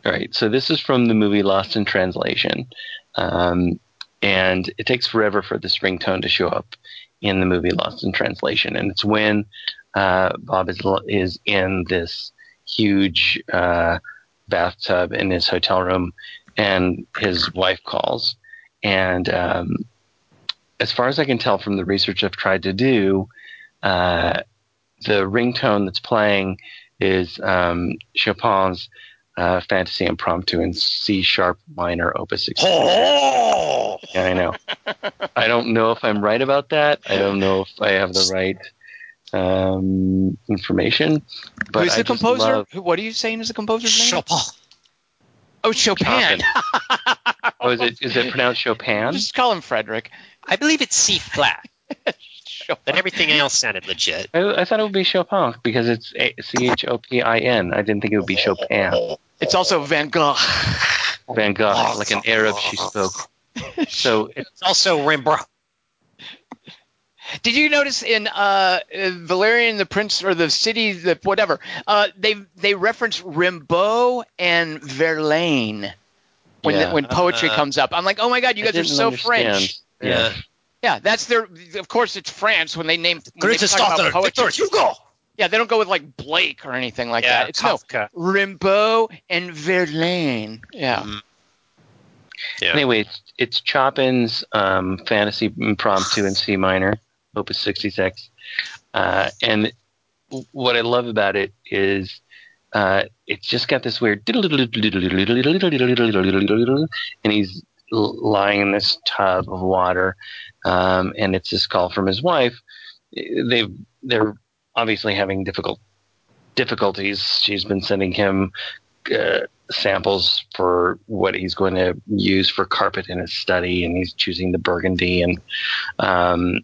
All right, so this is from the movie Lost in Translation, um, and it takes forever for this ringtone to show up in the movie Lost in Translation, and it's when uh, Bob is is in this huge uh, bathtub in his hotel room, and his wife calls, and um, as far as I can tell from the research I've tried to do, uh, the ringtone that's playing is um, Chopin's uh, Fantasy Impromptu in C sharp minor, Opus 66. [LAUGHS] Oh, Yeah, I know. I don't know if I'm right about that. I don't know if I have the right um, information. But Who's the just composer? love- Who, what are you saying is the composer's name? Chopin. Oh, Chopin. oh, is it is it pronounced Chopin? [LAUGHS] Just call him Frederick. I believe it's C flat. [LAUGHS] Chopin. Then everything else sounded legit. I, I thought it would be Chopin because it's C H O P I N. I didn't think it would be Chopin. It's also Van Gogh. Van Gogh, like an Arab she spoke. [LAUGHS] So It's also Rembrandt. Did you notice in uh, uh, Valerian the Prince or the City, the whatever, uh, they they reference Rimbaud and Verlaine when Yeah. the, when poetry Uh, comes up. I'm like, oh my god, you I guys are so understand. French. Yeah. Yeah, that's their. Of course, it's France when they name when they Greatest talk author, poetry. Victor Hugo. Yeah, they don't go with like Blake or anything like Yeah, that. It's no Rimbaud and Verlaine. Yeah. Yeah. Anyway, it's, it's Chopin's um, Fantasy Impromptu in C minor, Opus 66. Uh, and what I love about it is uh, it's just got this weird and he's lying in this tub of water um, and it's this call from his wife. They they're obviously having difficult difficulties. She's been sending him uh, samples for what he's going to use for carpet in his study, and he's choosing the burgundy, and um,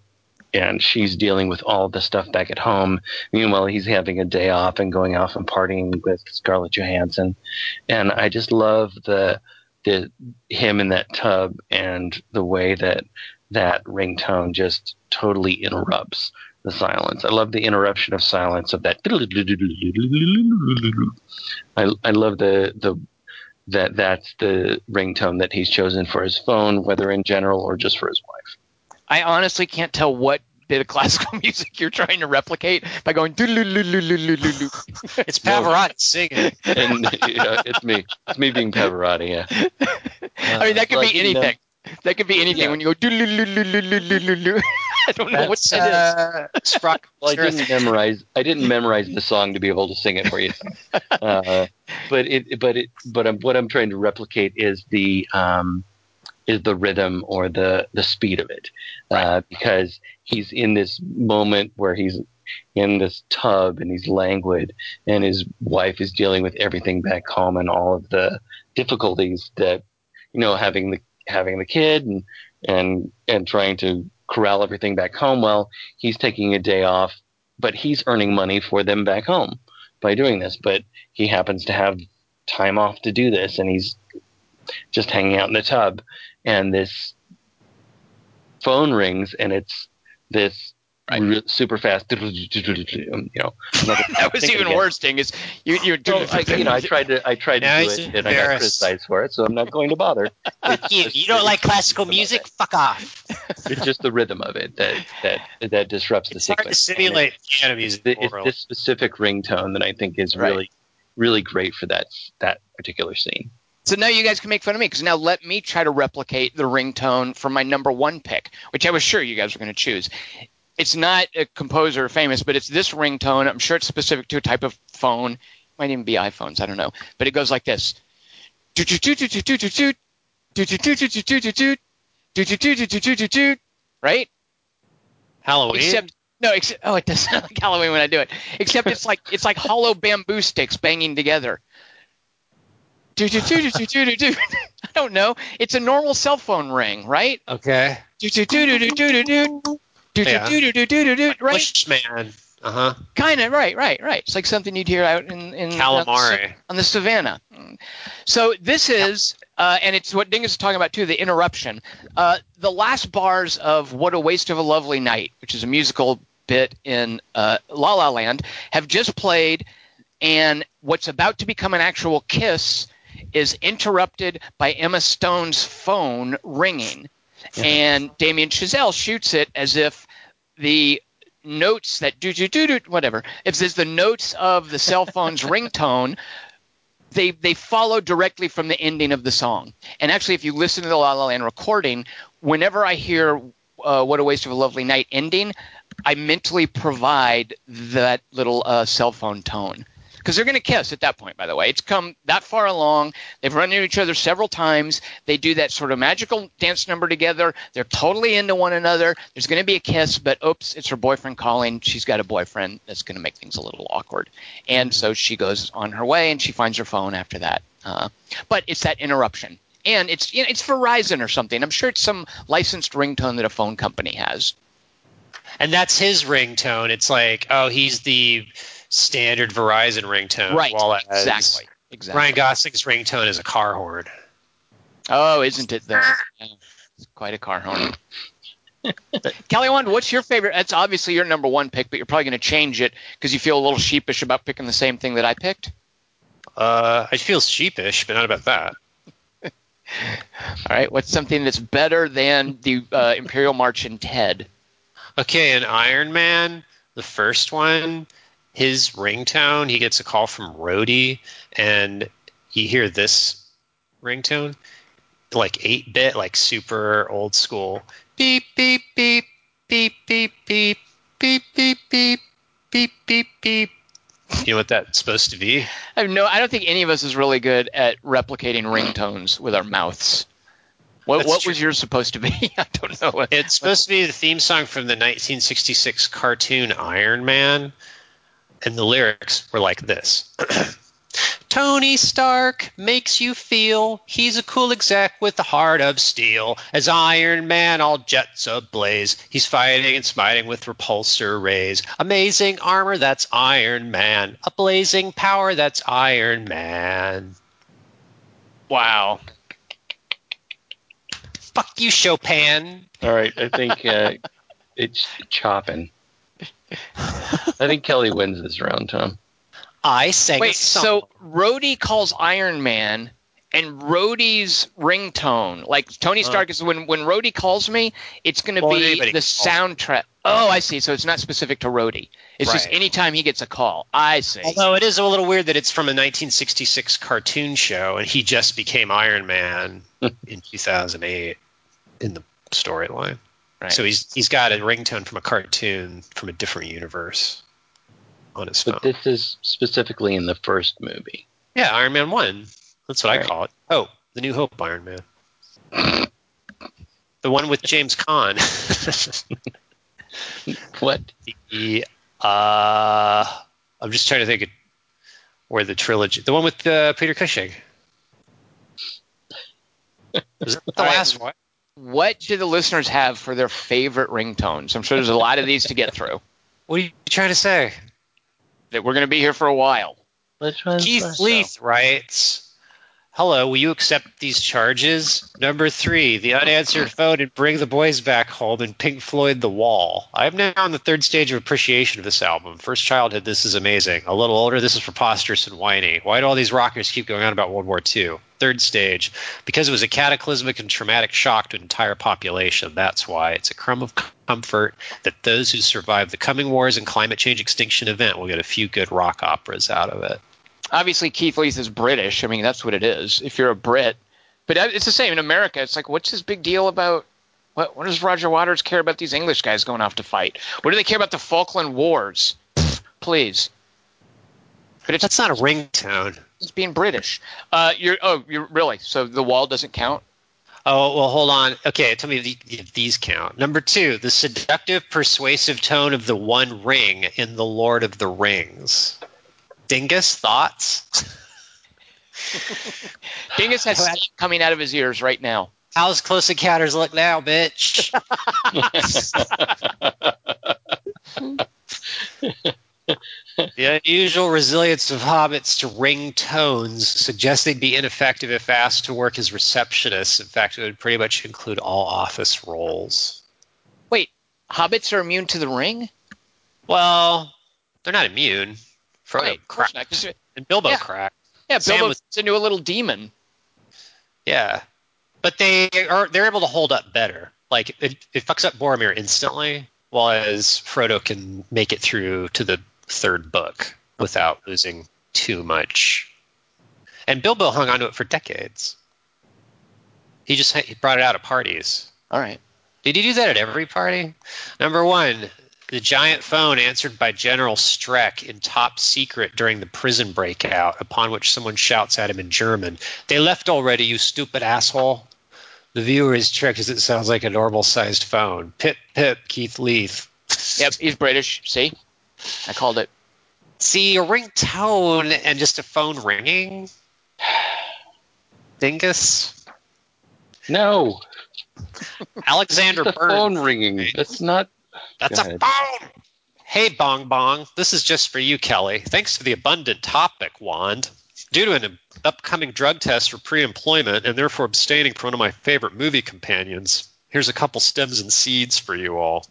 and she's dealing with all the stuff back at home. Meanwhile, he's having a day off and going off and partying with Scarlett Johansson, and I just love the the him in that tub and the way that that ringtone just totally interrupts the silence. I love the interruption of silence of that. I, I love the the that that's the ringtone that he's chosen for his phone, whether in general or just for his wife. I honestly can't tell what bit of classical [LAUGHS] music you're trying to replicate by going. It's Pavarotti singing. And [LAUGHS] yeah, it's me. It's me being Pavarotti. Yeah. [LAUGHS] I mean, that uh, could Like, be anything. That could be anything Yeah. when you go. [LAUGHS] I don't know what That's, that is. uh, Sprock- [LAUGHS] Well, I didn't memorize. I didn't memorize the song to be able to sing it for you. [LAUGHS] Uh, but it, but it, but I'm, what I'm trying to replicate is the, um, is the rhythm or the the speed of it, uh, because he's in this moment where he's in this tub and he's languid, and his wife is dealing with everything back home and all of the difficulties that, you know, having the having the kid and and and trying to corral everything back home. Well, he's taking a day off, but he's earning money for them back home by doing this. But he happens to have time off to do this, and he's just hanging out in the tub. And this phone rings, and it's this re- super fast, [LAUGHS] um, you know. [LAUGHS] That was even worse. Thing is, you, you're So, doing. I, you know, I tried to, I tried to do it, and I got criticized for it, so I'm not going to bother. [LAUGHS] It's You, you don't like classical music? Fuck off. It's just the rhythm of it that that that disrupts the It's hard to sequence. And simulate piano it's, music. the, it's this specific ringtone that I think is Right. really, really great for that that particular scene. So now you guys can make fun of me because now let me try to replicate the ringtone for my number one pick, which I was sure you guys were going to choose. It's not a composer famous, but it's this ringtone. I'm sure it's specific to a type of phone. Might even be iPhones. I don't know. But it goes like this. Right? Halloween. Except no, except oh, it does sound [LAUGHS] like Halloween when I do it. Except it's like it's like hollow bamboo sticks banging together. Do do do do do do do. I don't know. It's a normal cell phone ring, right? okay. Do do do do do do do do. Do do Yeah. do do do do do do. Right? Bushman. Uh huh. Kind of right, right, right. It's like something you'd hear out in in Kalahari. on the savannah. So this is, uh, and it's what Dingus is talking about too, the interruption. Uh, the last bars of "What a Waste of a Lovely Night," which is a musical bit in uh, La La Land, have just played, and what's about to become an actual kiss is interrupted by Emma Stone's phone ringing, and Damien Chazelle shoots it as if the notes that do do do do whatever. If there's the notes of the cell phone's [LAUGHS] ringtone they they follow directly from the ending of the song. And actually if you listen to the la la land recording whenever i hear uh, what a waste of a lovely night ending i mentally provide that little uh, cell phone tone because they're going to kiss at that point by the way. It's come that far along. They've run into each other several times. They do that sort of magical dance number together. They're totally into one another. There's going to be a kiss but oops it's her boyfriend calling. She's got a boyfriend that's going to make things a little awkward. And so she goes on her way and she finds her phone after that. Uh, but it's that interruption. And it's you know, it's Verizon or something. I'm sure it's some licensed ringtone that a phone company has. And that's his ringtone. It's like, oh, he's the standard Verizon ringtone. right. While as exactly. Exactly. Ryan Gosling's ringtone is a car horn. Oh, isn't it though? [LAUGHS] Yeah, it's quite a car horn. [LAUGHS] Kelly Wand, what's your favorite? That's obviously your number one pick, but you're probably going to change it because you feel a little sheepish about picking the same thing that I picked. Uh, I feel sheepish, but not about that. [LAUGHS] All right, what's something that's better than the uh, Imperial March in Ted? Okay, an Iron Man, the first one, his ringtone, he gets a call from Rhodey, and you hear this ringtone, like 8 bit, like super old school. Beep, beep, beep, beep, beep, beep, beep, beep, beep, beep, beep, beep. You know what that's supposed to be? I no. I don't think any of us is really good at replicating ringtones with our mouths. What, what was yours supposed to be? I don't know. It's supposed to be the theme song from the 1966 cartoon Iron Man, and the lyrics were like this. [CLEARS THROAT] Tony Stark makes you feel he's a cool exec with a heart of steel. As Iron Man, all jets ablaze. He's fighting and smiting with repulsor rays. Amazing armor, that's Iron Man. A blazing power, that's Iron Man. wow. Fuck you, Chopin. All right, I think uh, it's chopping. I think Kelly wins this round, Tom. I sang a Wait, song. so Rhodey calls Iron Man, and Rhodey's ringtone, like Tony uh. Stark is when when Rhodey calls me, it's going to be the soundtrack. Oh, I see. So it's not specific to Rhodey. It's just Right. anytime he gets a call. I see. Although it is a little weird that it's from a 1966 cartoon show, and he just became Iron Man [LAUGHS] in 2008 in the storyline. Right. So he's he's got a ringtone from a cartoon from a different universe on his phone. But this is specifically in the first movie. yeah, Iron Man One. That's what I Right. call it. Oh, the New Hope Iron Man. [LAUGHS] the one with James Caan. [LAUGHS] What? the uh, I'm just trying to think of where the trilogy, the one with uh, Peter Cushing. [LAUGHS] Was that the last one? What do the listeners have for their favorite ringtones? I'm sure there's a lot of these to get through. [LAUGHS] What are you trying to say? That we're going to be here for a while. Which one's Keith first, Leith writes, Hello, will you accept these charges? Number three, the unanswered phone and bring the boys back home and Pink Floyd The Wall. I am now on the third stage of appreciation of this album. First childhood, this is amazing. A little older, this is preposterous and whiny. Why do all these rockers keep going on about World War II? Third stage, because it was a cataclysmic and traumatic shock to an entire population. That's why. It's a crumb of comfort that those who survive the coming wars and climate change extinction event will get a few good rock operas out of it. Obviously, Keith Leith is British. I mean, that's what it is. If you're a Brit, but it's the same in America. It's like, what's this big deal about? What, what does Roger Waters care about these English guys going off to fight? What do they care about the Falkland Wars? Pfft, Please. But it's That's not a ringtone. it's being British. Uh, you're oh, you're really so the wall doesn't count. Oh, well, hold on. Okay, tell me the- if these count. Number two, the seductive, persuasive tone of the One Ring in The Lord of the Rings. Dingus, thoughts? [LAUGHS] Dingus has steam coming out of his ears right now. How's Close Encounters look now, bitch? [LAUGHS] the unusual resilience of hobbits to ring tones suggests they'd be ineffective if asked to work as receptionists. In fact, it would pretty much include all office roles. Wait, hobbits are immune to the ring? Well, they're not immune. Frodo Right, cracked. And Bilbo Yeah. cracked. Yeah, Sam Bilbo was- turns into a little demon. Yeah, but they are they're able to hold up better. Like it, it fucks up Boromir instantly, whereas Frodo can make it through to the third book without losing too much. And Bilbo hung on to it for decades. He just he brought it out at parties. All right. Did he do that at every party? Number one, the giant phone answered by General Streck in top secret during the prison breakout, upon which someone shouts at him in German, They left already, you stupid asshole. The viewer is tricked as it sounds like a normal sized phone. Pip, pip, Keith Leith. Yep, he's British. See, I called it. See, a ringtone and just a phone ringing? [SIGHS] Dingus? No, Alexander the Burns. phone ringing. That's not. That's a phone. Hey, Bong Bong. This is just for you, Kelly. Thanks for the abundant topic, Wand. Due to an upcoming drug test for pre employment and therefore abstaining from one of my favorite movie companions, here's a couple stems and seeds for you all.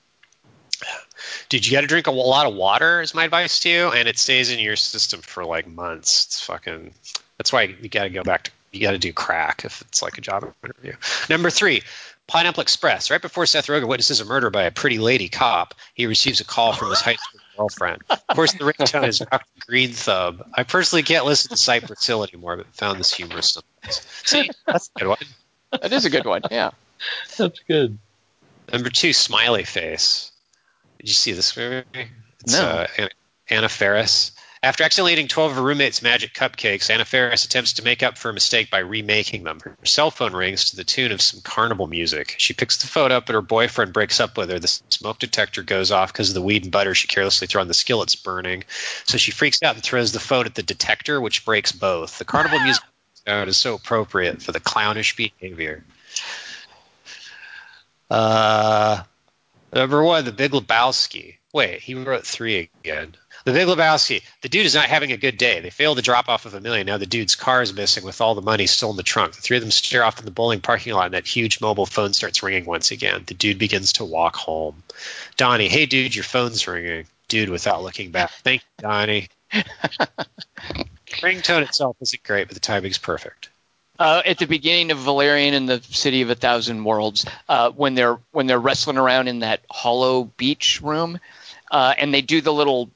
Dude, you got to drink a lot of water, is my advice to you, and it stays in your system for like months. It's fucking. That's why you got to go back to. You got to do crack if it's like a job interview. Number three, Pineapple Express. Right before Seth Rogen witnesses a murder by a pretty lady cop, he receives a call from his high school girlfriend. Of course, the ringtone is Dr. Green Thumb. I personally can't listen to Cypress Hill anymore, but found this humorous. sometimes. See, that's a good one. That is a good one. Yeah. That's good. Number two, Smiley Face. Did you see this movie? It's, No. Uh, Anna, Anna Faris. After accidentally eating 12 of her roommate's magic cupcakes, Anna Faris attempts to make up for a mistake by remaking them. Her cell phone rings to the tune of some carnival music. She picks the phone up, but her boyfriend breaks up with her. The smoke detector goes off because of the weed and butter she carelessly threw on the skillet's burning. So she freaks out and throws the phone at the detector, which breaks both. The carnival music [LAUGHS] sound is so appropriate for the clownish behavior. Uh, number one, The Big Lebowski. Wait, he wrote three again. The Big Lebowski. The dude is not having a good day. They failed to drop off of a million. Now the dude's car is missing with all the money still in the trunk. The three of them stare off in the bowling parking lot, and that huge mobile phone starts ringing once again. The dude begins to walk home. Donnie, hey dude, your phone's ringing. Dude, without looking back. Thank you, Donnie. [LAUGHS] Ringtone itself isn't great, but the timing's perfect. Uh, at the beginning of Valerian and the City of a Thousand Worlds, uh, when they're when they're wrestling around in that hollow beach room, uh, and they do the little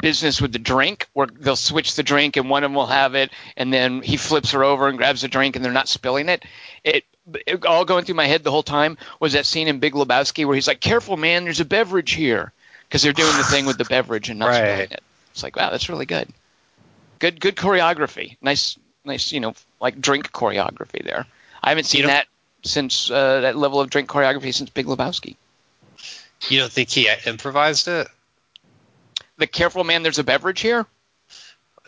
business with the drink where they'll switch the drink and one of them will have it and then he flips her over and grabs the drink and they're not spilling it. It, it all going through my head the whole time was that scene in big lebowski where he's like careful man there's a beverage here. Because they're doing the thing with the beverage and not Right. spilling it. It's like wow that's really good. Good good choreography. Nice nice you know like drink choreography there. I haven't seen that since uh, that level of drink choreography since big lebowski. You don't think he improvised it? The careful man there's a beverage here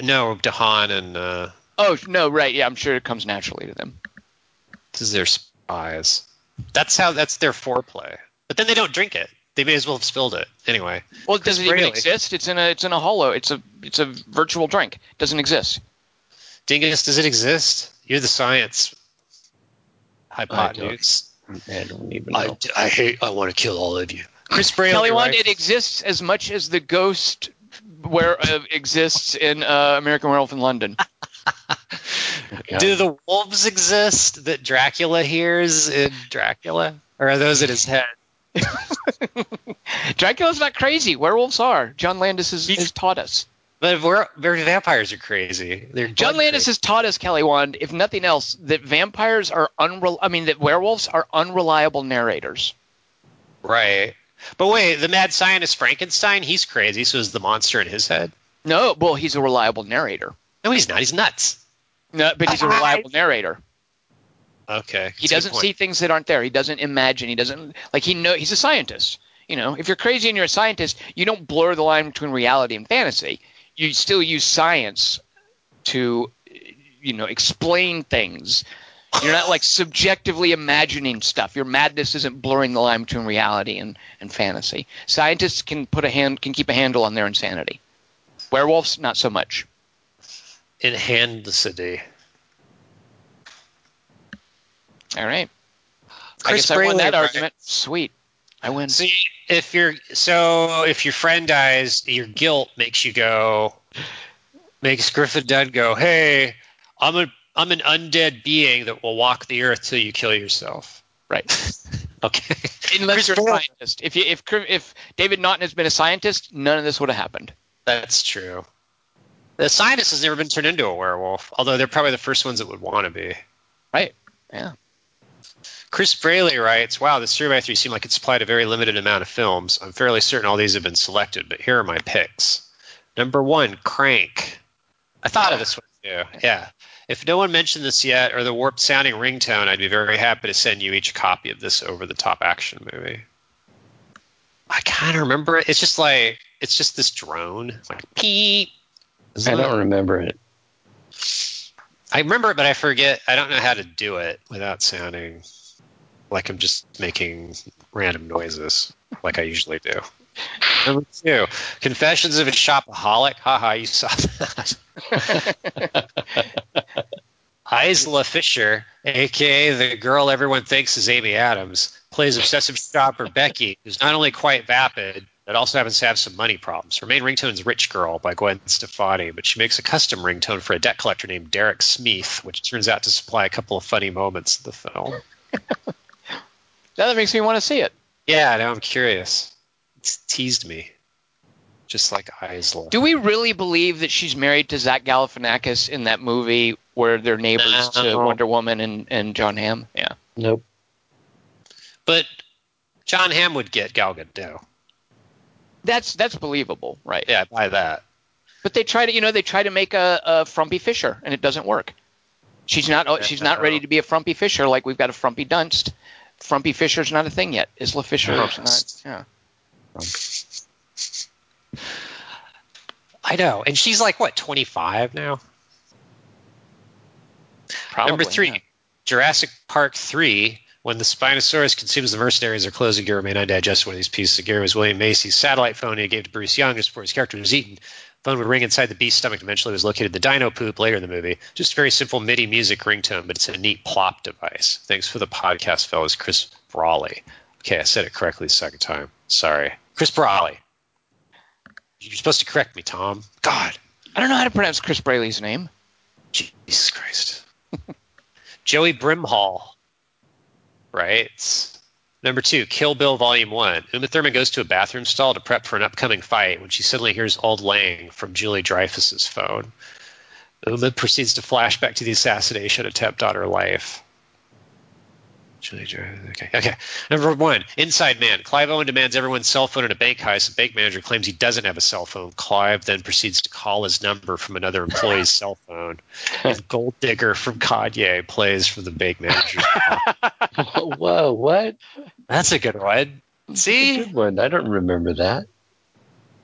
No, DeHaan and uh, oh no right yeah i'm sure it comes naturally to them this is their spies. That's how. That's their foreplay. But then they don't drink it. They may as well have spilled it anyway. Well, it does it even exist? It's in a it's in a hollow. It's a it's a virtual drink. It doesn't exist. Dingus, does it exist? You're the science hypotenuse. I don't even know. I hate. I want to kill all of you. Chris Braley. Kelly Wand, right? it exists as much as the ghost where uh, exists in uh, American Werewolf in London. God. [LAUGHS] Do the wolves exist that Dracula hears in Dracula, or are those in his head? [LAUGHS] Dracula's not crazy. Werewolves are. John Landis has, has taught us. But we're, we're vampires are crazy. They're John Landis crazy. has taught us, Kelly Wand, if nothing else, that vampires are unrel- I mean, that werewolves are unreliable narrators. right. But wait, the mad scientist Frankenstein, he's crazy. So is the monster in his head? No, well, he's a reliable narrator. No, he's not. He's nuts. No, but he's a reliable narrator. Okay. He doesn't see things that aren't there. He doesn't imagine. He doesn't like he know he's a scientist. You know, if you're crazy and you're a scientist, you don't blur the line between reality and fantasy. You still use science to you know, explain things. You're not like subjectively imagining stuff. Your madness isn't blurring the line between reality and, and fantasy. Scientists can put a hand can keep a handle on their insanity. Werewolves, not so much. in handicity. All right. I Chris guess I won that writes- argument. Sweet. I win. See, if you're so if your friend dies, your guilt makes you go, makes Griffin Dunne go, "Hey, I'm a I'm an undead being that will walk the earth till you kill yourself." Right. [LAUGHS] Okay. Unless you're a scientist. If you, if if David Naughton has been a scientist, none of this would have happened. That's true. The scientist has never been turned into a werewolf, although they're probably the first ones that would want to be. Right. Yeah. Chris Braley writes, Wow, the 3x3 seemed like it supplied a very limited amount of films. I'm fairly certain all these have been selected, but here are my picks. Number one, Crank. I thought of this one too. Yeah. If no one mentioned this yet, or the warped sounding ringtone, I'd be very happy to send you each a copy of this over the top action movie. I kind of remember it. It's just like, it's just this drone. It's like, peep. I don't remember it. I remember it, but I forget. I don't know how to do it without sounding like I'm just making random noises, like I usually do. Number two, Confessions of a Shopaholic. Haha, you saw that. [LAUGHS] [LAUGHS] Isla Fisher, aka the girl everyone thinks is Amy Adams, plays obsessive shopper Becky, who's not only quite vapid, but also happens to have some money problems. Her main ringtone is Rich Girl by Gwen Stefani, but she makes a custom ringtone for a debt collector named Derek Smith, which turns out to supply a couple of funny moments in the film. Now [LAUGHS] that makes me want to see it. Yeah, now I'm curious. It's teased me. Just like Isla. Do we really believe that she's married to Zach Galifianakis in that movie where they're neighbors to Wonder Woman and, and Jon Hamm? Yeah. Nope. But Jon Hamm would get Gal Gadot. That's that's believable, right? Yeah, buy that. But they try to, you know, they try to make a, a frumpy Fisher, and it doesn't work. She's not. oh, She's not ready to be a frumpy Fisher like we've got a frumpy Dunst. Frumpy Fisher's not a thing yet. Isla Fisher is not. Yeah. I know. And she's like, what, 25 now? Probably, Number three, yeah. Jurassic Park 3, When the Spinosaurus consumes the mercenaries, their clothes and gear remain undigested. One of these pieces of gear was William Macy's satellite phone he gave to Bruce Young just before his character was eaten. Phone would ring inside the beast's stomach. Eventually, was located the dino poop later in the movie. Just very simple MIDI music ringtone, but it's a neat plop device. Thanks for the podcast, fellas. Chris Brawley. Okay, I said it correctly the second time. Sorry, Chris Brawley. You're supposed to correct me, Tom. God, I don't know how to pronounce Chris Braley's name. Jesus Christ. [LAUGHS] Joey Brimhall writes Number two, Kill Bill Volume 1. Uma Thurman goes to a bathroom stall to prep for an upcoming fight when she suddenly hears Auld Lang from Julie Dreyfus's phone. Uma proceeds to flash back to the assassination attempt on her life. Julie Dreyfus. Okay. Okay. Number one, Inside Man. Clive Owen demands everyone's cell phone in a bank heist. The bank manager claims he doesn't have a cell phone. Clive then proceeds to call his number from another employee's [LAUGHS] cell phone. And Gold Digger from Kanye plays for the bank manager. [LAUGHS] Whoa, what? That's a good one. See? Good one. I don't remember that.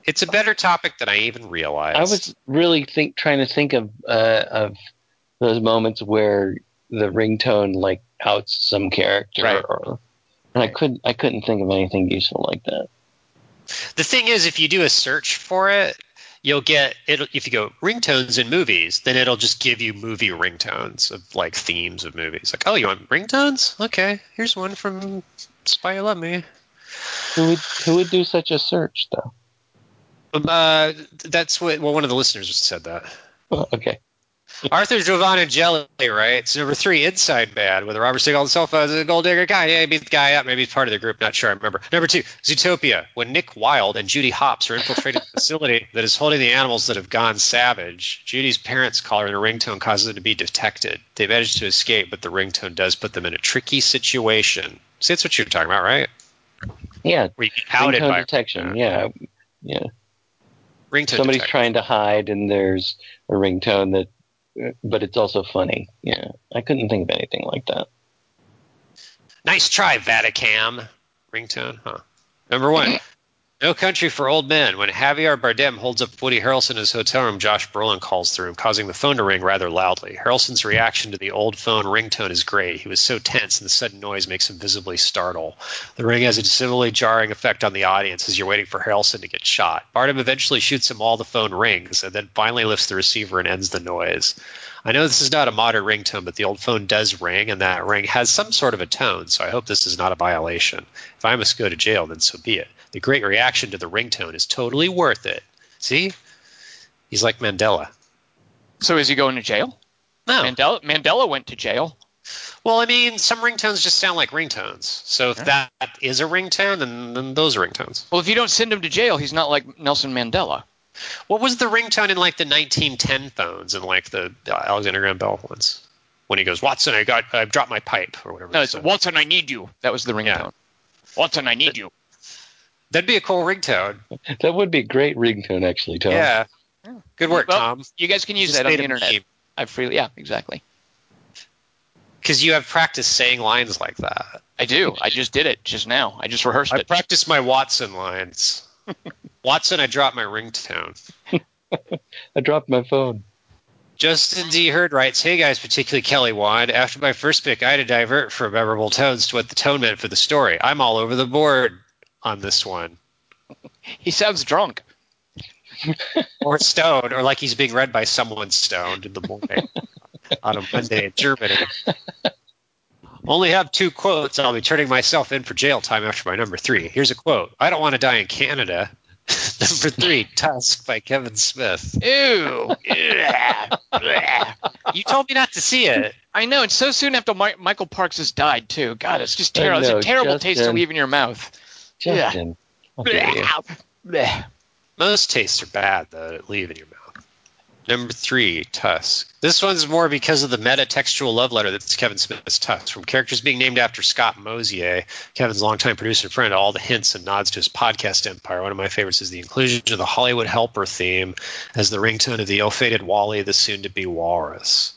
It's a better topic than I even realized. I was really think trying to think of uh, of those moments where the ringtone like outs some character, Right. or, and I couldn't I couldn't think of anything useful like that. The thing is, if you do a search for it, you'll get it. If you go ringtones in movies, then it'll just give you movie ringtones of like themes of movies. Like, oh, you want ringtones? Okay, here's one from Spy Who Loved Me. Who would who would do such a search though? Um, Uh, that's what. Well, one of the listeners just said that. Well, okay. Arthur Giovanni Jelly, right? So number three, Inside Bad, with a Robert on the cell phone, the gold digger guy. Yeah, he beat the guy up. Maybe he's part of the group. Not sure. I remember. Number two, Zootopia, when Nick Wilde and Judy Hopps are infiltrating a facility [LAUGHS] that is holding the animals that have gone savage. Judy's parents call her, and a ringtone causes them to be detected. They manage to escape, but the ringtone does put them in a tricky situation. See, that's what you're talking about, right? Yeah. Where you ringtone by detection. Yeah. Yeah. ringtone. Somebody's trying to hide, and there's a ringtone that, but it's also funny. Yeah. I couldn't think of anything like that. Nice try, Vaticam. Ringtone, huh? Number one. No Country for Old Men. When Javier Bardem holds up Woody Harrelson in his hotel room, Josh Brolin calls through causing the phone to ring rather loudly. Harrelson's reaction to the old phone ringtone is great. He was so tense, and the sudden noise makes him visibly startle. The ring has a similarly jarring effect on the audience as you're waiting for Harrelson to get shot. Bardem eventually shoots him while the phone rings, and then finally lifts the receiver and ends the noise. I know this is not a modern ringtone, but the old phone does ring, and that ring has some sort of a tone, so I hope this is not a violation. If I must go to jail, then so be it. The great reaction to the ringtone is totally worth it. See? He's like Mandela. So is he going to jail? No. Mandela, Mandela went to jail. Well, I mean, some ringtones just sound like ringtones. So if that is a ringtone, then, then those are ringtones. Well, if you don't send him to jail, he's not like Nelson Mandela. What was the ringtone in like the 1910 phones and like the Alexander Graham Bell ones? When he goes, Watson, I got, I dropped my pipe or whatever. No, it it's said. Watson, I need you. That was the ringtone. Yeah. Watson, I need you. That'd be a cool ringtone. That would be a great ringtone, actually, Tom. Yeah. Good work, Well, Tom. You guys can use Just that on the internet. meme. I freely, yeah, exactly. Because you have practiced saying lines like that. I do. I just did it just now. I just rehearsed I it. I practiced my Watson lines. [LAUGHS] Watson, I dropped my ringtone. [LAUGHS] I dropped my phone. Justin D. Heard writes, Hey guys, particularly Kelly Wand. After my first pick, I had to divert from memorable tones to what the tone meant for the story. I'm all over the board on this one. He sounds drunk. [LAUGHS] Or stoned, or like he's being read by someone stoned in the morning [LAUGHS] on a Monday in Germany. Only have two quotes. I'll be turning myself in for jail time after my number three. Here's a quote I don't want to die in Canada. [LAUGHS] number three, Tusk by Kevin Smith. Ew. [LAUGHS] You told me not to see it. I know. It's so soon after Mi- Michael Parks has died too. God, it's just terrible. know, it's a terrible taste to leave in your mouth. Yeah. Justin. dare you. Most tastes are bad, though, that leave in your mouth. Number three, Tusk. This one's more because of the meta-textual love letter that's Kevin Smith's Tusk. From characters being named after Scott Mosier, Kevin's longtime producer and friend, all the hints and nods to his podcast empire. One of my favorites is the inclusion of the Hollywood Helper theme as the ringtone of the ill-fated Wally, the soon-to-be Walrus.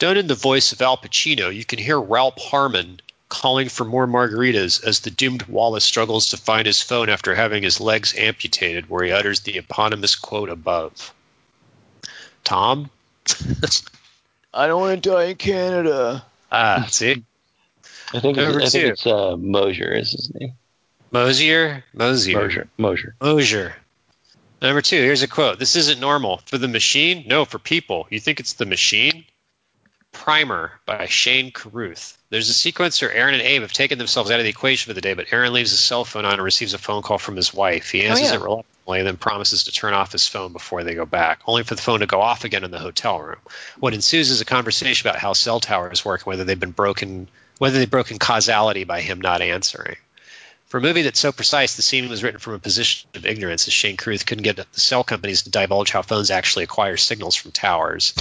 Done in the voice of Al Pacino, you can hear Ralph Garman calling for more margaritas as the doomed Wallace struggles to find his phone after having his legs amputated, where he utters the eponymous quote above. Tom? I don't want to die in Canada. Ah, see? I think it's, I think it's uh, Mosier is his name. Mosier? Mosier. Mosier. Mosier. Mosier. Number two, here's a quote. This isn't normal. For the machine? No, for people. You think it's the machine? Primer by Shane Carruth. There's a sequence where Aaron and Abe have taken themselves out of the equation for the day, but Aaron leaves his cell phone on and receives a phone call from his wife. He answers yeah. it reluctantly and then promises to turn off his phone before they go back, only for the phone to go off again in the hotel room. What ensues is a conversation about how cell towers work, and whether they've been broken, whether they've broken causality by him not answering. For a movie that's so precise, the scene was written from a position of ignorance, as Shane Carruth couldn't get the cell companies to divulge how phones actually acquire signals from towers.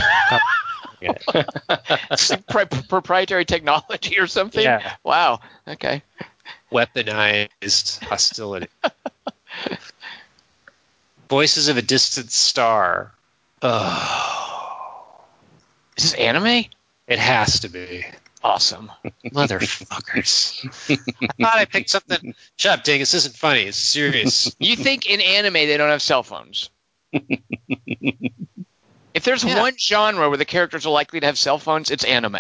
It's like pri- proprietary technology or something. Yeah. Wow. Okay. Weaponized hostility. Voices of a distant star. Oh, Is this anime? it has to be. Awesome. Motherfuckers. [LAUGHS] I thought I picked something. Shut up, dang. This isn't funny. It's serious. You think in anime they don't have cell phones? [LAUGHS] if there's Yeah. one genre where the characters are likely to have cell phones, it's anime.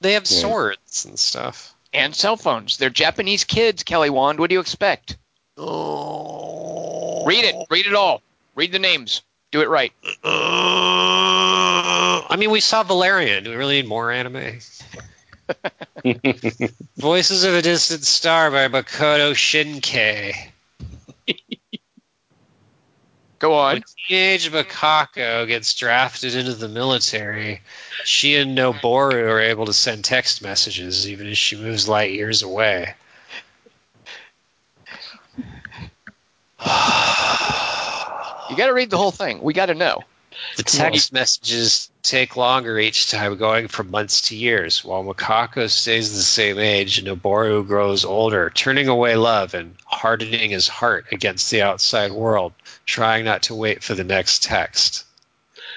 They have Yeah. swords and stuff. And cell phones. They're Japanese kids, Kelly Wand. What do you expect? Oh. Read it. Read it all. Read the names. Do it right. Uh, I mean, we saw Valerian. Do we really need more anime? [LAUGHS] Voices of a Distant Star by Makoto Shinkai. Go on. When teenage Mikako gets drafted into the military, she and Noboru are able to send text messages even as she moves light years away. [SIGHS] You got to read the whole thing. We got to know. The text messages take longer each time, going from months to years, while Mikako stays the same age and Noboru grows older, turning away love and hardening his heart against the outside world, trying not to wait for the next text.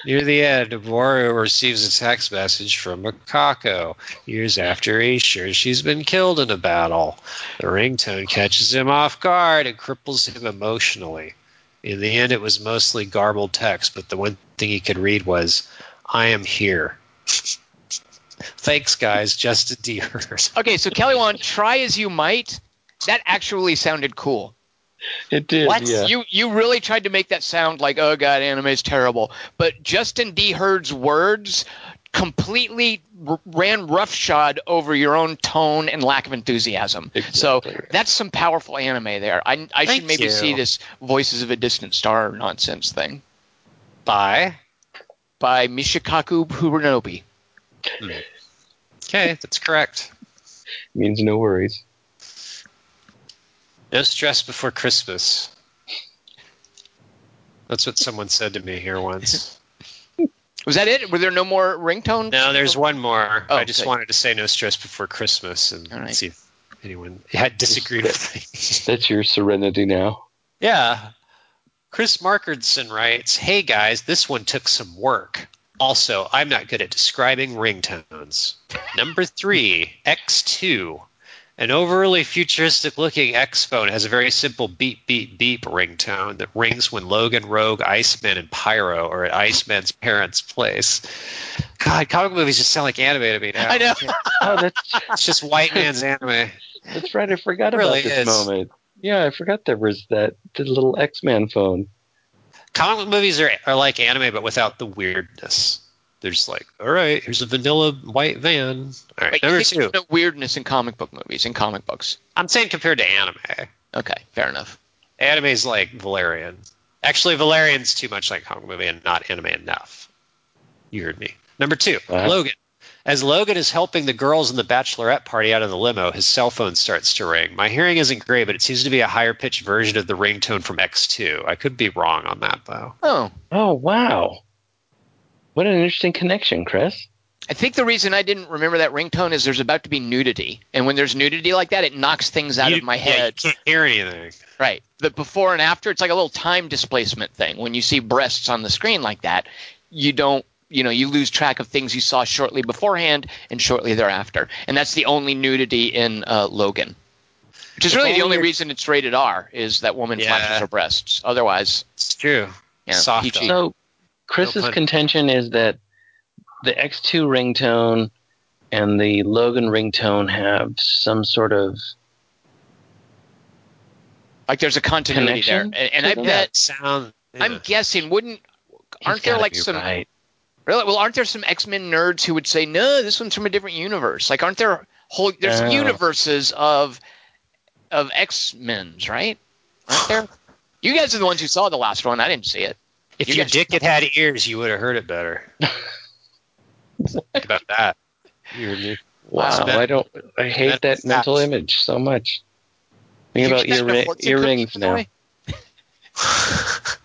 Near the end, Noboru receives a text message from Mikako years after he's sure she's been killed in a battle. The ringtone catches him off guard and cripples him emotionally. In the end, it was mostly garbled text, but the one thing he could read was, I am here. Thanks, guys. Justin D. Hurt. Okay, so Kelly Wand, try as you might, that actually sounded cool. It did. What? Yeah. You you really tried to make that sound like oh god, anime is terrible. But Justin D. Hurd's words completely r- ran roughshod over your own tone and lack of enthusiasm. So that's some powerful anime there. I I Thank should maybe you. see this Voices of a Distant Star nonsense thing Bye. by Mishikaku Furunobi. Hmm. Okay, that's correct. Means no worries. No stress before Christmas. That's what someone said to me here once. [LAUGHS] Was that it? Were there no more ringtone? No, there's one more. Oh, I just okay. wanted to say no stress before Christmas and All right. see if anyone had disagreed with me. That's your serenity now. Yeah. Chris Markardson writes, Hey guys, this one took some work. Also, I'm not good at describing ringtones. Number three, X2. An overly futuristic looking X phone has a very simple beep, beep, beep ringtone that rings when Logan, Rogue, Iceman, and Pyro are at Iceman's parents' place. God, comic movies just sound like anime to me now. I know. Oh, that's [LAUGHS] It's just white [LAUGHS] man's anime. that's right. I forgot It really about this is. moment. Yeah, I forgot there was that the little X-Man phone. comic movies are, are like anime but without the weirdness they're just like all right here's a vanilla white van all right Wait, number two there's no weirdness in comic book movies, in comic books. i'm saying compared to anime Okay, fair enough. anime is like valerian actually valerian's too much like comic movie and not anime enough you heard me number two Wow. logan as Logan is helping the girls in the bachelorette party out of the limo, his cell phone starts to ring. My hearing isn't great, but it seems to be a higher pitched version of the ringtone from X2. I could be wrong on that, though. Oh, Oh wow, what an interesting connection, Chris. I think the reason I didn't remember that ringtone is there's about to be nudity, and when there's nudity like that, it knocks things out You- of my yeah, head. you can't hear anything. Right. The before and after, it's like a little time displacement thing. When you see breasts on the screen like that, you don't, you know, you lose track of things you saw shortly beforehand and shortly thereafter. And that's the only nudity in uh, Logan. Which is If really the only only reason it's rated R is that woman Yeah. flashes her breasts. Otherwise, It's true. yeah, Soft So Chris's pun. contention is that the X2 ringtone and the Logan ringtone have some sort of Like there's a continuity there, and, and I them? bet sound. I'm guessing wouldn't aren't there like some right. really well aren't there some X Men nerds who would say no this one's from a different universe like aren't there whole there's Oh. universes of of X Men's right aren't there you guys are the ones who saw the last one I didn't see it If You your guys- dick had had ears, you would have heard it better. [LAUGHS] Think about that. You and me. Wow, Wow. I don't. I hate That- that mental that's- image so much. Think You about get that in a earri- fortune earrings cookie, by the now. [LAUGHS]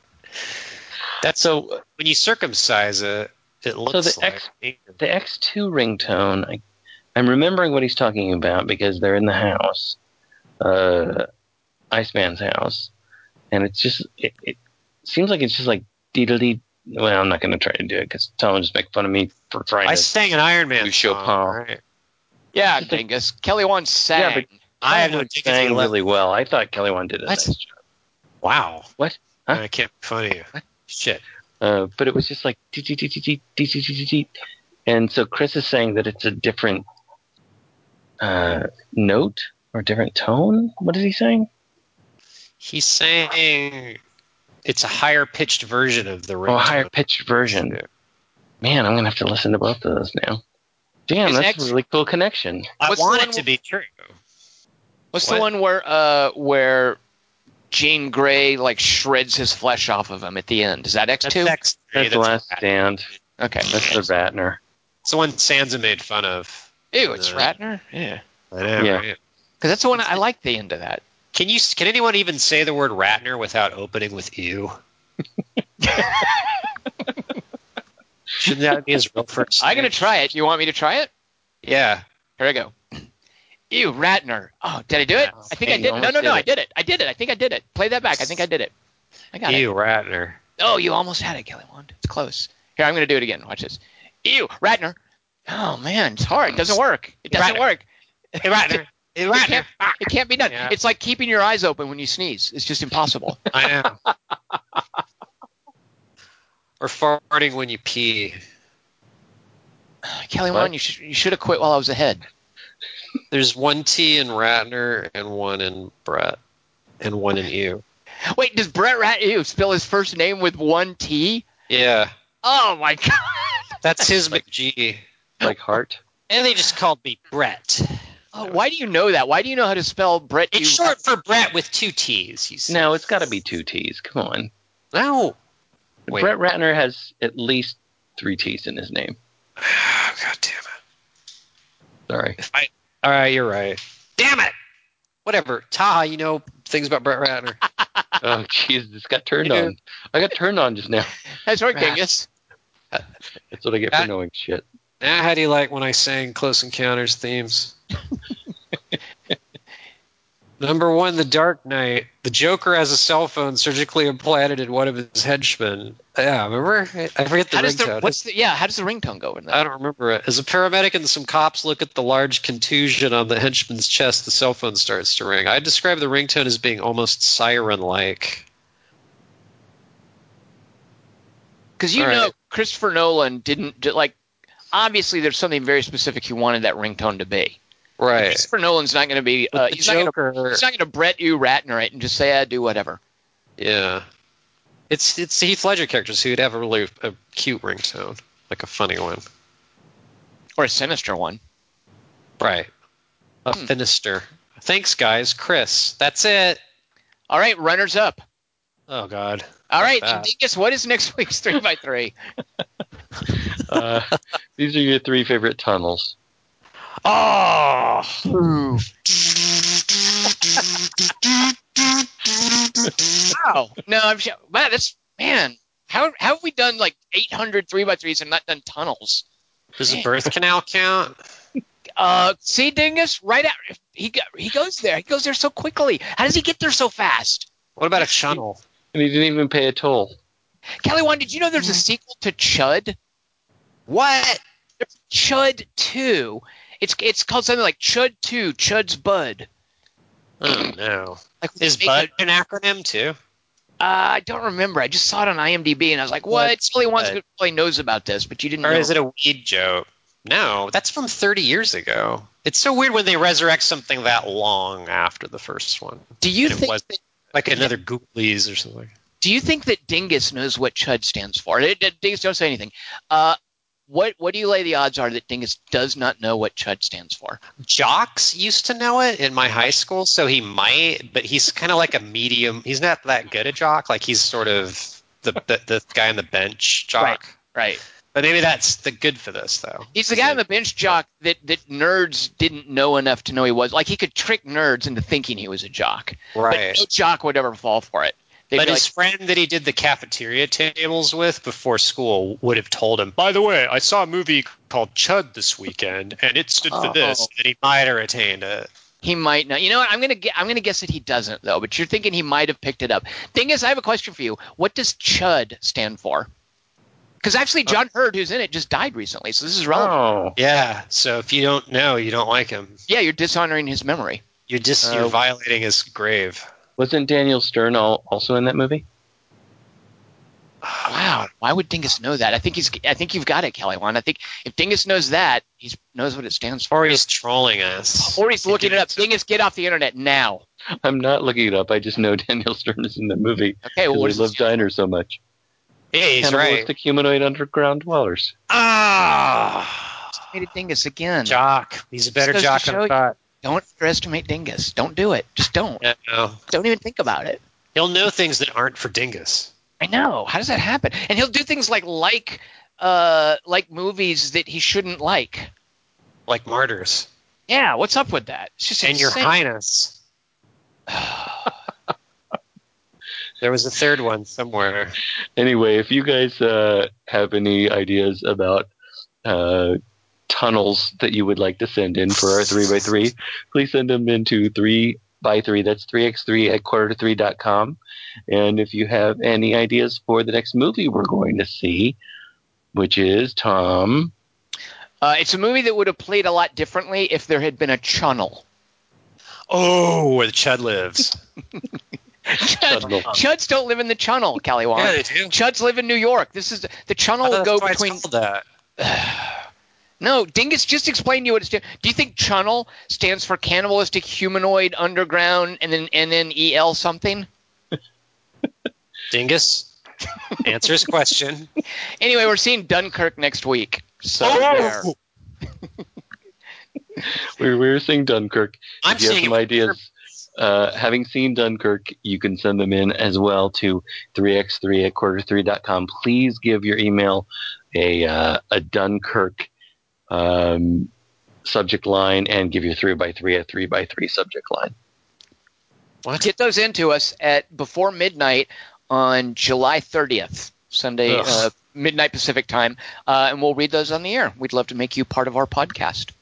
That's So when you circumcise it, it looks so the like X- the X2 ringtone, I, I'm remembering what he's talking about because they're in the house, uh, Iceman's house, and it's just it, it seems like it's just like diddly. Well, I'm not going to try to do it because Tom just make fun of me for trying. I to sang an Iron Man song. Right? Yeah, Genghis. Kelly Wand sang. Yeah, but I have no sang really well. I thought Kelly Wand did a what? nice job. Wow. What? Huh? I can't be funny. Shit. Uh, but it was just like and so Chris is saying that it's a different uh, note or different tone. What is he saying? He's saying it's a higher pitched version of the Oh, a higher pitched version. Man, I'm gonna have to listen to both of those now. Damn, Is that's a really cool connection. I What's the want one it to wh- be true. what's What? the one where uh where Jean Grey like shreds his flesh off of him at the end is that X That's two X3. That's the last Rat- stand. okay That's the Ratner. It's the one Sansa made fun of. ew it's Uh, Ratner yeah I know, Yeah. right? because that's the one I like the end of that Can you? Can anyone even say the word Ratner without opening with "ew"? Shouldn't that be his real first? I'm gonna try it you want me to try it Yeah. Here I go. Ew, Ratner. Oh, did I do it? Yeah. I think I did. No, no, no, did I it. did it. I did it. I think I did it. Play that back. I think I did it. I got Ew, it. Ratner. Oh, you almost had it, Kelly Wand. It's close. Here, I'm going to do it again. Watch this. Ew, Ratner. Oh, man, it's hard. It doesn't work. It doesn't Ratner. work. Hey, Ratner. [LAUGHS] Hey, It can't, it can't be done. Yeah. It's like keeping your eyes open when you sneeze. It's just impossible. [LAUGHS] I know. or farting when you pee. Kelly What? Wand, you should, you should have quit while I was ahead. There's one T in Ratner and one in Brett and one in you. Wait, does Brett Rat ew, spell his first name with one T? Yeah, Oh, my [LAUGHS] God. that's his McG. Like heart. And they just called me Brett. Oh, why do you know that? Why do you know how to spell Brett? It's Ew? short for Brett with two T's. No, it's got to be two T's. Come on. No. Wait. Brett Ratner has at least three T's in his name. [SIGHS] Oh, God damn it. Sorry. If I, all right, you're right. Damn it. Whatever. Taha, you know things about Brett Ratner. [LAUGHS] [LAUGHS] Oh, jeez, this got turned You do. on. I got turned on just now. [LAUGHS] That's right, Rat. Dingus. That's what I get for knowing shit. Now, how do you like when I sang Close Encounters themes? [LAUGHS] Number one, The Dark Knight. The Joker has a cell phone surgically implanted in one of his henchmen. Yeah, remember? I forget the How does the ringtone. what's the yeah? How does the ringtone go in that? I don't remember it. As a paramedic and some cops look at the large contusion on the henchman's chest, the cell phone starts to ring. I describe the ringtone as being almost siren-like. Because you know. Christopher Nolan didn't like. Obviously, there's something very specific he wanted that ringtone to be. Right. Christopher Nolan's not going to be. Uh, he's, not gonna, he's not going to Brett you Ratner it and just say, "I do whatever." yeah. It's it's Heath Ledger characters who'd have a really a cute ringtone, like a funny one. Or a sinister one. Right. A Hmm. Finister. Thanks, guys. Chris. That's it. All right, runners up. Oh God. All right. Dingus, what is next week's three by three? [LAUGHS] Uh, [LAUGHS] these are your three favorite tunnels. Oh. Wow. No, I'm sure. Wow, that's man. How how have we done like 800 three by threes and not done tunnels? Does a birth canal count? Uh, see, Dingus, right out. He go, he goes there. He goes there so quickly. How does he get there so fast? What about a tunnel? And he didn't even pay a toll. Kelly, one, did you know there's a sequel to Chud? What? Chud Two. It's it's called something like Chud Two, Chud's Bud. Oh no. Like Is Bud a- an acronym too? Uh, I don't remember. I just saw it on IMDb and I was like, what? What's Kelly Wants Bud? probably knows about this, but you didn't Or know. is it a weed joke? No, that's from 30 years ago. It's so weird when they resurrect something that long after the first one. Do you And it think was- that, Like another Googlies or something. do you think that Dingus knows what Chud stands for? It- it- Dingus, don't say anything. Uh, what what do you lay the odds are that Dingus does not know what Chud stands for? Jocks used to know it in my high school, so he might, but he's kind of like a medium. He's not that good a jock. Like he's sort of the the, the guy on the bench jock. Right. But maybe that's the good for this though. He's the guy on the bench jock that, that nerds didn't know enough to know he was. Like he could trick nerds into thinking he was a jock. Right. No jock would ever fall for it. They'd But his like, friend that he did the cafeteria tables with before school would have told him, by the way, I saw a movie called Chud this weekend, and it stood for this, Oh. and he might have retained it. he might not. You know what? I'm gonna I'm gonna guess that he doesn't though. But you're thinking he might have picked it up. Thing is, I have a question for you. What does Chud stand for? Because actually, John Heard, who's in it, just died recently, so this is relevant. Oh, Yeah, so if you don't know, you don't like him. Yeah, you're dishonoring his memory. You're just Uh, you're violating his grave. Wasn't Daniel Stern al- also in that movie? Wow, why would Dingus know that? I think he's. I think you've got it, Kelly. One. I think if Dingus knows that, he knows what it stands for. Or he's trolling us. Or he's looking it up. So- Dingus, get off the internet now. I'm not looking it up. I just know [LAUGHS] Daniel Stern is in the movie Okay, well, because what we love this? diners so much. Yeah, he's right. Cannibalistic humanoid underground dwellers. Ah, Hated Dingus again. jock. He's a better jock than show I thought. Don't underestimate Dingus. Don't do it. Just don't. Yeah, no. Don't even think about it. He'll know things that aren't for dingus. I know. How does that happen? And he'll do things like like uh like movies that he shouldn't like. Like martyrs. Yeah, what's up with that? It's just And your highness. [SIGHS] there was a third one somewhere. Anyway, if you guys uh, have any ideas about uh, tunnels that you would like to send in for our 3x3, please send them into 3 by 3 That's 3x3 at quarter to 3.com. And if you have any ideas for the next movie we're going to see, which is Tom. Uh, it's a movie that would have played a lot differently if there had been a channel. Oh, where the Chud lives. [LAUGHS] Chud, Chuds don't live in the channel, Kelly Wand. Yeah, they do. Chuds live in New York. This is the channel will go between. that. [SIGHS] No, Dingus just explained to you what it's stands. Do you think channel stands for cannibalistic humanoid underground and then and then el something? [LAUGHS] Dingus. Answer his question. [LAUGHS] Anyway, we're seeing Dunkirk next week. So Oh! there. [LAUGHS] We we were seeing Dunkirk. I'm if you have seeing some ideas, uh, having seen Dunkirk, you can send them in as well to 3x3 at quarter3.com. Please give your email a, uh, a Dunkirk um, subject line and give your 3x3 a three by three subject line. What? Get those into us at before midnight on July 30th, Sunday, uh, midnight Pacific time, uh, and we'll read those on the air. We'd love to make you part of our podcast.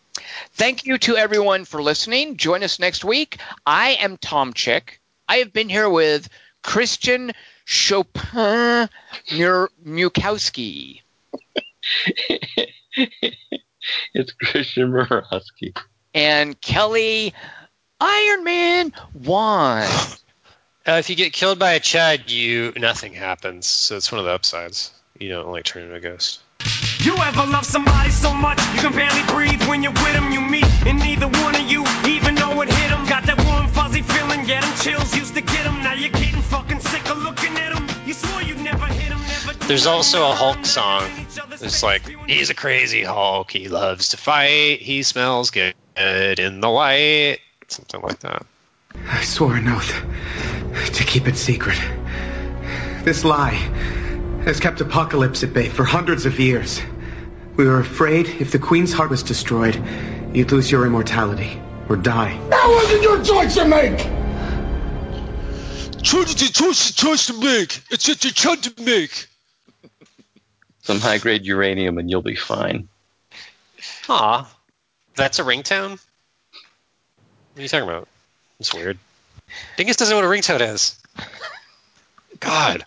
Thank you to everyone for listening. Join us next week. I am Tom Chick. I have been here with Christian Chopin Mur- Mukowski. [LAUGHS] [LAUGHS] it's Christian Murawski. and Kelly Iron Man won. Uh, [LAUGHS] if you get killed by a Chud, you nothing happens. So it's one of the upsides. You don't like turn into a ghost. You ever love somebody so much you can barely breathe when you're with them? You meet, and neither one of you even know it hit them. Got that warm, fuzzy feeling, get 'em chills, used to get 'em. Now you're getting fucking sick of looking at 'em. You swore you'd never hit 'em, never do There's also a Hulk song. in each other's It's like he's a crazy Hulk. He loves to fight. He smells good in the light. Something like that. I swore an oath to keep it secret. This lie has kept Apocalypse at bay for hundreds of years. We were afraid if the Queen's heart was destroyed, you'd lose your immortality or die. That wasn't your choice to make! Choose the choice, choice to make. It's such a choice to make. Some high grade uranium and you'll be fine. Aw, that's a ringtone. What are you talking about? It's weird. Dingus doesn't know what a ringtone is. God.